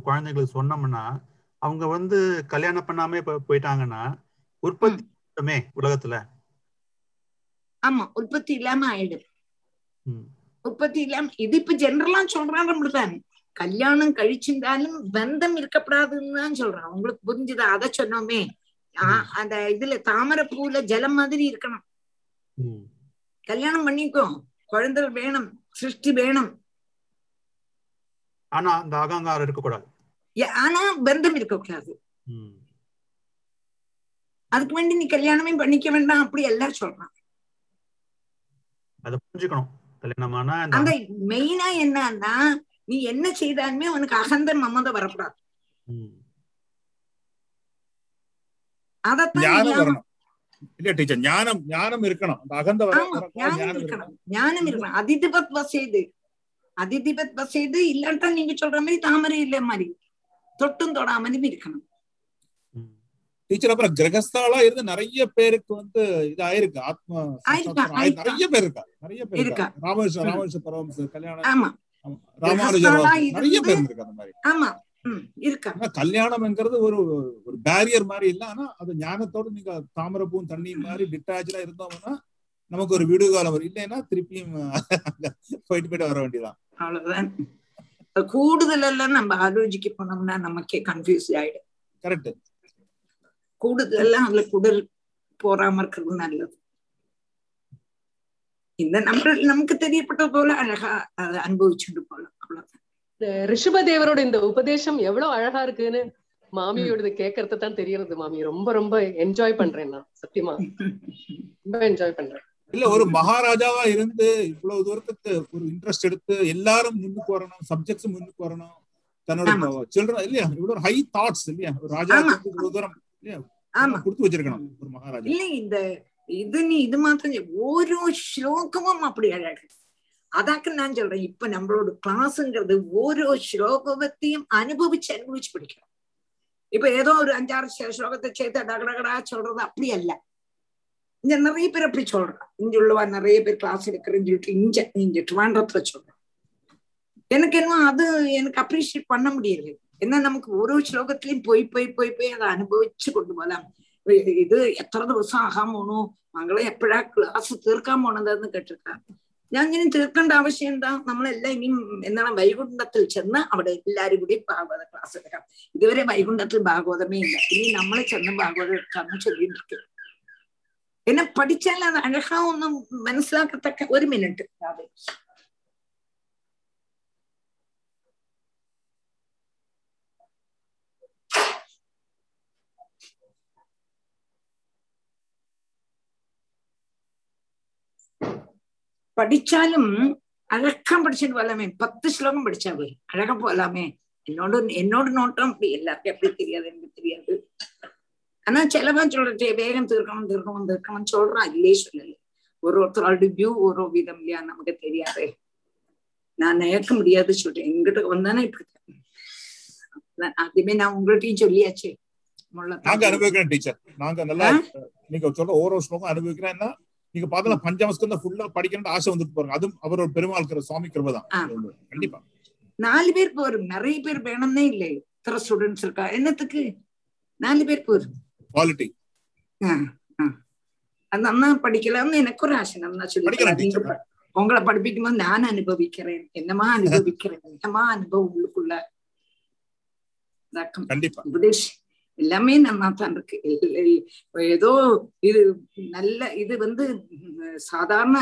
குழந்தைங்களுக்கு சொன்னோம்னா அவங்க வந்து கல்யாணம் பண்ணாமே போயிட்டாங்கன்னா உற்பத்தி உலகத்துல? ஆமா உற்பத்தி இல்லாம ஆயிடுது ம். உற்பத்தி இல்லாம இது இப்ப ஜெனரலா சொல்றான் நம்மளுதான். கல்யாணம் கழிச்சிருந்தாலும் பந்தம் இருக்கப்படாதுன்னு தான் சொல்றான் உங்களுக்கு புரிஞ்சுதா? அத சொன்னோமே. அந்த இதுல தாமரை பூல ஜலம் மாதிரி இருக்கணும். கல்யாணம் பண்ணிக்கோ. குழந்தைகள் வேணும் சிருஷ்டி வேணும். ஆனா அந்த அகங்காரம் இருக்கக்கூடாது. ஆனா பந்தம் இருக்கக்கூடாது. அதுக்கு வேண்டி நீ கல்யாணமே பண்ணிக்க வேண்டாம் அப்படி எல்லாம் சொல்றான் அதை புரிஞ்சுக்கணும். கல்யாணமானா அந்த மெயினா என்னன்னா நீ என்ன செய்தாலுமே உனக்கு அகந்த மமத வரக்கூடாது. அதத்தான் இல்ல டீச்சர் ஞானம் ஞானம் இருக்கணும். அந்த அகந்த ஞானம் இருக்கணும். ஞானம் இருக்கணும். அதிதிபத் வசேது அதிதிபத் வசேது இல்லாட்டா நீங்க சொல்ற மாதிரி தாமரை இல்ல மாதிரி. தொட்டும் தொடாமலும் இருக்கணும். டீச்சர் அப்புறம் கிரகஸ்தாலா இருந்து நிறைய பேருக்கு வந்து இது ஆயிருக்கு ஆத்மா. நிறைய பேர் இருக்கா? நிறைய பேர் இருக்கா. ராமகிருஷ்ண. ராமகிருஷ்ண பரமஹம்சர் கல்யாணம். நிறைய பேர் இருக்கு அந்த மாதிரி. ஆமா. இருக்கா? கல்யாணம்ங்கிறது ஒரு ஒரு பேரியர் மாதிரி இல்ல. ஆனா அது ஞானத்தோட நீங்க தாமரப்பூவும் தண்ணி மாதிரி டிட்டாச்சா இருந்தோம்னா நமக்கு ஒரு விடு காலம் வரும். இல்லைன்னா திருப்பியும் போயிட்டு போயிட்டு வர வேண்டியதான் அவ்வளவுதான். கூடுதல் எல்லாம் நம்ம ஆலோசிக்க போனோம்னா நமக்கே கன்ஃபியூஸ் ஆயிடும். கரெக்ட் கூடுதல் எல்லாம் அதுல குடல் போறாம இருக்கிறது நல்லது. இந்த நம்ம நமக்கு தெரியப்பட்ட போல அழகா அதை அனுபவிச்சுட்டு போலாம். அவ்வளவுதான். ரிஷபதேவரோட இந்த உபதேசம் எவ்வளவு அழகா இருக்குன்னு மாமியோடது கேட்கறது தான் தெரியறது மாமி. ரொம்ப ரொம்ப என்ஜாய் பண்றேன் நான். சத்தியமா. ரொம்ப என்ஜாய் பண்றேன். இல்ல ஒரு மகாராஜாவா இருந்து இவ்வளவு தூரத்துக்கு ஒரு இன்ட்ரெஸ்ட் எடுத்து எல்லாரும் முன்னுக்கு வரணும் சப்ஜெக்ட்ஸ் முன்னுக்கு வரணும். தன்னோட சில்ட்ரன் இல்லையா? இவ்வளவு ஹை தாட்ஸ் இல்லையா? ஒரு ராஜா. இவ்வளவு தூரம் இல்லையா? கொடுத்து வச்சிருக்கணும் ஒரு மகாராஜா. இல்ல இந்த இது நீ இது மாத்திரம் ஓரோ ஸ்லோகமும் அப்படி அழகு. அதாக்கு நான் சொல்றேன் இப்ப நம்மளோட கிளாஸ்ங்கிறது ஓரோ ஸ்லோகத்தையும் அனுபவிச்சு அனுபவிச்சு படிக்கிறோம் இப்ப ஏதோ ஒரு அஞ்சாறு ஸ்லோ- ஸ்லோகத்தை சேர்த்து டகடகடா சொல்றது அப்படி அல்ல. இங்க நிறைய பேர் அப்படி சொல்றான் இங்க உள்ளவா நிறைய பேர் கிளாஸ் எடுக்கிறேன்னு சொல்லிட்டு இங்க இங்க ட்ரிவாண்டத்துல சொல்றான் எனக்கு என்ன அது எனக்கு அப்ரிஷியேட் பண்ண முடியல ஏன்னா நமக்கு ഓരോ ശ്ലോകത്തിലും പോയി പോയി പോയി പോയി അത് അനുഭവിച്ചു കൊണ്ടുപോകാം ഇത് എത്ര ദിവസം ആകാൻ പോണു മകളെ എപ്പോഴാ ക്ലാസ് തീർക്കാൻ പോണതെന്ന് കേട്ടിട്ടാ ഞാൻ ഇങ്ങനെ തീർക്കേണ്ട ആവശ്യം എന്താ നമ്മളെല്ലാം ഇനിയും എന്താണ് വൈകുണ്ഠത്തിൽ ചെന്ന് അവിടെ എല്ലാരും കൂടി ഭാഗവത ക്ലാസ് എടുക്കാം ഇതുവരെ വൈകുണ്ഠത്തിൽ ഭാഗവതമേ ഇല്ല ഇനി നമ്മൾ ചെന്ന് ഭാഗവതം എടുക്കാന്ന് ചൊല്ലിയിരിക്കും എന്നെ പഠിച്ചാൽ അത് അഴകാ ഒന്നും മനസ്സിലാക്കത്തക്ക ഒരു മിനിറ്റ് അതെ படிச்சாலும் அழகா படிச்சுட்டு வரலாமே பத்து ஸ்லோகம் படிச்சா போய் அழகா போகலாமே என்னோட என்னோட நோட்டம் அப்படி எல்லாருக்கும் எப்படி தெரியாது எனக்கு தெரியாது ஆனா சிலவன் சொல்றே வேகம் தீர்க்கணும் தீர்க்கணும் தீர்க்கணும் சொல்றான் இல்லையே சொல்லல. ஒரு ஒருத்தரோட வியூ ஒரு விதம் இல்லையா நமக்கு தெரியாது. நான் நேர்க்க முடியாது சொல்றேன். எங்கிட்ட வந்தானே இப்படி அதுமே நான் உங்கள்கிட்டயும் சொல்லியாச்சு. நாங்க அனுபவிக்கிறேன் டீச்சர். நாங்க நல்லா நீங்க சொல்ற ஓரோ ஸ்லோகம் அனுபவிக்கிறேன்னா நீங்க பார்த்தா பஞ்சாமஸ்கந்தம் ஃபுல்லா படிக்கணும்னு ஆசை வந்துட்டு போறாங்க. அதுவும் அவரோட பெருமாள் சுவாமி கிருபை தான். கண்டிப்பா. நாலு பேர் போரும் நிறைய பேர் வேணும்னே இல்லை. இத்தனை ஸ்டூடெண்ட்ஸ் இருக்கா? என்னத்துக்கு? நாலு பேர் போரும் குவாலிட்டி அது அண்ணா படிக்கலாம்னு எனக்கு ஒரு ஆசை நம்ம சொல்லி உங்களை படிப்பிக்கும் போது நான் அனுபவிக்கிறேன் என்னமா அனுபவிக்கிறேன் என்னமா அனுபவம் உள்ளுக்குள்ள கண்டிப்பா உபதேஷ் எல்லாமே நல்லா தான் இருக்கு ஏதோ இது நல்ல இது வந்து சாதாரண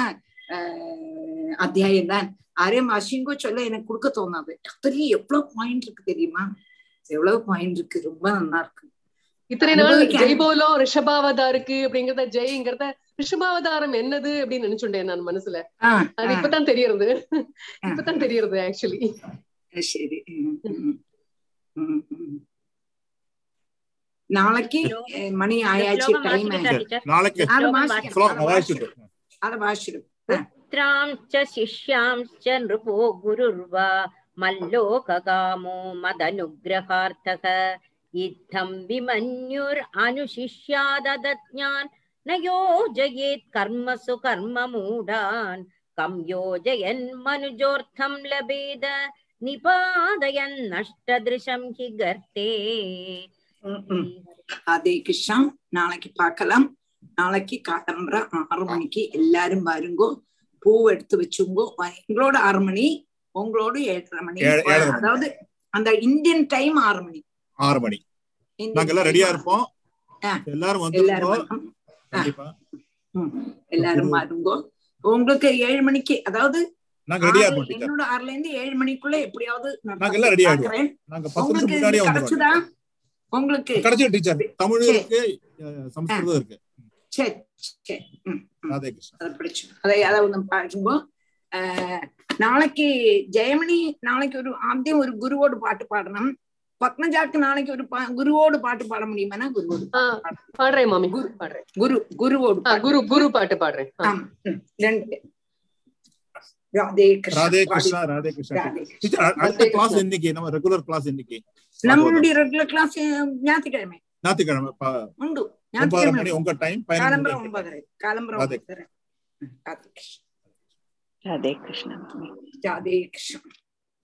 அத்தியாயம் தான் ஆரையும் அசிங்கோ சொல்ல எனக்கு கொடுக்க தோணாது அதுலயும் எவ்வளவு பாயிண்ட் இருக்கு தெரியுமா எவ்வளவு பாயிண்ட் இருக்கு ரொம்ப நல்லா இருக்கு இத்தனை நாள் ஜெய் ஜெய்போலோ ரிஷபாவதாருக்கு அப்படிங்கறத ஜெய்ங்கிறத ரிஷபாவதாரம் என்னது அப்படின்னு நினைச்சுட்டேன் நான் மனசுல. அது இப்பதான் தெரியறது. இப்பதான் தெரியறது ஆக்சுவலி சரி. நாளைக்கு மணி ஆயாச்சு டைம் நாளைக்கு. அத நிருபோ குருர்வா மல்லோககாமோ மதனுகிரகார்த்தக. इत्थं विमन्युरनुशिष्याददज्ञान् न योजयेत् कर्मसु कर्ममूढान् कं योजयन् मनुजोऽर्थं लभेद निपादयन् नष्टदृशं हि गर्ते அதே கிருஷ்ணா நாளைக்கு பார்க்கலாம் நாளைக்கு காலம்பர ஆறு மணிக்கு எல்லாரும் வருங்கோ பூ எடுத்து வச்சுங்கோ எங்களோட ஆறு மணி உங்களோட ஏழரை மணி அதாவது அந்த இந்தியன் டைம் ஆறு மணி ஆறு மணி. நாங்க எல்லாம் ரெடியா இருப்போம். எல்லாரும் வந்து கண்டிப்பா. எல்லாரும் வாருங்க உங்களுக்கு ஏழு மணிக்கு அதாவது நாங்க ரெடியா இருப்போம் என்னோட ஆறுல இருந்து ஏழு மணிக்குள்ள எப்படியாவது நாங்க எல்லாம் ரெடியா இருக்கோம் நாங்க பத்து நிமிஷம் முன்னாடியே வந்துடுவோம் உங்களுக்கு கிடைச்சது டீச்சர் தமிழ் இருக்கு சமஸ்கிருதம் இருக்கு. நாளைக்கு ஜெயமணி நாளைக்கு ஒரு ஆத்தியம் ஒரு குருவோட பாட்டு பாடணும். பத்மஜாக்கு நாளைக்கு ஒரு குருவோடு பாட்டு பாட முடியுமானா குருவோடு பாடுறேன் மாமி. பாடுறேன். குரு குருவோடு குரு குரு பாட்டு பாடுறேன். ரெண்டு ராதே கிருஷ்ணா ராதே கிருஷ்ணா அடுத்த கிளாஸ் இன்னைக்கு நம்ம ரெகுலர் கிளாஸ் இன்னைக்கு நம்மளுடைய ரெகுலர் கிளாஸ் ஞாயிற்றுக்கிழமை. ஞாயிற்றுக்கிழமை ப- உண்டு. ஒன்பதரை ஞாயிற்றுக்கிழமை மணி உங்க டைம் பதினொன்று காலம்பரம் மணி ஒன்பதரை. காலம்பரம் ராதே. ஒன்பதரை. ம், ராதே கிருஷ்ணா. ராதே கிருஷ்ணா. ராதே கிருஷ்ணா.